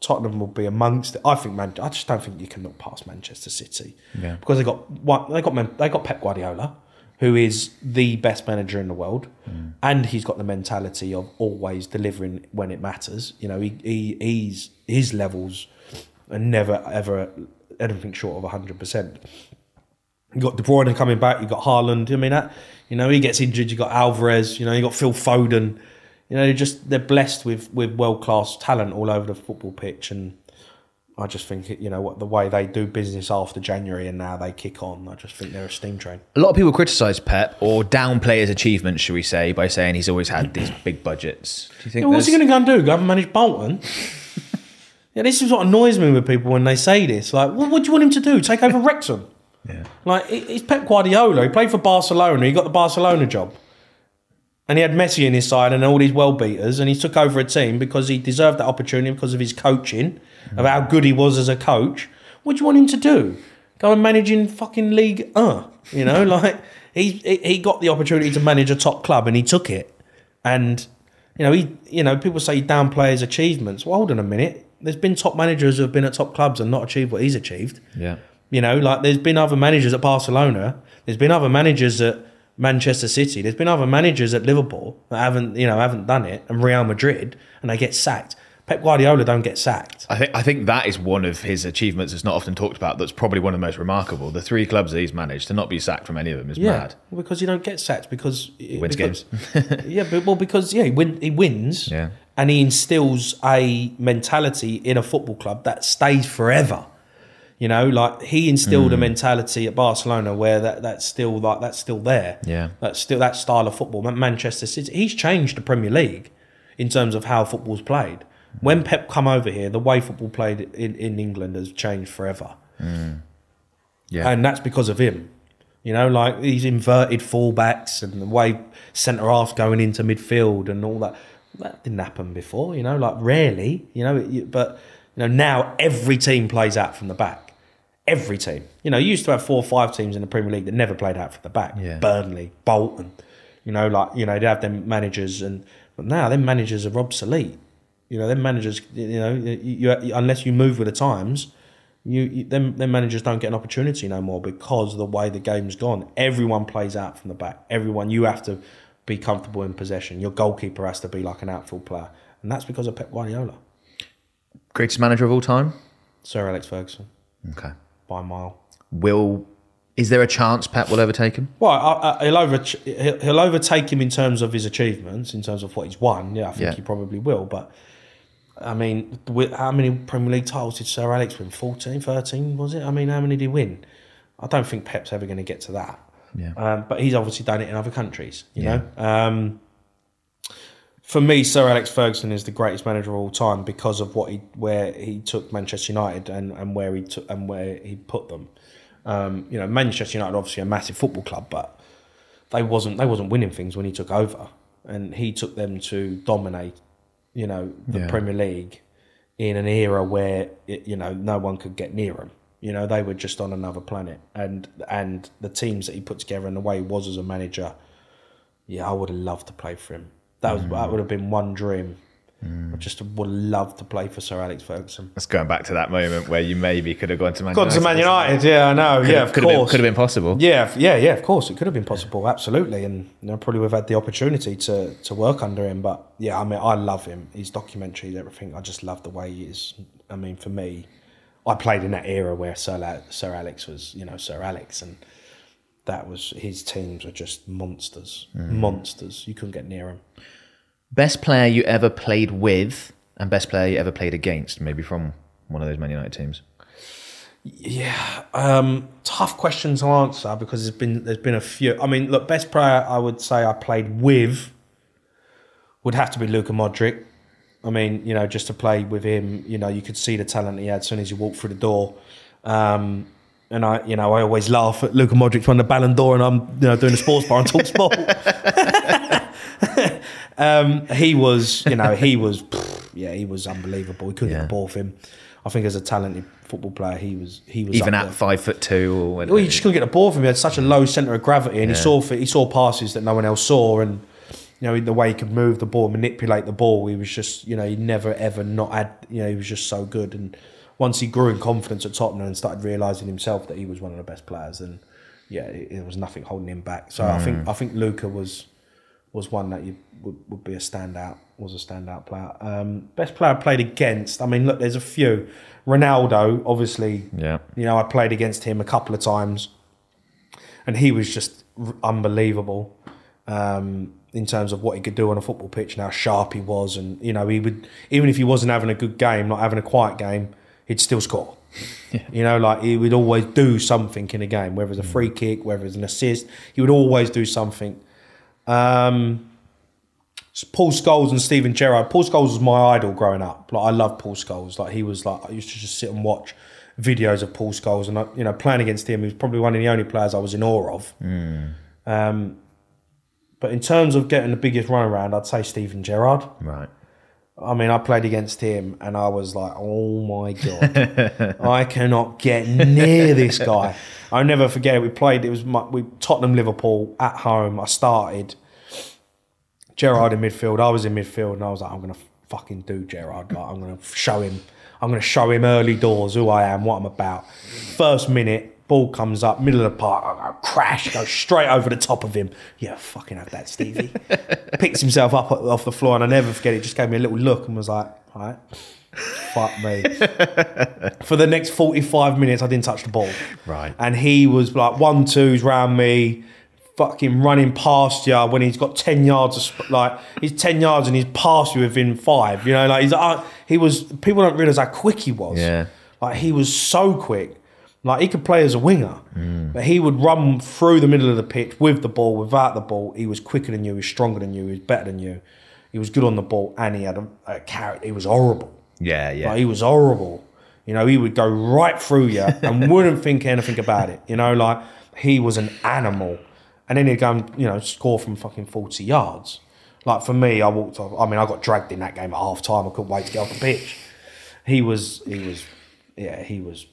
Tottenham will be amongst it. I think Man. I just don't think you can look past Manchester City Yeah. because they got one. They got they got Pep Guardiola, who is the best manager in the world, and he's got the mentality of always delivering when it matters. You know, he, he he's his levels are never ever anything short of hundred percent. You got De Bruyne coming back. You got Haaland. I mean, that you know he gets injured. You got Alvarez. You know you got Phil Foden. You know, just they're blessed with with world class talent all over the football pitch, and I just think you know what the way they do business after January and now they kick on. I just think they're a steam train. A lot of people criticise Pep or downplay his achievements, should we say, by saying he's always had these big budgets. Do you think? Yeah, what's he going to go and do? Go and manage Bolton? yeah, this is what annoys me with people when they say this. Like, what, what do you want him to do? Take over Wrexham? <laughs> Yeah. Like, he's Pep Guardiola. He played for Barcelona. He got the Barcelona job. And he had Messi in his side and all these well beaters, and he took over a team because he deserved that opportunity because of his coaching, of how good he was as a coach. What do you want him to do? Go and manage in fucking League Uh, you know, <laughs> like he he he got the opportunity to manage a top club and he took it. And you know, he you know, people say he downplay his achievements. Well, hold on a minute. There's been top managers who have been at top clubs and not achieved what he's achieved. Yeah. You know, like there's been other managers at Barcelona. There's been other managers at Manchester City. There's been other managers at Liverpool that haven't, you know, haven't done it, and Real Madrid, and they get sacked. Pep Guardiola don't get sacked. I think I think that is one of his achievements that's not often talked about. That's probably one of the most remarkable. The three clubs that he's managed to not be sacked from any of them is Yeah, mad. well, because you don't get sacked because he Wins because, games. <laughs> yeah, but well, because yeah, he, win, he wins. Yeah. and he instills a mentality in a football club that stays forever. You know, like he instilled Hmm. a mentality at Barcelona where that that's still like that's still there. Yeah. that's still that style of football. Manchester City, he's changed the Premier League in terms of how football's played. When Pep come over here, the way football played in, in England has changed forever Yeah. and that's because of him. You know, like these inverted fullbacks and the way centre halves going into midfield and all that. That didn't happen before. You know, like rarely. You know, but you know now every team plays out from the back. Every team. You know, you used to have four or five teams in the Premier League that never played out from the back. Yeah. Burnley, Bolton. You know, like you know they have their managers, and but now their managers are obsolete. You know, their managers. You know, you, you, unless you move with the times, you, you them, them managers don't get an opportunity no more because of the way the game's gone. Everyone plays out from the back. Everyone, you have to be comfortable in possession. Your goalkeeper has to be like an outfield player, and that's because of Pep Guardiola, Greatest manager of all time. Sir Alex Ferguson, Okay. By a mile. Will is there a chance Pep will overtake him? Well, I, I, he'll over he'll, he'll overtake him in terms of his achievements, in terms of what he's won. Yeah, I think Yeah. he probably will. But I mean, how many Premier League titles did Sir Alex win? 14, 13, was it? I mean, how many did he win? I don't think Pep's ever going to get to that. Yeah. Um, but he's obviously done it in other countries. You Yeah. know. Um, for me, Sir Alex Ferguson is the greatest manager of all time because of what he where he took Manchester United and, and where he took and where he put them. Um, you know, Manchester United obviously a massive football club, but they wasn't they wasn't winning things when he took over, and he took them to dominate. You know, the Yeah. Premier League in an era where it, you know no one could get near them. You know, they were just on another planet, and and the teams that he put together and the way he was as a manager, yeah, I would have loved to play for him. That was that mm. would have been one dream. Mm. I just would have loved to play for Sir Alex Ferguson. That's going back to that moment where you maybe could have gone to Man Gone to Man United, yeah, I know, yeah, of could have been, course. could have been possible. Yeah, yeah, yeah. Of course, it could have been possible, absolutely, and you know, probably would have had the opportunity to to work under him. But yeah, I mean, I love him. His documentaries, everything. I just love the way he is. I mean, for me, I played in that era where Sir, La- Sir Alex was, you know, Sir Alex, and that was his teams were just monsters, mm. monsters. You couldn't get near him. Best player you ever played with And best player you ever played against, maybe from one of those Man United teams. Yeah, um, tough question to answer because there's been there's been a few. I mean, look, best player I would say I played with would have to be Luka Modric. I mean, you know, just to play with him, you know, you could see the talent he had as soon as you walked through the door. Um, and I, you know, I always laugh at Luka Modric won the Ballon d'Or, and I'm, you know, doing a sports bar and talk <laughs> sport. Um, he was, you know, he was, <laughs> pff, yeah, he was unbelievable. We couldn't Yeah. get the ball off him. I think as a talented football player, he was, he was Even at there. five foot two or Well, you just couldn't get the ball from him. He had such a low centre of gravity, and he saw he saw passes that no one else saw, and you know the way he could move the ball, manipulate the ball. He was just you know he never ever not had you know he was just so good. And once he grew in confidence at Tottenham and started realising himself that he was one of the best players, and yeah, it, there was nothing holding him back. So I think I think Luka was was one that you would, would be a standout was a standout player. Um, best player I played against. I mean, look, there's a few. Ronaldo, obviously. Yeah. You know, I played against him a couple of times, and he was just r- unbelievable um, in terms of what he could do on a football pitch and how sharp he was. And you know, he would even if he wasn't having a good game, not having a quiet game, he'd still score. <laughs> Yeah. You know, like he would always do something in a game, whether it's a free kick, whether it's an assist, he would always do something. Um, Paul Scholes and Steven Gerrard. Paul Scholes was my idol growing up. Like I loved Paul Scholes. Like he was like I used to just sit and watch videos of Paul Scholes, and I, you know, playing against him, he was probably one of the only players I was in awe of. Um, but in terms of getting the biggest run around, I'd say Steven Gerrard. Right. I mean, I played against him, and I was like, "Oh my god, <laughs> I cannot get near this guy." I'll never forget it. We played. It was my, we Tottenham Liverpool at home. I started. Gerrard in midfield. I was in midfield, and I was like, "I'm gonna fucking do Gerrard. Like, I'm gonna show him. I'm gonna show him early doors who I am, what I'm about." First minute, ball comes up, middle of the park. I go crash, go straight over the top of him. Yeah, fucking have that, Stevie. <laughs> Picks himself up off the floor, and I never forget it. Just gave me a little look and was like, "All right." Fuck me. <laughs> For the next 45 minutes, I didn't touch the ball. Right. And he was like one twos round me, fucking running past you when he's got 10 yards of sp- like he's 10 yards and he's past you within five. You know, like he's uh, he was people don't realise how quick he was. Yeah. Like he was so quick. Like he could play as a winger, but he would run through the middle of the pitch with the ball, without the ball. He was quicker than you, he was stronger than you, he was better than you. He was good on the ball, and he had a, a character. He was horrible. Yeah, yeah. Like he was horrible. You know, he would go right through you <laughs> and wouldn't think anything about it. You know, like he was an animal. And then he'd go and, you know, score from fucking 40 yards. Like for me, I walked off. I mean, I got dragged in that game at half time. I couldn't wait to get off the pitch. He was, he was, yeah, he was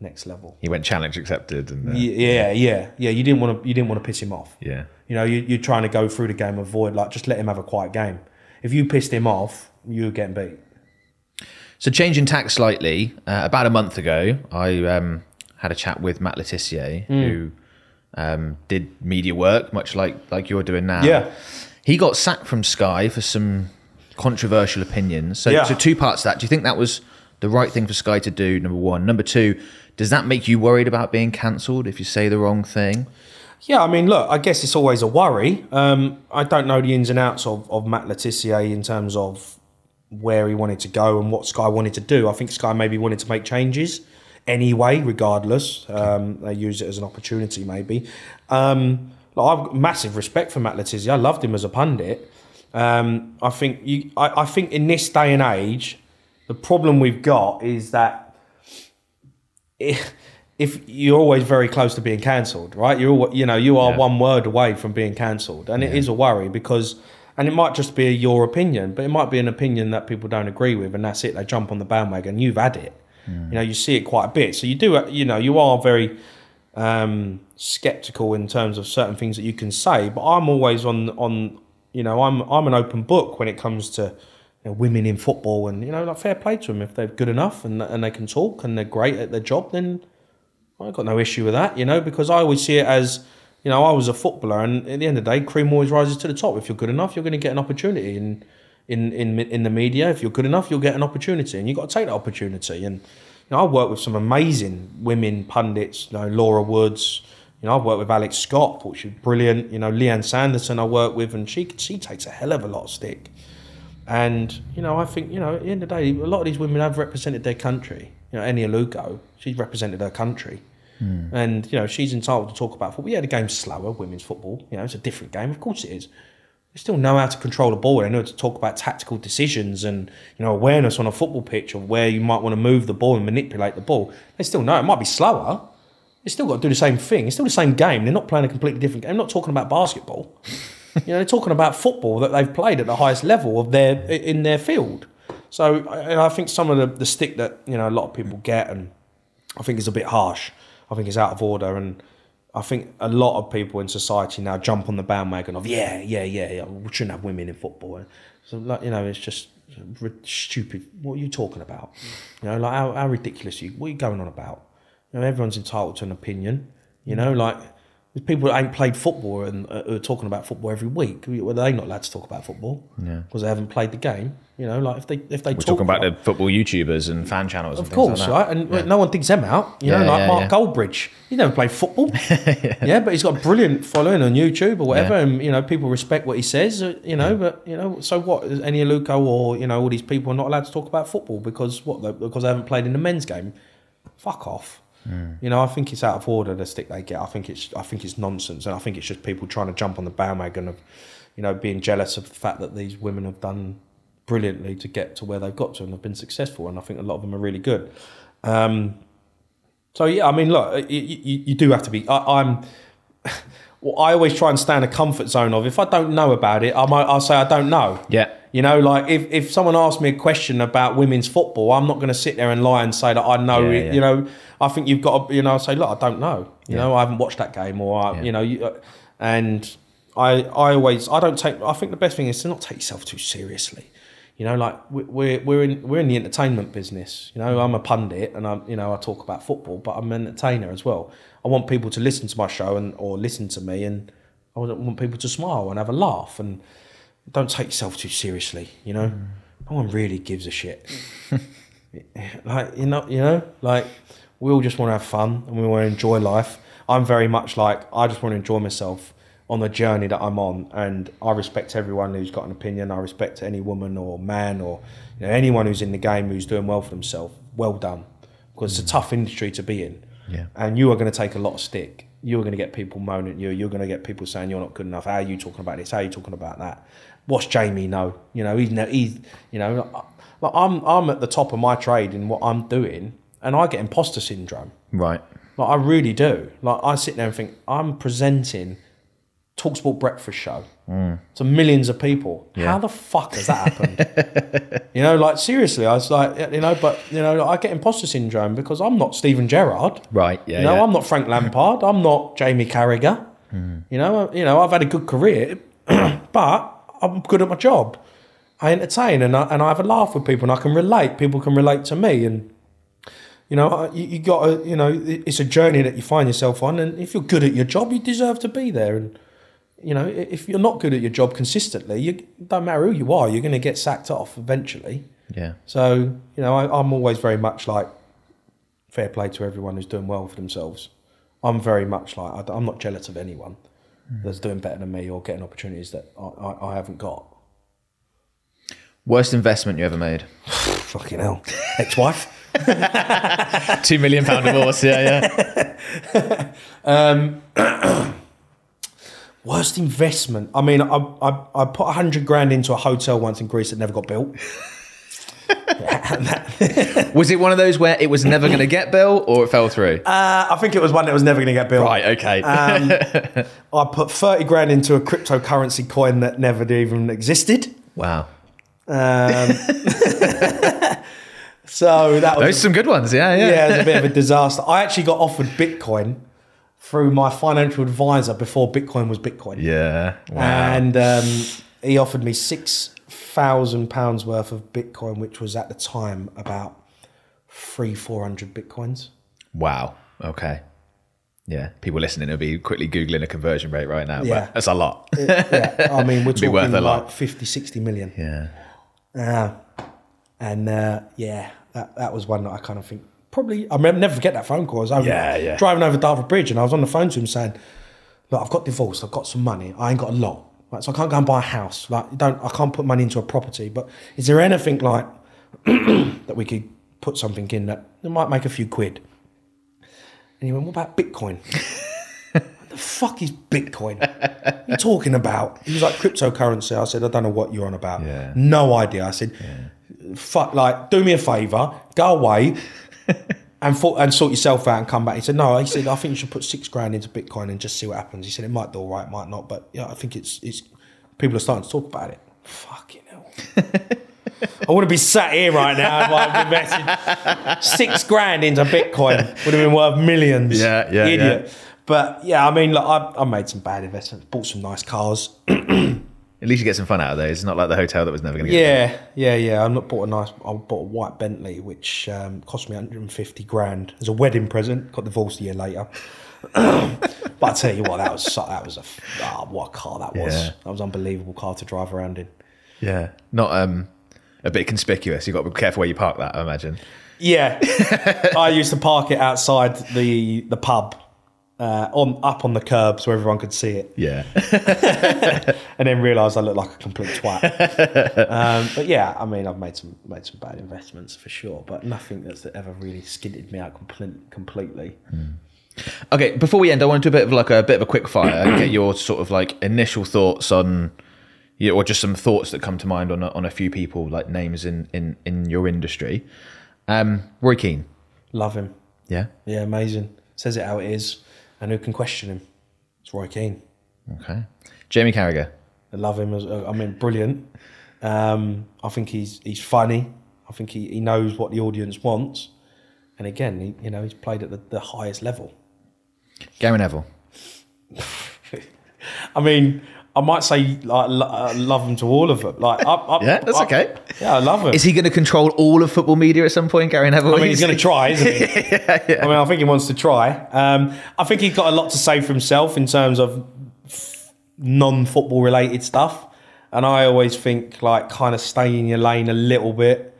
next level. he went challenge accepted, and uh, Y- Yeah, yeah, yeah. You didn't want to, you didn't want to piss him off. yeah. You know, you, you're trying to go through the game, avoid, like, just let him have a quiet game. If you pissed him off, you were getting beat. So changing tack slightly, uh, about a month ago, I um, had a chat with Matt Le Tissier, who um, did media work, much like like you're doing now. Yeah. he got sacked from Sky for some controversial opinions. So, Yeah. so two parts to that. Do you think that was the right thing for Sky to do? Number one. Number two, does that make you worried about being cancelled if you say the wrong thing? Yeah, I mean, look, I guess it's always a worry. Um, I don't know the ins and outs of, of Matt Le Tissier in terms of where he wanted to go and what Sky wanted to do. I think Sky maybe wanted to make changes anyway, regardless. Um, they used it as an opportunity, maybe. Um, I've got massive respect for Matt Le Tissier. I loved him as a pundit. Um, I think you. I, I think in this day and age, the problem we've got is that if, if you're always very close to being cancelled, right? You're you know you are Yeah. one word away from being cancelled, and it is a worry because, and it might just be your opinion, but it might be an opinion that people don't agree with, and that's it. They jump on the bandwagon. You've had it. You know, you see it quite a bit. So you do, you know, you are very um, skeptical in terms of certain things that you can say. But I'm always on on you know I'm I'm an open book when it comes to you know, women in football and you know like fair play to them if they're good enough and and they can talk and they're great at their job then I've got no issue with that you know because I always see it as you know I was a footballer and at the end of the day cream always rises to the top. If you're good enough you're going to get an opportunity and in in in the media. If you're good enough you'll get an opportunity and you've got to take that opportunity. And you know I work with some amazing women pundits you know Laura Woods you know I've worked with Alex Scott which is brilliant you know Lianne Sanderson I work with and she she takes a hell of a lot of stick And you know, I think you know, at the end of the day, a lot of these women have represented their country. You know, Eni Aluko, she's represented her country, hmm. and you know, she's entitled to talk about football. Yeah, the game's slower, women's football. You know, it's a different game. Of course, it is. They still know how to control the ball. They know how to talk about tactical decisions and you know awareness on a football pitch of where you might want to move the ball and manipulate the ball. They still know it might be slower. They still got to do the same thing. It's still the same game. They're not playing a completely different game. They're not talking about basketball. You know, they're talking about football that they've played at the highest level of their in their field. So, and I think some of the, the stick that you know a lot of people get, and I think it's a bit harsh. I think it's out of order, and I think a lot of people in society now jump on the bandwagon of yeah, yeah, yeah, yeah. We shouldn't have women in football. So, like you know, it's just stupid. What are you talking about? You know, like how, how ridiculous are you? What are you going on about? You know, everyone's entitled to an opinion. You know, like there's people that ain't played football and uh, are talking about football every week. Well, they not allowed to talk about football Yeah. because they haven't played the game. You know, like if they if they We're talk talking about the football YouTubers and fan channels. of and course, like that. right? And no one digs them out. You Yeah, know, like yeah, Mark yeah. Goldbridge. He never played football. <laughs> yeah. but he's got a brilliant following on YouTube or whatever, Yeah. and you know, people respect what he says. uh, You know, but you know, so what? Is Eni Aluko or you know, all these people are not allowed to talk about football because what? Because they haven't played in the men's game. Fuck off. Hmm. You know, I think it's out of order the stick they get. I think it's I think it's nonsense, and I think it's just people trying to jump on the bandwagon of, you know, being jealous of the fact that these women have done brilliantly to get to where they've got to and have been successful. And I think a lot of them are really good. Um, so yeah, I mean, look, you, you, you do have to be. I, I'm. <laughs> Well, I always try and stay in a comfort zone of if I don't know about it, I might I'll say I don't know. Yeah. You know, like if, if someone asks me a question about women's football, I'm not going to sit there and lie and say that I know Yeah, it. yeah. You know, I think you've got to, you know, say, look, I don't know. You know, I haven't watched that game or, I, Yeah. you know, you, uh, and I, I always, I don't take, I think the best thing is to not take yourself too seriously. You know, like we- we're, we're in, we're in the entertainment business. You know, I'm a pundit and I'm, you know, I talk about football, but I'm an entertainer as well. I want people to listen to my show and, or listen to me and I want people to smile and have a laugh and, don't take yourself too seriously. You know, mm. no one really gives a shit. <laughs> like you know, you know, like we all just want to have fun and we want to enjoy life. I'm very much like I just want to enjoy myself on the journey that I'm on, and I respect everyone who's got an opinion. I respect any woman or man or you know anyone who's in the game who's doing well for themselves. Well done, because it's a mm. tough industry to be in, Yeah. and you are going to take a lot of stick. You're going to get people moaning at you. You're going to get people saying you're not good enough. How are you talking about this? How are you talking about that? What's Jamie know? You know, he's, he's you know, like I'm, I'm at the top of my trade in what I'm doing, and I get imposter syndrome. Right. Like I really do. Like I sit there and think I'm presenting TalkSport breakfast show mm. to millions of people. Yeah. How the fuck has that happened? <laughs> you know, like seriously, I was like, you know, but you know, I get imposter syndrome because I'm not Steven Gerrard. Right. Yeah. You know, yeah. I'm not Frank Lampard. I'm not Jamie Carragher. Mm. You know, uh, you know, I've had a good career, <clears throat> but I'm good at my job. I entertain and I, and I have a laugh with people, and I can relate. People can relate to me, and you know, you, you got to, you know, it's a journey that you find yourself on, and if you're good at your job, you deserve to be there. And you know, if you're not good at your job consistently, you don't matter who you are, you're going to get sacked off eventually. yeah. So, you know, I, I'm always very much like fair play to everyone who's doing well for themselves. I'm very much like, I, am not jealous of anyone that's doing better than me or getting opportunities that I, I, I haven't got. Worst investment you ever made? <sighs> Fucking hell. Ex wife? <laughs> Two million pound divorce. Yeah. Yeah. <laughs> um, <clears throat> Worst investment. I mean, I, I, I put 100 grand into a hotel once in Greece that never got built. <laughs> Was it one of those where it was never going to get built or it fell through? Uh, I think it was one that was never going to get built. right. Okay. Um, I put 30 grand into a cryptocurrency coin that never even existed. wow. Um, <laughs> so that was Those are some good ones. Yeah. Yeah. yeah, it was a bit of a disaster. I actually got offered Bitcoin through my financial advisor before Bitcoin was Bitcoin, Yeah. Wow. and um, he offered me six thousand pounds worth of Bitcoin, which was at the time about three four hundred bitcoins. Wow. Okay. Yeah. People listening will be quickly googling a conversion rate right now. Yeah. But that's a lot. yeah, I mean we're <laughs> talking worth a lot. like 50, 60 million. yeah. Uh, and uh, yeah, that, that was one that I kind of think probably. I remember never forget that phone call. I was over, Yeah, yeah. driving over Dartford Bridge, and I was on the phone to him saying, "Look, I've got divorced. I've got some money. I ain't got a lot, Like, so I can't go and buy a house. Like, don't I can't put money into a property. But is there anything like <clears throat> that we could put something in that, that might make a few quid? And he went, what about Bitcoin? <laughs> what the fuck is Bitcoin? What are you talking about? He was like, cryptocurrency. I said, I don't know what you're on about. Yeah. No idea. I said, fuck, like, do me a favour, go away <laughs> and, for, and sort yourself out and come back. He said, no, he said, I think you should put six grand into Bitcoin and just see what happens. He said, it might do all right, might not, but yeah, I think it's, it's, people are starting to talk about it. Fucking hell. I want to be sat here right now if I'd invested six grand into Bitcoin. Would have been worth millions. Yeah, yeah, Idiot. yeah. But yeah, I mean, look, I, I made some bad investments. Bought some nice cars. <clears throat> At least you get some fun out of those. It's not like the hotel that was never going to get. Yeah, yeah, yeah. I not bought a nice. I bought a white Bentley, which um, cost me 150 grand as a wedding present. Got divorced a year later. <coughs> but I tell you what, that was so- that was a ah, what a car that was. Yeah. That was an unbelievable car to drive around in. Yeah, not um, a bit conspicuous. You've got to be careful where you park that. I imagine. Yeah, <laughs> I used to park it outside the the pub, uh, on up on the curb so everyone could see it, Yeah, <laughs> and then realised I looked like a complete twat. <laughs> um, but yeah, I mean, I've made some made some bad investments for sure, but nothing that's ever really skidded me out complete, completely. Okay, before we end, I want to do a bit of like a bit of a quick fire and get your sort of like initial thoughts on, yeah, or just some thoughts that come to mind on a, on a few people, like names in in in your industry. Um, Roy Keane, Love him. yeah, Yeah, amazing. Says it how it is, and who can question him? It's Roy Keane. okay. Jamie Carragher, I love him. As, I mean, brilliant. Um, I think he's he's funny. I think he, he knows what the audience wants, and again, he, you know, he's played at the, the highest level. Gary Neville, <laughs> I mean, I might say like lo- uh, love him to all of them. Like, I, I, Yeah, that's I- okay. Yeah, I love him. is he going to control all of football media at some point? Gary Neville. I mean, he's going to try, isn't he? <laughs> I mean, I think he wants to try. Um, I think he's got a lot to say for himself in terms of f- non-football related stuff, and I always think like kind of stay in your lane a little bit.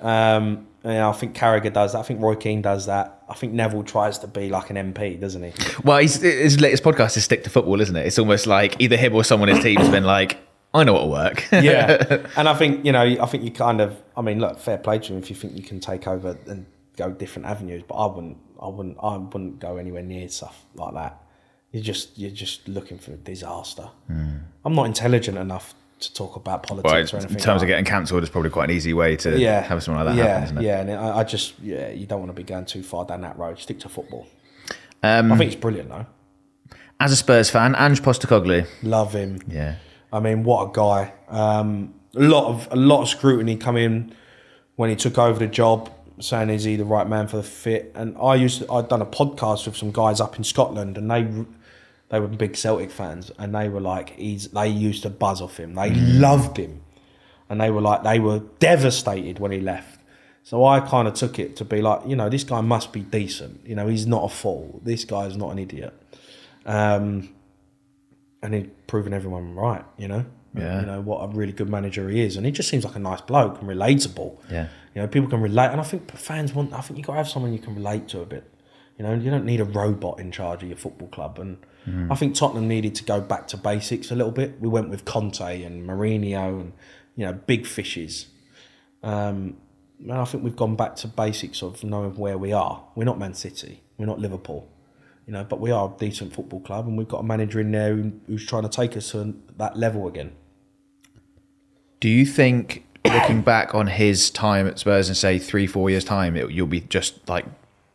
Um, you know, I think Carragher does that. I think Roy Keane does that. I think Neville tries to be like an MP, doesn't he? Well, he's, his latest podcast is stick to football, isn't it? It's almost like either him or someone in his team has been like, I know what'll work. <laughs> yeah, <laughs> and I think you know, I think you kind of, I mean, look, fair play to him if you think you can take over and go different avenues, but I wouldn't, I wouldn't, I wouldn't go anywhere near stuff like that. You're just, you're just looking for a disaster. Hmm. I'm not intelligent enough to talk about politics Well, in terms like of getting cancelled, it's probably quite an easy way to yeah, have something like that yeah, happen, isn't it? Yeah, and I, I just, yeah, you don't want to be going too far down that road. Stick to football. Um, I think it's brilliant though. as a Spurs fan, Ange Postecoglou. Love him. Yeah. I mean, what a guy! Um, a lot of a lot of scrutiny come in when he took over the job, saying is he the right man for the fit? And I used to, I'd done a podcast with some guys up in Scotland, and they they were big Celtic fans, and they were like, he's they used to buzz off him, they loved him, and they were like they were devastated when he left. So I kind of took it to be like, you know, this guy must be decent. You know, he's not a fool. This guy's not an idiot. Um, and he'd proven everyone right, you know. Yeah. You know what a really good manager he is, and he just seems like a nice bloke and relatable. Yeah. You know, people can relate, and I think fans want. I think you got to have someone you can relate to a bit. You know, you don't need a robot in charge of your football club, and I think Tottenham needed to go back to basics a little bit. We went with Conte and Mourinho, and you know, big fishes. Um, and I think we've gone back to basics of knowing where we are. We're not Man City. We're not Liverpool. You know, but we are a decent football club, and we've got a manager in there who's trying to take us to that level again. Do you think, looking back on his time at Spurs and say three, four years' time, it, you'll be just like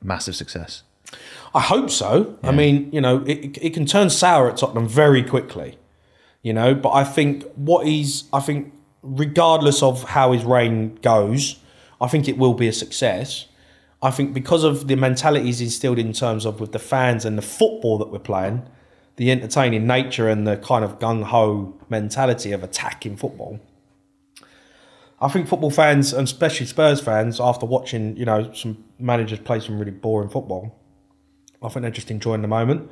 massive success? I hope so. I mean, you know, it, it can turn sour at Tottenham very quickly, you know, but I think what he's, I think, regardless of how his reign goes, I think it will be a success. I think because of the mentality he's instilled in terms of with the fans and the football that we're playing, the entertaining nature and the kind of gung ho mentality of attacking football. I think football fans, and especially Spurs fans, after watching, you know, some managers play some really boring football, I think they're just enjoying the moment.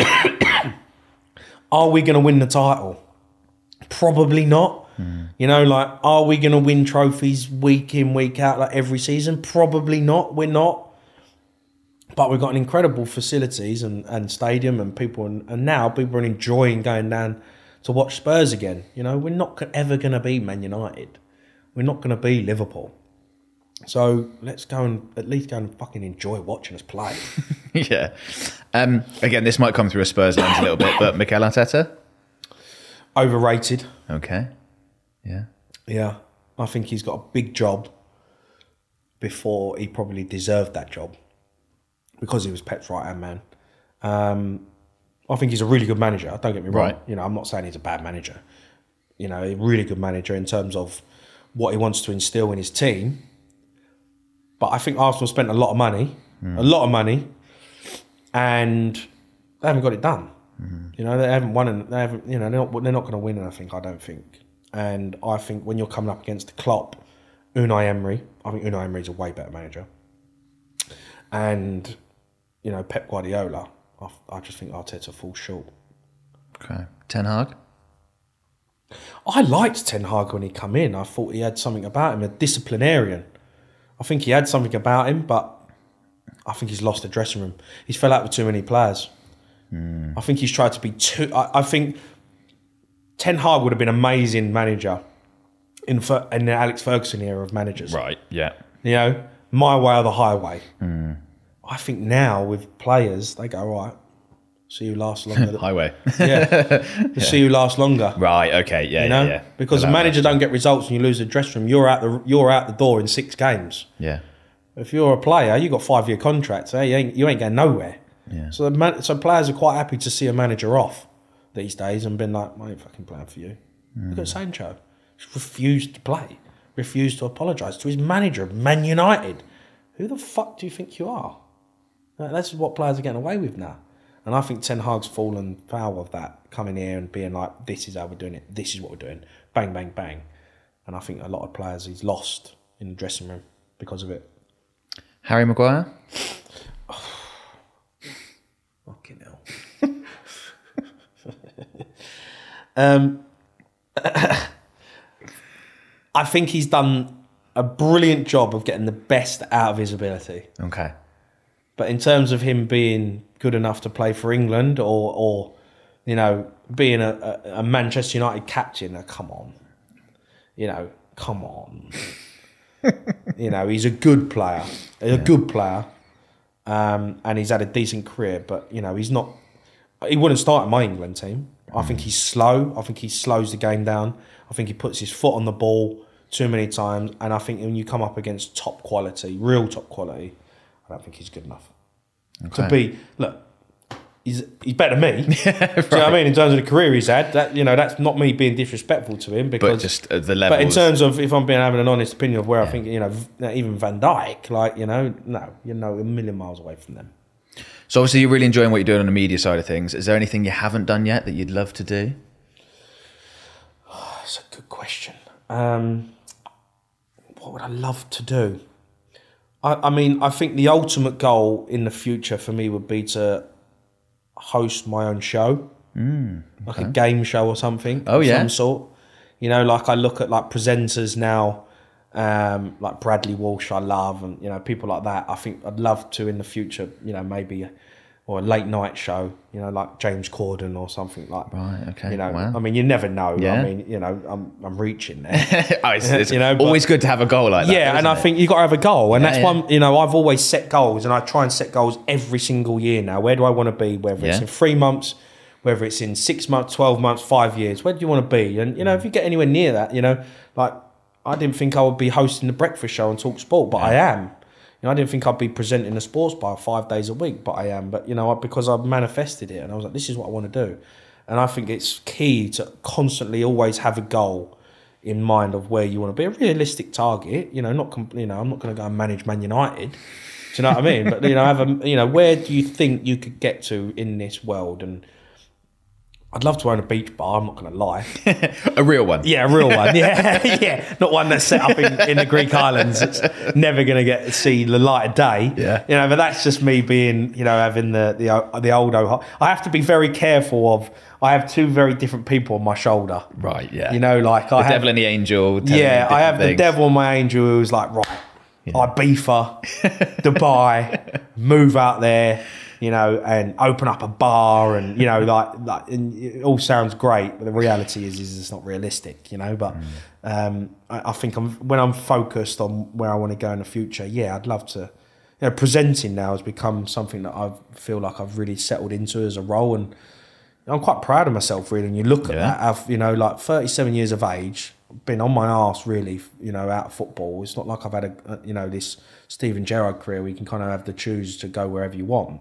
<coughs> are we going to win the title? Probably not. You know, like, are we going to win trophies week in, week out, like every season? Probably not. We're not. But we've got an incredible facilities and, and stadium and people, and, and now people are enjoying going down to watch Spurs again. You know, we're not ever going to be Man United. We're not going to be Liverpool. So let's go and at least go and fucking enjoy watching us play. <laughs> yeah. Um, again, this might come through a Spurs lens a little bit, but Mikel Arteta. Overrated. Okay. Yeah. Yeah, I think he's got a big job before he probably deserved that job because he was Pep's right hand man. Um, I think he's a really good manager. Don't get me wrong. Right. You know, I'm not saying he's a bad manager. You know, a really good manager in terms of what he wants to instill in his team. But I think Arsenal spent a lot of money, a lot of money, and they haven't got it done. Mm-hmm. You know, they haven't won, and they haven't. You know, they're not, they're not going to win. I think. I don't think. And I think when you're coming up against Klopp, Unai Emery, I think Unai Emery's a way better manager. And you know, Pep Guardiola, I, I just think Arteta falls short. Okay. Ten Hag. I liked Ten Hag when he come in. I thought he had something about him, a disciplinarian. I think he had something about him, but I think he's lost the dressing room. He's fell out with too many players. Hmm. I think he's tried to be too. I, I think Ten Hag would have been amazing manager in in the Alex Ferguson era of managers. Right. Yeah. You know, my way or the highway. Hmm. I think now with players, they go right. See who lasts <laughs> longer. Highway. yeah, <laughs> see who lasts longer. right. Okay. Yeah. You know, yeah. yeah. because a Allow manager don't get results and you lose the dressing room, you're out the you're out the door in six games. Yeah. If you're a player, you got five year contracts. Eh? You ain't you ain't going nowhere. Yeah. So the man, so players are quite happy to see a manager off these days and been like, I ain't fucking playing for you. Look at Sancho, He's refused to play, refused to apologise to his manager, Man United. Who the fuck do you think you are? That's what players are getting away with now. And I think Ten Hag's fallen foul of that, coming here and being like, this is how we're doing it, this is what we're doing, bang, bang, bang. And I think a lot of players he's lost in the dressing room because of it. Harry Maguire. <sighs> Fucking hell. um, <coughs> I think he's done a brilliant job of getting the best out of his ability. Okay. But in terms of him being good enough to play for England or, or you know, being a, a, Manchester United captain, uh, come on. You know, come on. <laughs> you know, he's a good player. He's a good player. Um, and he's had a decent career, but, you know, he's not. He wouldn't start in my England team. I think he's slow. I think he slows the game down. I think he puts his foot on the ball too many times. And I think when you come up against top quality, real top quality, I don't think he's good enough to be look. He's he's better than me. <laughs> Do you know what I mean? In terms of the career he's had, that you know, that's not me being disrespectful to him because. But just at the level. but in terms of if I'm being having an honest opinion of where I think you know even Van Dijk, like you know, no, you know, a million miles away from them. so obviously you're really enjoying what you're doing on the media side of things. Is there anything you haven't done yet that you'd love to do? <sighs> That's a good question. Um, what would I love to do? I, I mean, I think the ultimate goal in the future for me would be to host my own show, mm, like a game show or something. Oh, yeah. some sort. You know, like I look at like presenters now, um, like Bradley Walsh, I love, and you know people like that. I think I'd love to in the future. You know, maybe. Or a late night show, you know, like James Corden or something like. Right, okay, You know, wow. I mean, you never know. Yeah. I mean, you know, I'm I'm reaching there. <laughs> oh, it's, <laughs> it's You know, but- always good to have a goal like that. yeah, and I it? think you've got to have a goal, and Yeah, that's yeah. one. You know, I've always set goals, and I try and set goals every single year now. Where do I want to be? Whether it's in three months, whether it's in six months, twelve months, five years. Where do you want to be? And you know, if you get anywhere near that, you know, like I didn't think I would be hosting the breakfast show and TalkSport, but I am. Know, I didn't think I'd be presenting a sports bar five days a week, but I am. But you know, because I've manifested it, and I was like, this is what I want to do. And I think it's key to constantly always have a goal in mind of where you want to be, a realistic target. You know, not you know, I'm not going to go and manage Man United. Do you know what I mean? But you know, have a you know, where do you think you could get to in this world? And I'd love to own a beach bar. I'm not going to lie. <laughs> a real one. Yeah, a real one. Yeah, <laughs> <laughs> yeah, not one that's set up in, in the Greek islands. It's never going to get see the light of day. Yeah. you know. But that's just me being, you know, having the the the old. i have to be very careful of. I have two very different people on my shoulder. Right, yeah. You know, like the I have, the devil and the angel. yeah, I have the devil and my angel who's like, right, I Ibiza, Dubai, move out there, you know, and open up a bar, and you know, like, like and it all sounds great, but the reality is, is it's not realistic, you know. But um, I, I think I'm when I'm focused on where I want to go in the future. Yeah, I'd love to. You know, presenting now has become something that I feel like I've really settled into as a role, and I'm quite proud of myself. Really, and you look at Yeah. that, I've you know, like 37 years of age, been on my arse really, you know, out of football. It's not like I've had a, you know this Steven Gerrard career where you can kind of have the choose to go wherever you want.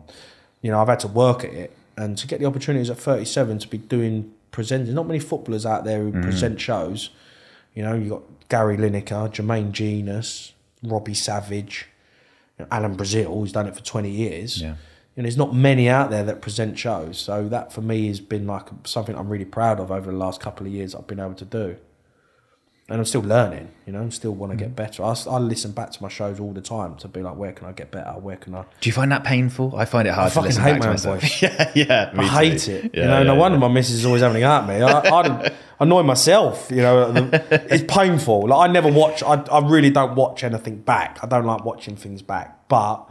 You know, I've had to work at it, and to get the opportunities at 37 to be doing presenting. There's not many footballers out there who mm. present shows. You know, you've got Gary Lineker, Jermaine Jenas, Robbie Savage, you know, Alan Brazil, who's done it for 20 years. Yeah. And there's not many out there that present shows. So that for me has been like something I'm really proud of over the last couple of years I've been able to do. And I'm still learning, you know, and still want to get mm. better. I listen back to my shows all the time to be like, where can I get better? Where can I? Do you find that painful? I find it hard I to listen hate back to my own myself. voice. <laughs> yeah, yeah. I too. hate it. Yeah, you know, yeah, no yeah. wonder my missus is always having at me. I, I'd <laughs> annoy myself. You know, it's painful. Like I never watch. I, I really don't watch anything back. I don't like watching things back. But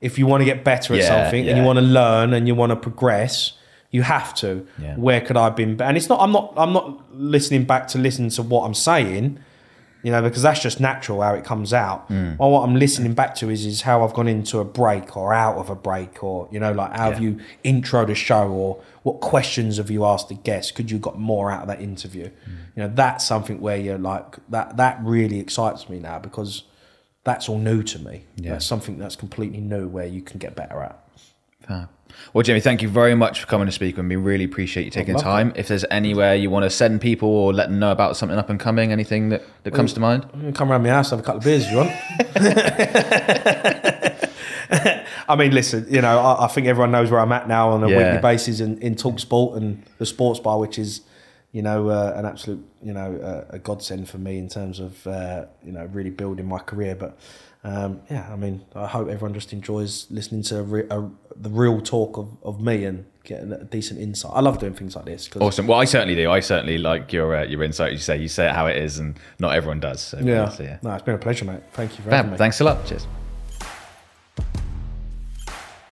if you want to get better at something and you want to learn and you want to progress, you have to. Yeah. Where could I have been? And it's not. I'm not. I'm not listening back to listen to what I'm saying. You know, because that's just natural how it comes out. Mm. Or what I'm listening back to is is how I've gone into a break or out of a break, or you know, like how have you intro the show, or what questions have you asked the guest? Could you got more out of that interview? Mm. You know, that's something where you're like that. That really excites me now because that's all new to me. Yeah. That's something that's completely new where you can get better at. Fab. Well, Jimmy, thank you very much for coming to speak with me. Really appreciate you taking time. If there's anywhere you want to send people or let them know about something up and coming, anything that, that comes to mind? You can Come around my house, have a couple of beers if you want. <laughs> <laughs> I mean, listen, you know, I, I think everyone knows where I'm at now on a Yeah. weekly basis in, in TalkSport and the Sports Bar, which is, you know, uh, an absolute, you know, uh, a godsend for me in terms of, uh, you know, really building my career. But um, yeah, I mean, I hope everyone just enjoys listening to a re- a, the real talk of, of me and getting a decent insight. I love doing things like this. 'cause- Awesome. Well, I certainly do. I certainly like your uh, your insight. You say you say it how it is, and not everyone does. So, Yeah. so, yeah. No, it's been a pleasure, mate. Thank you Fab. me. Thanks a lot. Cheers.